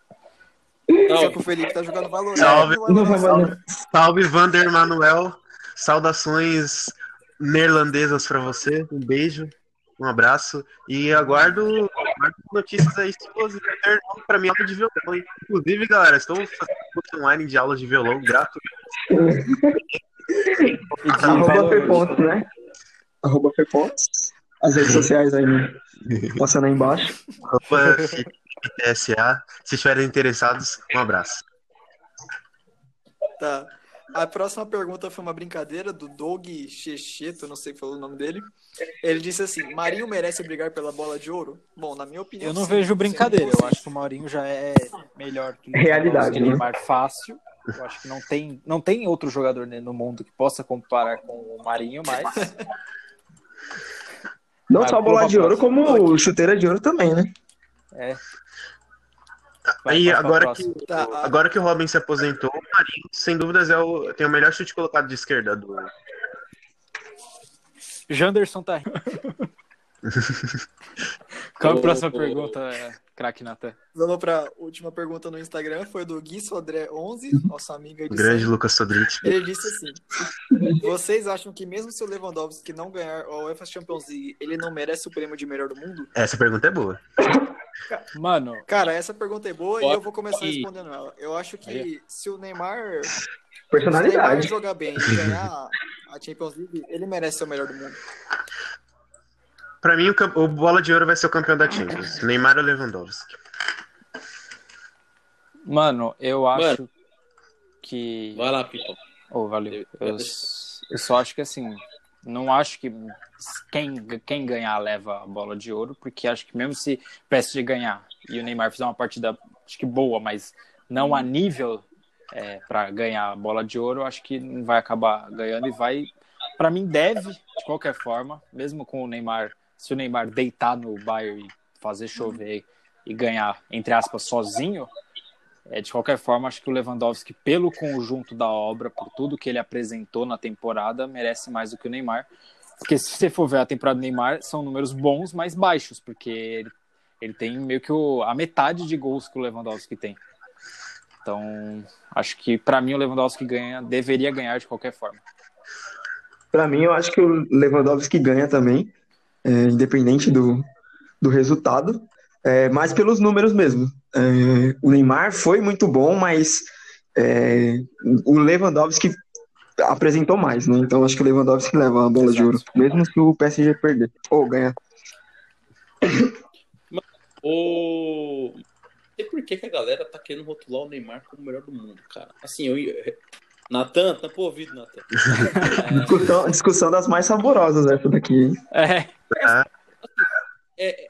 Só que o Felipe tá jogando Valorant. Salve. vai mandar. Salve, Vander Manuel. Saudações neerlandesas pra você. Um beijo, um abraço. E aguardo, aguardo notícias aí pra mim aula de violão. hein? Inclusive, galera, estou fazendo curso online de aulas de violão gratuito. De Arroba. Fepontes, né? Arroba Fepontes. As redes sociais aí, né? Passando aí embaixo. TSA. Se estiverem interessados, um abraço. Tá. A próxima pergunta foi uma brincadeira do Doug Checheto, não sei qual falou o nome dele. Ele disse assim: Marinho merece brigar pela bola de ouro? Bom, na minha opinião. Eu não sim. vejo brincadeira. Eu acho que o Maurinho já é melhor que o Realidade, que né? Neymar fácil. Eu acho que não tem, não tem outro jogador né, no mundo que possa comparar com o Marinho, mas Não Vai, só bola de ouro, como chuteira de ouro também, né? é. Vai, Aí, agora que, Tá, agora que o Robin se aposentou, o Marinho, sem dúvidas, é o, tem o melhor chute colocado de esquerda do. Janderson tá. Qual a próxima pergunta, craque Natan? Vamos pra última pergunta no Instagram, foi do Gui Sodré11, nosso amigo aí de Grande. Lucas Sodrich. Ele disse assim: Vocês acham que mesmo se o Lewandowski não ganhar a UEFA Champions League, ele não merece o prêmio de melhor do mundo? Essa pergunta é boa. Mano, Cara, essa pergunta é boa e eu vou começar respondendo ela. Eu acho que Aí. se o Neymar, se o Neymar Personalidade. jogar bem e ganhar a Champions League, ele merece ser o melhor do mundo. Pra mim, o, o Bola de Ouro vai ser o campeão da Champions. Neymar ou Lewandowski? mano, eu acho que. Vai lá, Pipo. Oh, valeu. Eu, eu só acho que assim, não acho que quem, quem ganhar leva a bola de ouro, porque acho que mesmo se o PSG ganhar e o Neymar fizer uma partida, acho que boa, mas não a nível é, para ganhar a bola de ouro, acho que não vai acabar ganhando e vai. Para mim, deve, de qualquer forma, mesmo com o Neymar, se o Neymar deitar no Bayern e fazer chover e ganhar, entre aspas, sozinho, é, de qualquer forma, acho que o Lewandowski, pelo conjunto da obra, por tudo que ele apresentou na temporada, merece mais do que o Neymar. Porque se você for ver a temporada do Neymar, são números bons, mas baixos, porque ele, ele tem meio que o- a metade de gols que o Lewandowski tem. Então, acho que para mim o Lewandowski ganha, deveria ganhar de qualquer forma. Pra mim, eu acho que o Lewandowski ganha também, é, independente do, do resultado, é, mas pelos números mesmo. É, o Neymar foi muito bom, mas é, o Lewandowski apresentou mais, né? Então acho que o Lewandowski leva a bola de ouro, mesmo se o PSG perder ou ganhar. O... Não sei por que, que a galera tá querendo rotular o Neymar como o melhor do mundo, cara. Assim, eu. Natan, tampa o ouvido, Natan. Discussão, discussão das mais saborosas essa daqui, hein? É, É, é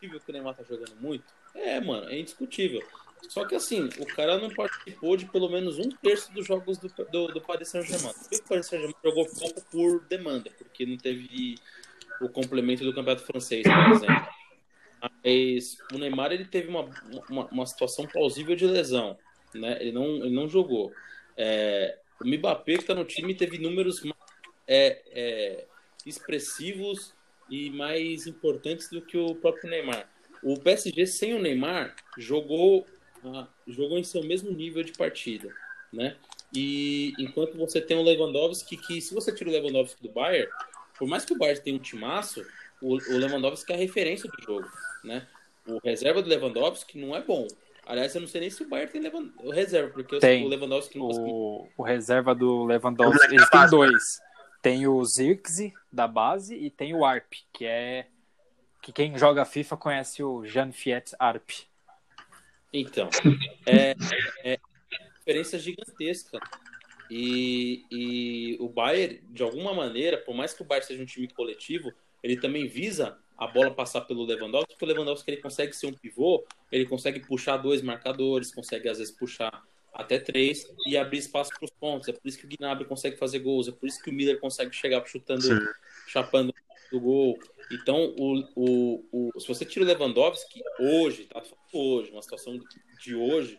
indiscutível que o Neymar tá jogando muito? É, mano, é indiscutível. Só que assim, o cara não participou de pelo menos um terço dos jogos do, do, do Paris Saint-Germain. Por que o Paris Saint-Germain jogou pouco por demanda? Porque não teve o complemento do campeonato francês, por exemplo. Mas o Neymar ele teve uma, uma, uma situação plausível de lesão. Né? Ele, não, ele não jogou. É, o Mbappé, que está no time, teve números mais, é, é, expressivos e mais importantes do que o próprio Neymar. O PSG sem o Neymar jogou ah, jogou em seu mesmo nível de partida, né? E enquanto você tem o Lewandowski, que se você tira o Lewandowski do Bayern, por mais que o Bayern tenha um timaço, o, o Lewandowski é a referência do jogo, né? O reserva do Lewandowski não é bom. Aliás, eu não sei nem se o Bayern tem Levan- o reserva, porque eu- Tem. o Lewandowski não o, o reserva do É Lewandowski, moleque eles têm base, dois. Tem o Zirkzee da base e tem o Arp, que é que quem joga FIFA conhece o Jean Fiat Arp. Então, é, é diferença gigantesca. E, e o Bayern, de alguma maneira, por mais que o Bayern seja um time coletivo, ele também visa a bola passar pelo Lewandowski, porque o Lewandowski ele consegue ser um pivô, ele consegue puxar dois marcadores, consegue às vezes puxar até três e abrir espaço para os pontos. É por isso que o Gnabry consegue fazer gols, é por isso que o Miller consegue chegar chutando, Sim. chapando do gol. Então, o, o, o, se você tira o Lewandowski hoje, tá? Hoje, uma situação de hoje,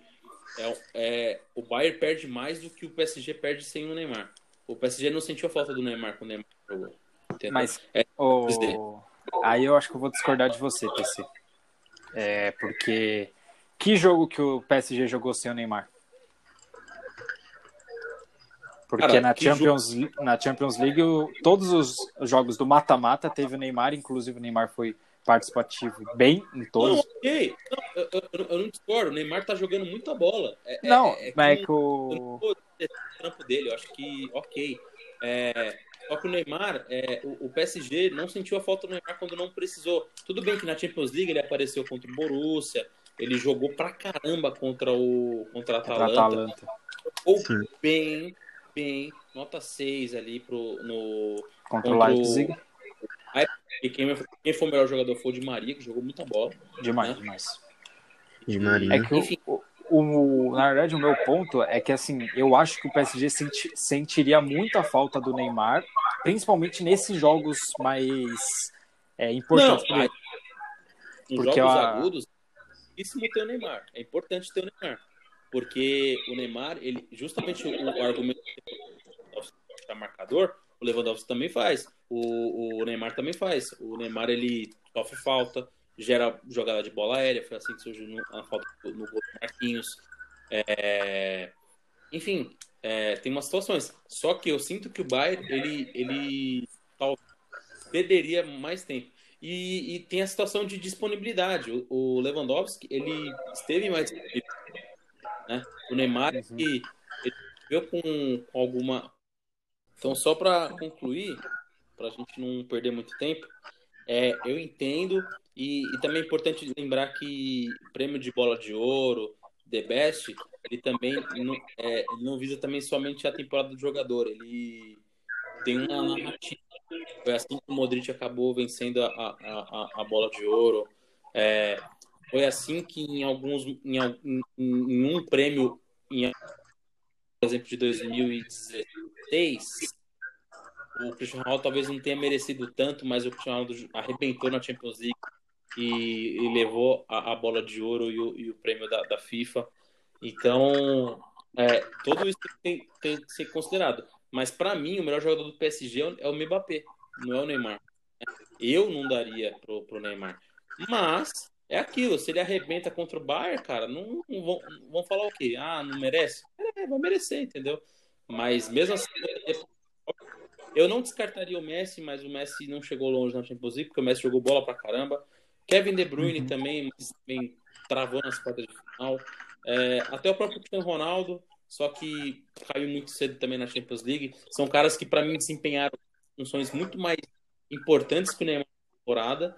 é, é, o Bayern perde mais do que o PSG perde sem o Neymar. O PSG não sentiu a falta do Neymar quando o Neymar jogou. Entendeu? Mas É, o... aí eu acho que eu vou discordar de você, PC. É, porque que jogo que o PSG jogou sem o Neymar? Porque Cara, na, Champions, na Champions League, o- todos os jogos do mata-mata teve o Neymar, inclusive o Neymar foi participativo bem em Não, todos. ok. Não, eu, eu- eu não discordo. O Neymar tá jogando muita bola. É, é- Não, é, é mas é que que eu o. não vou o trampo dele. Eu acho que, ok. É, só que o Neymar, é, o, o PSG não sentiu a falta do Neymar quando não precisou. Tudo bem que na Champions League ele apareceu contra o Borussia, ele jogou pra caramba contra o contra a Contra a Atalanta. Atalanta. Ou Sim. bem, bem, nota 6 ali pro, no. Contra o Contra o- Leipzig. E quem, quem foi o melhor jogador foi o Di Maria, que jogou muita bola. Demais, né? demais. De Maria. É que Enfim. o, o, na verdade, o meu ponto é que, assim, eu acho que o PSG senti- sentiria muita falta do Neymar, principalmente nesses jogos mais é, importantes. Não. Em Porque jogos a- agudos, é difícil ter o Neymar. É importante ter o Neymar. Porque o Neymar, ele, justamente o, o argumento da marcador, o Lewandowski também faz. O, o Neymar também faz. O Neymar, ele sofre falta, gera jogada de bola aérea. Foi assim que surgiu a falta no gol do Marquinhos. É, enfim, é, tem umas situações. Só que eu sinto que o Bayern, ele, ele perderia mais tempo. E, e tem a situação de disponibilidade. O, o Lewandowski, ele esteve mais né? O Neymar, Uhum. ele, ele veio com, com alguma... Então, só para concluir, para a gente não perder muito tempo, é, eu entendo e, e também é importante lembrar que prêmio de bola de ouro, The Best, ele também não, é, não visa também somente a temporada do jogador, ele tem uma narrativa. Foi assim que o Modric acabou vencendo a, a, a, bola de ouro. É, foi assim que em alguns em, em, em um prêmio, em, por exemplo, de 2016, o Cristiano Ronaldo talvez não tenha merecido tanto, mas o Cristiano Ronaldo arrebentou na Champions League e, e levou a, a bola de ouro e o, e o prêmio da, da FIFA. Então, é, tudo isso tem, tem que ser considerado. Mas para mim, o melhor jogador do PSG é o- é o Mbappé, não é o Neymar. Eu não daria pro, pro Neymar. Mas é aquilo, se ele arrebenta contra o Bayern, cara, não, não vão, vão falar o quê? Ah, não merece? É, vai merecer, entendeu? Mas mesmo assim, eu não descartaria o Messi, mas o Messi não chegou longe na Champions League, porque o Messi jogou bola pra caramba. Kevin De Bruyne também, mas também travou nas quartas de final. É, até o próprio Cristiano Ronaldo, só que caiu muito cedo também na Champions League. São caras que, para mim, desempenharam funções muito mais importantes que o Neymar na temporada,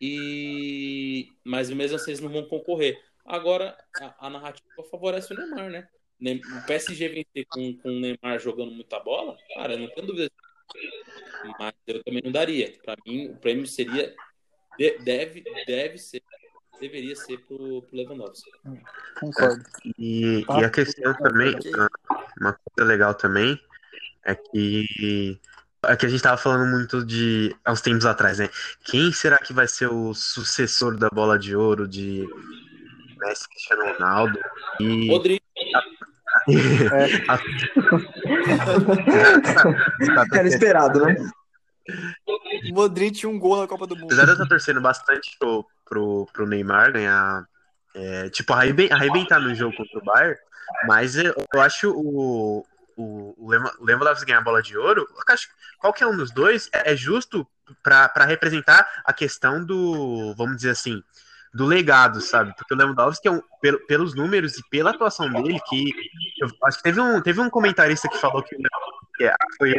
e... mas mesmo assim eles não vão concorrer. Agora, a, a narrativa favorece o Neymar, né? O PSG vencer com, com o Neymar jogando muita bola, cara, não tenho dúvida. Mas eu também não daria. Para mim, o prêmio seria. Deve, deve ser deveria ser pro, pro Lewandowski. Concordo. E, e a questão também, uma coisa legal também, é que é que a gente tava falando muito de há uns tempos atrás, né? Quem será que vai ser o sucessor da bola de ouro de Messi Cristiano Ronaldo? E Rodrigo, Era esperado, né? Modric um gol na Copa do Mundo. apesar de eu estar torcendo bastante pro, pro, pro Neymar ganhar, é, tipo, arreben- arrebentar no jogo contra o Bayern, mas eu, acho o, o, o Lewandowski ganhar a bola de ouro, acho que qualquer um dos dois é, é justo para representar a questão do, vamos dizer assim, do legado, sabe? Porque o Lewandowski é um, pelo- pelos números e pela atuação dele, que eu acho que teve um, teve um comentarista que falou que é- foi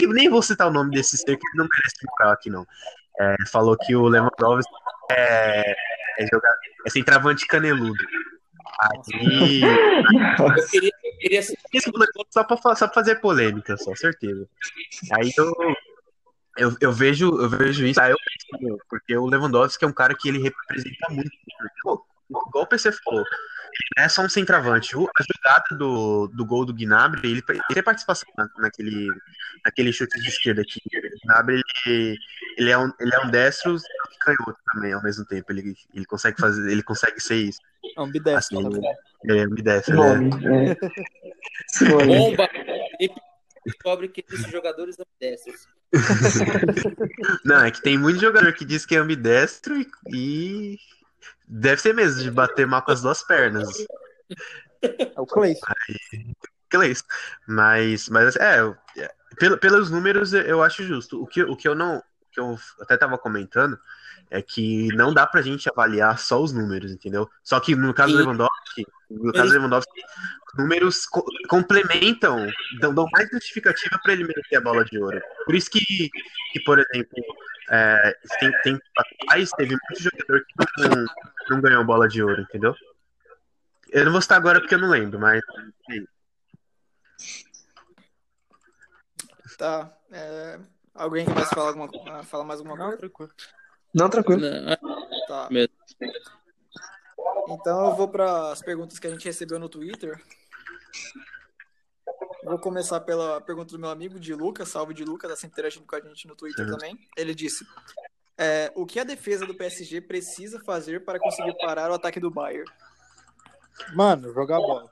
eu nem vou citar o nome desse ser que não merece ficar aqui, não. É, falou que o Lewandowski é, é, jogar, é centroavante caneludo. Aí, eu queria, eu queria só pra, só pra fazer polêmica, só, certeza. Aí eu, eu, eu vejo, eu vejo isso, aí eu penso, porque o Lewandowski é um cara que ele representa muito. Igual o PC falou, ele é só um centroavante. O- A jogada do, do gol do Gnabry, ele, ele tem participação na- naquele, naquele chute de esquerda aqui. O Gnabry, ele, ele, é um, ele é um destro e canhoto também, ao mesmo tempo. Ele, ele consegue fazer, ele consegue ser isso. É um bidestro Assim. Ele é ambidestro, né? Nome. É. Esse nome. bomba. E descobre que esses jogadores são destros. Não, é que tem muito jogador que diz que é ambidestro e, e deve ser mesmo, de bater mal com as duas pernas. É o é isso. Mas, mas é, pelo- pelos números eu- acho justo. O que, o que eu não. que eu até tava comentando é que não dá pra gente avaliar só os números, entendeu? Só que no caso do. Lewandowski, no caso do Lewandowski, os números co- complementam, dão, dão mais justificativa pra ele merecer a bola de ouro. Por isso que, que por exemplo, é, tem, tem atrás teve muito jogador que não, não ganhou bola de ouro, entendeu? Eu não vou citar agora porque eu não lembro, mas Tá. é, Alguém que mais fala, alguma... ah, fala mais alguma Não, coisa? tranquilo. Não, tranquilo. Não, Tá. Então eu vou para as perguntas que a gente recebeu no Twitter. Vou começar pela pergunta do meu amigo de Lucas, salve de Lucas, tá sempre interagindo com a gente no Twitter Uhum. também. Ele disse: é, O que a defesa do PSG precisa fazer para conseguir parar o ataque do Bayern? Mano, jogar bola.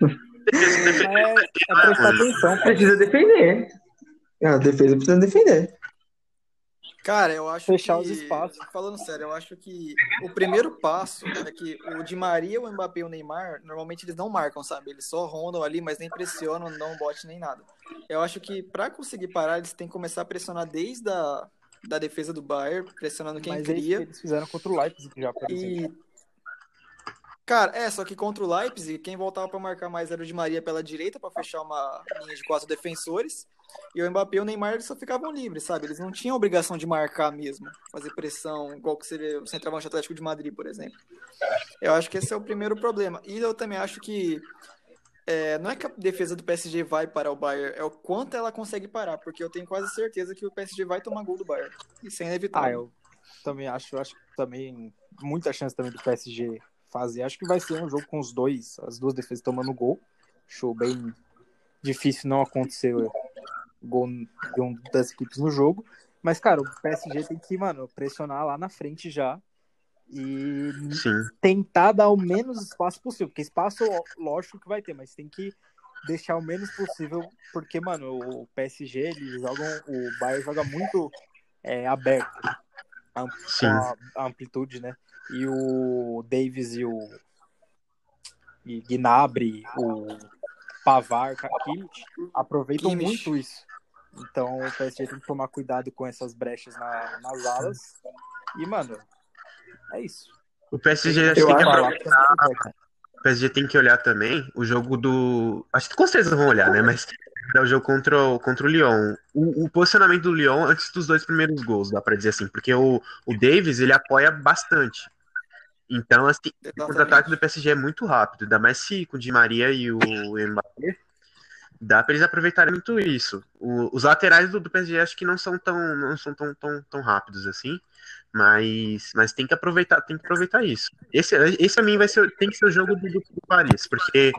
É, é prestar atenção. Precisa defender. A defesa precisa defender. Cara, eu acho Fechar que, os espaços. Falando sério, eu acho que o primeiro passo é que o Di Maria, o Mbappé e o Neymar, normalmente eles não marcam, sabe? Eles só rondam ali, mas nem pressionam, não bote nem nada. Eu acho que para conseguir parar, eles têm que começar a pressionar desde a da defesa do Bayern, pressionando quem Mas é isso que cria. eles fizeram contra o Leipzig já, por exemplo. E Cara, é, só que contra o Leipzig, quem voltava para marcar mais era o Di Maria pela direita para fechar uma linha de quatro defensores. E o Mbappé e o Neymar eles só ficavam livres, sabe? Eles não tinham obrigação de marcar mesmo, fazer pressão, igual que seria o centroavante Atlético de Madrid, por exemplo. Eu acho que esse é o primeiro problema. E eu também acho que é, não é que a defesa do PSG vai parar o Bayern, é o quanto ela consegue parar, porque eu tenho quase certeza que o PSG vai tomar gol do Bayern. Isso é Ah, inevitável. eu também acho, eu acho também muita chance também do PSG fazer. Acho que vai ser um jogo com os dois, as duas defesas tomando gol. Show bem difícil não acontecer gol de um das equipes no jogo. Mas, cara, o PSG tem que, mano, pressionar lá na frente já e sim. tentar dar o menos espaço possível. Porque espaço, lógico que vai ter, mas tem que deixar o menos possível, porque, mano, o PSG, eles jogam, o Bayern joga muito é, aberto, am- com Sim. a, a amplitude, né? E o Davis e o e Gnabry, o Pavar, Kimmich, aproveitam Kimmich. muito isso. Então o PSG tem que tomar cuidado com essas brechas na- nas alas. E, mano, é isso. O PSG Eu tem que sei, cara. o PSG tem que olhar também o jogo do. Acho que com certeza vão olhar, né? Mas é o jogo contra o, contra o Lyon. O, o posicionamento do Lyon antes dos dois primeiros gols, dá pra dizer assim, porque o, o Davis ele apoia bastante. Então, assim, o contra-ataque do PSG é muito rápido, ainda mais se com o Di Maria e o Mbappé, dá pra eles aproveitarem muito isso. O- os laterais do, do PSG acho que não são tão não são tão, tão, tão rápidos assim, mas, mas tem que aproveitar, tem que aproveitar isso. Esse, esse a mim vai ser, tem que ser o jogo do, do Paris, porque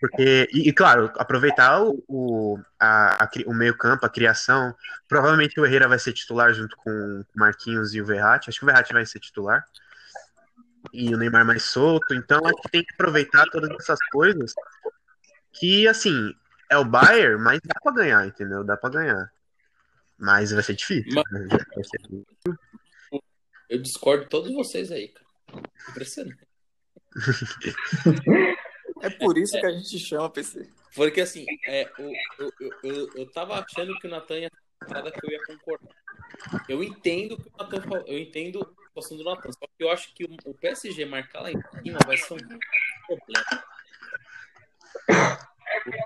porque e, e, claro, aproveitar o, o, a, a o meio-campo, a criação. Provavelmente o Herrera vai ser titular junto com o Marquinhos e o Verratti. Acho que o Verratti vai ser titular e o Neymar mais solto. Então acho que tem que aproveitar todas essas coisas. Que assim, é o Bayern, mas dá pra ganhar, entendeu? Dá pra ganhar. Mas vai ser difícil. né? Vai ser- Eu discordo de todos vocês aí, cara. Impressionante. É por isso que a gente chama PC. Porque assim, é, eu, eu, eu, eu tava achando que o Natan ia falar que eu ia concordar. Eu entendo que o Natan falou, eu entendo a situação do Natan, só que eu acho que o, PSG marcar lá em cima vai ser um problema.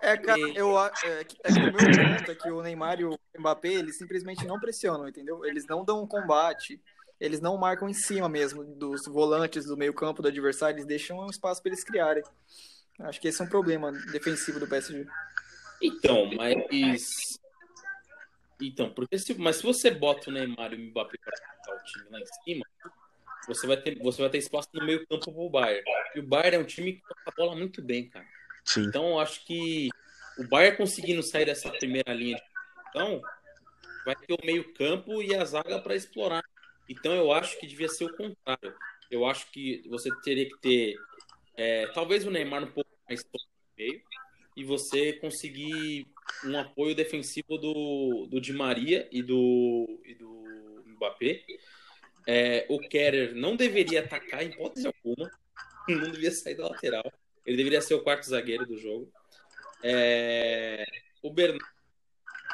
É, cara, eu é, que- é que o meu ponto é que o Neymar e o Mbappé, eles simplesmente não pressionam, entendeu? Eles não dão um combate, eles não marcam em cima mesmo dos volantes do meio-campo do adversário, eles deixam um espaço para eles criarem. Acho que esse é um problema defensivo do PSG. Então, mas. Então, porque se, mas se você bota o Neymar e o Mbappé para botar o time lá em cima, você vai ter, você vai ter espaço no meio campo pro Bayern. E o Bayern é um time que toca a bola muito bem, cara. Sim. Então, eu acho que o Bayern conseguindo sair dessa primeira linha de então vai ter o meio-campo e a zaga para explorar. Então, eu acho que devia ser o contrário. Eu acho que você teria que ter é, talvez o Neymar um pouco solto no meio e você conseguir um apoio defensivo do, do Di Maria e do, e do Mbappé. É, o Kerer não deveria atacar em hipótese alguma, não devia sair da lateral. Ele deveria ser o quarto zagueiro do jogo. É, o Bernardo,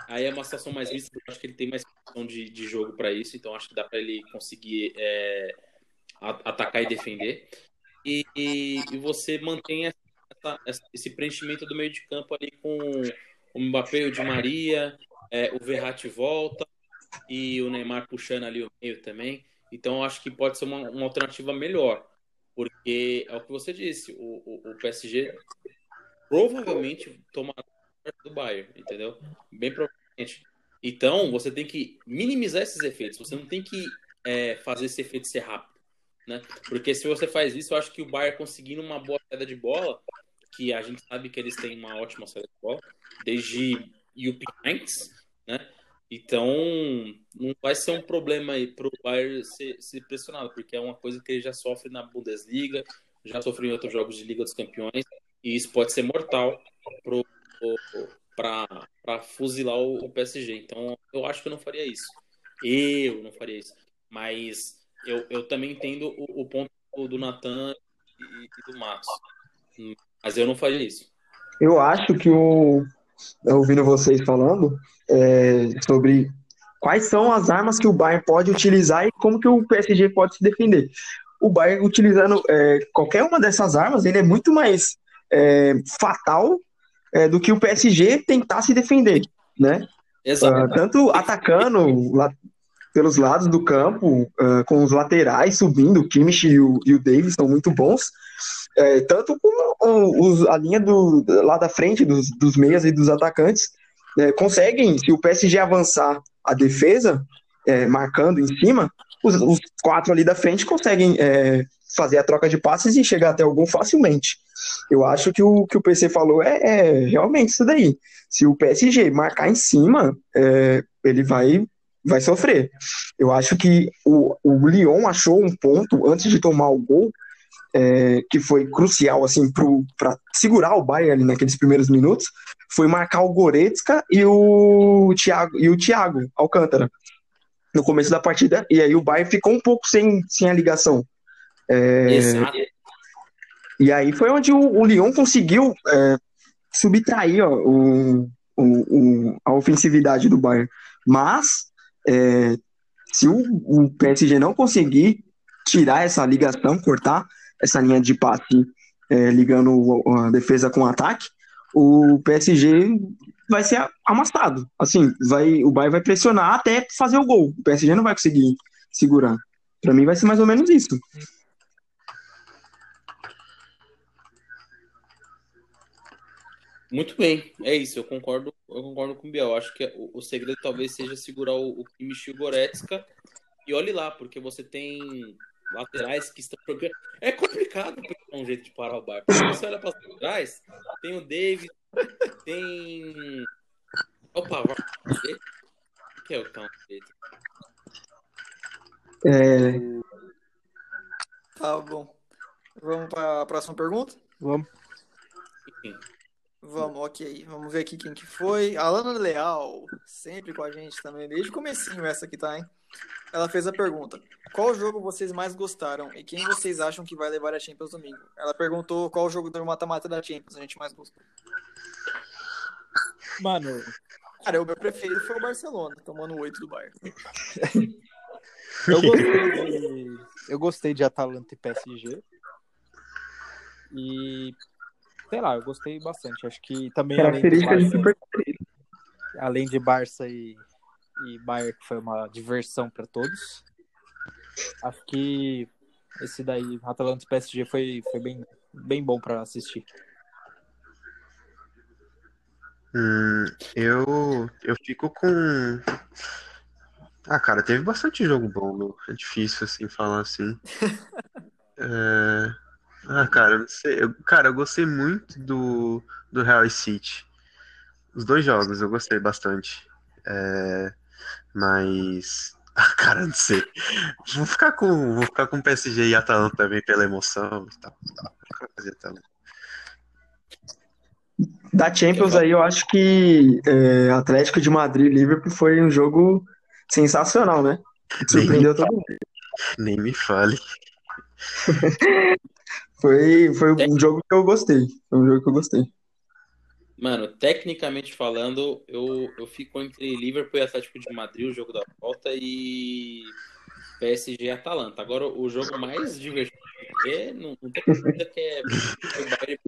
aí é uma situação mais vista, eu acho que ele tem mais posição de, de jogo para isso, então acho que dá para ele conseguir é, a- atacar e defender. E, e você mantém essa- esse preenchimento do meio de campo ali com o Mbappé, o Di Maria, é, o Verratti volta e o Neymar puxando ali o meio também. Então acho que pode ser uma, uma alternativa melhor, porque é o que você disse, o, o, o PSG provavelmente tomará do Bayern, entendeu? Bem provavelmente. Então você tem que minimizar esses efeitos. Você não tem que é, fazer esse efeito ser rápido, né? Porque se você faz isso, eu acho que o Bayern conseguindo uma boa saída de bola, que a gente sabe que eles têm uma ótima saída de bola, desde Jupp Heynckes, né? Então, não vai ser um problema aí pro Bayern ser, ser pressionado, porque é uma coisa que ele já sofre na Bundesliga, já sofreu em outros jogos de Liga dos Campeões, e isso pode ser mortal para fuzilar o, o PSG. Então, eu acho que eu não faria isso. Eu não faria isso. Mas eu, eu também entendo o, o ponto do Natan e, e do Matos. Mas eu não faria isso. Eu acho que o. Ouvindo vocês falando é, sobre quais são as armas que o Bayern pode utilizar e como que o PSG pode se defender. O Bayern utilizando é, qualquer uma dessas armas, ele é muito mais é, fatal é, do que o PSG tentar se defender, né? Exato. Ah, tanto atacando lá pelos lados do campo, ah, com os laterais subindo, o Kimmich e o, e o Davis são muito bons, é, tanto como os- a linha do, lá da frente dos, dos meias e dos atacantes é, conseguem, se o PSG avançar a defesa, é, marcando em cima, os, os quatro ali da frente conseguem é, fazer a troca de passes e chegar até o gol facilmente. Eu acho que o que o PC falou é, é realmente isso daí. Se o PSG marcar em cima, é, ele vai, vai sofrer. Eu acho que o, o Lyon achou um ponto antes de tomar o gol é, que foi crucial assim para segurar o Bayern ali naqueles primeiros minutos, foi marcar o Goretzka e o Thiago e o Thiago Alcântara no começo da partida e aí o Bayern ficou um pouco sem, sem a ligação. É, Exato. e aí foi onde o, o Lyon conseguiu é, subtrair ó, o, o- o- a ofensividade do Bayern. Mas é, se o, o PSG não conseguir tirar essa ligação, cortar essa linha de passe é, ligando a defesa com o ataque, o PSG vai ser amassado. Assim, vai, o Bayern vai pressionar até fazer o gol. O PSG não vai conseguir segurar. Pra mim vai ser mais ou menos isso. Muito bem, é isso, eu concordo, eu concordo com o Biel. Acho que o, o segredo talvez seja segurar o, o Kimmich o Goretzka. E olhe lá, porque você tem laterais que estão jogando. É complicado um jeito de parar o barco. Porque você olha para as laterais, tem o David, tem. O Pavard. que é o tá direita? É, Tá bom. Vamos para a próxima pergunta? Vamos. Enfim. Vamos, ok. Vamos ver aqui quem que foi. Alana Leal, sempre com a gente também, desde o comecinho essa aqui, tá, hein? Ela fez a pergunta: Qual jogo vocês mais gostaram e quem vocês acham que vai levar a Champions domingo? Ela perguntou qual jogo do mata-mata da Champions a gente mais gostou. Mano, Cara, o meu preferido foi o Barcelona, tomando o 8 do Bayern. eu gostei de, eu gostei de Atalanta e PSG. E sei lá, eu gostei bastante. Acho que também além de característica de Barça, super. além de Barça e, e Bayern, que foi uma diversão para todos. Acho que esse daí, Atalanta e PSG, foi, foi bem, bem bom para assistir. Hum, eu, eu fico com. Ah, cara, teve bastante jogo bom, meu. É difícil, assim, falar assim. É, Ah, cara, não sei. Eu- Cara, eu gostei muito do, do Real City. Os dois jogos eu gostei bastante. É, Mas. Ah, cara, não sei. Vou ficar com, vou ficar com PSG e Atalanta também pela emoção e tal. tal. Da Champions aí, eu acho que é, Atlético de Madrid e Liverpool foi um jogo sensacional, né? Surpreendeu todo mundo. Nem me fale. Foi, foi um jogo que eu gostei. Foi um jogo que eu gostei. Mano, tecnicamente falando, eu, eu fico entre Liverpool e Atlético de Madrid, o jogo da volta, e PSG e Atalanta. Agora, o jogo mais divertido ver, não, não tem dúvida que é o Bayern.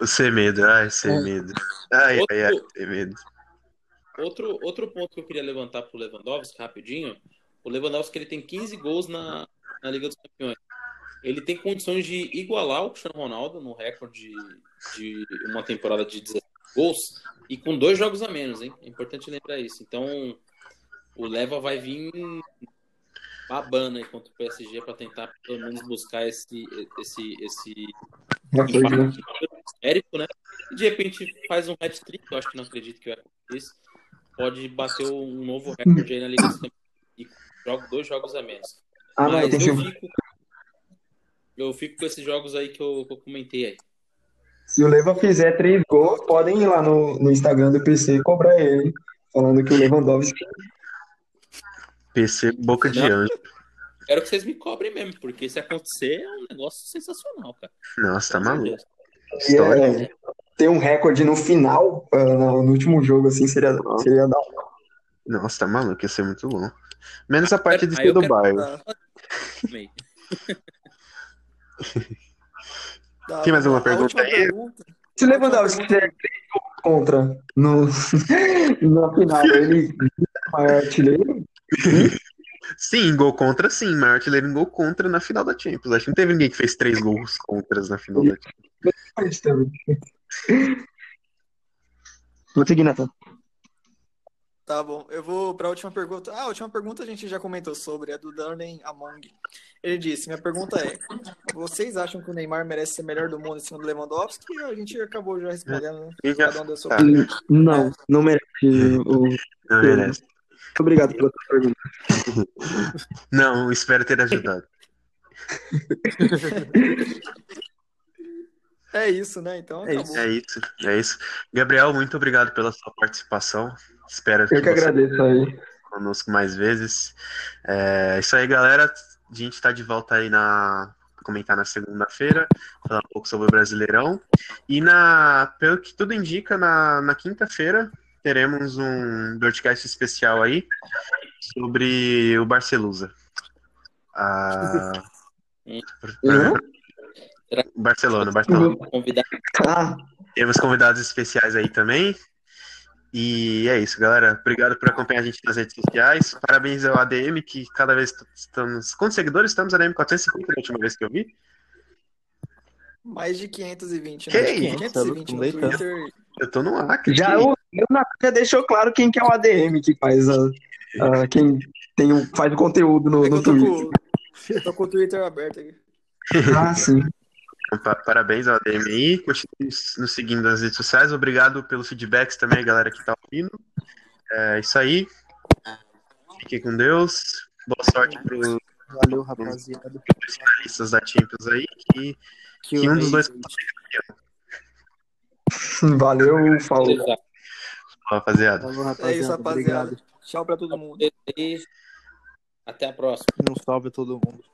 O Semedo, ai, Semedo. Ai, ai, ai, Outro- Semedo. Outro, outro ponto que eu queria levantar pro Lewandowski, rapidinho, o Lewandowski ele tem 15 gols na, na Liga dos Campeões. Ele tem condições de igualar o Cristiano Ronaldo no recorde de, de uma temporada de 17 gols e com dois jogos a menos, hein? É importante lembrar isso. Então, o Leva vai vir babando aí contra o PSG para tentar pelo menos buscar esse esse esse empate numérico, né? De repente faz um hat-trick, eu acho que não acredito que vai acontecer. Pode bater um novo recorde aí na Liga e joga dois jogos a menos. Ah, não, Mas tem que eu fico eu fico com esses jogos aí que eu, que eu comentei aí. Se o Leva fizer três gols, podem ir lá no, no Instagram do PC e cobrar ele, hein? falando que o Lewandowski. PC Boca de Não. Anjo. Quero que vocês me cobrem mesmo, porque se acontecer é um negócio sensacional, cara. Nossa, tá maluco. História. É, ter um recorde no final, ah, no, no último jogo, assim, seria, seria da hora. Nossa, tá maluco, ia ser muito bom. Menos a parte de do quero- Bayern. Tá, Tem mais uma pergunta última aí? pergunta. Se o Lewandowski três gols contra no, na final, ele é o maior artilheiro? Sim, gol contra, sim. Maior artilheiro em gol contra na final da Champions. Acho que não teve ninguém que fez três gols contras na final da Champions. Vou seguir, Nathan. Tá bom, eu vou para a última pergunta. Ah, a última pergunta a gente já comentou sobre, é do Darren Among. Ele disse: Minha pergunta é: Vocês acham que o Neymar merece ser melhor do mundo em cima do Lewandowski? E a gente acabou já respondendo, né? E já- Cada um deu sua tá. Não, não merece. O... Não merece. Muito obrigado pela sua pergunta. Não, espero ter ajudado. É isso, né? Então É acabou. É isso, é isso. Gabriel, muito obrigado pela sua participação. Espero Eu que você agradeço aí. conosco mais vezes. É isso aí, galera. A gente tá de volta aí na comentar na segunda-feira, falar um pouco sobre o Brasileirão. E na, pelo que tudo indica, na, na quinta-feira teremos um broadcast especial aí sobre o Barcelusa. Ah, Uhum. Barcelona, Barcelona. Convidado. Ah, Temos convidados especiais aí também. E é isso, galera. Obrigado por acompanhar a gente nas redes sociais. Parabéns ao ADM, que cada vez estamos. Quantos seguidores estamos? ADM 450 da última vez que eu vi. Mais de 520, Que né? isso? 520 no. Twitter. Eu tô no Acre. já o já deixou claro quem que é o ADM que faz a, a- quem tem o, faz o conteúdo no, É no eu tô Twitter. com, tô com o Twitter aberto aqui. Ah, sim. Pa- Parabéns ao ADM aí. Continue nos seguindo nas redes sociais. Obrigado pelos feedbacks também, galera que tá ouvindo. É isso aí. Fiquem com Deus. Boa sorte para os Valeu, rapaziada. finalistas da Champions aí. Que, que um dos dois. Valeu, falou. Exato. Rapaziada. Falou, É rapaziada. isso, rapaziada. Obrigado. Tchau pra todo mundo. Até a próxima. Um salve a todo mundo.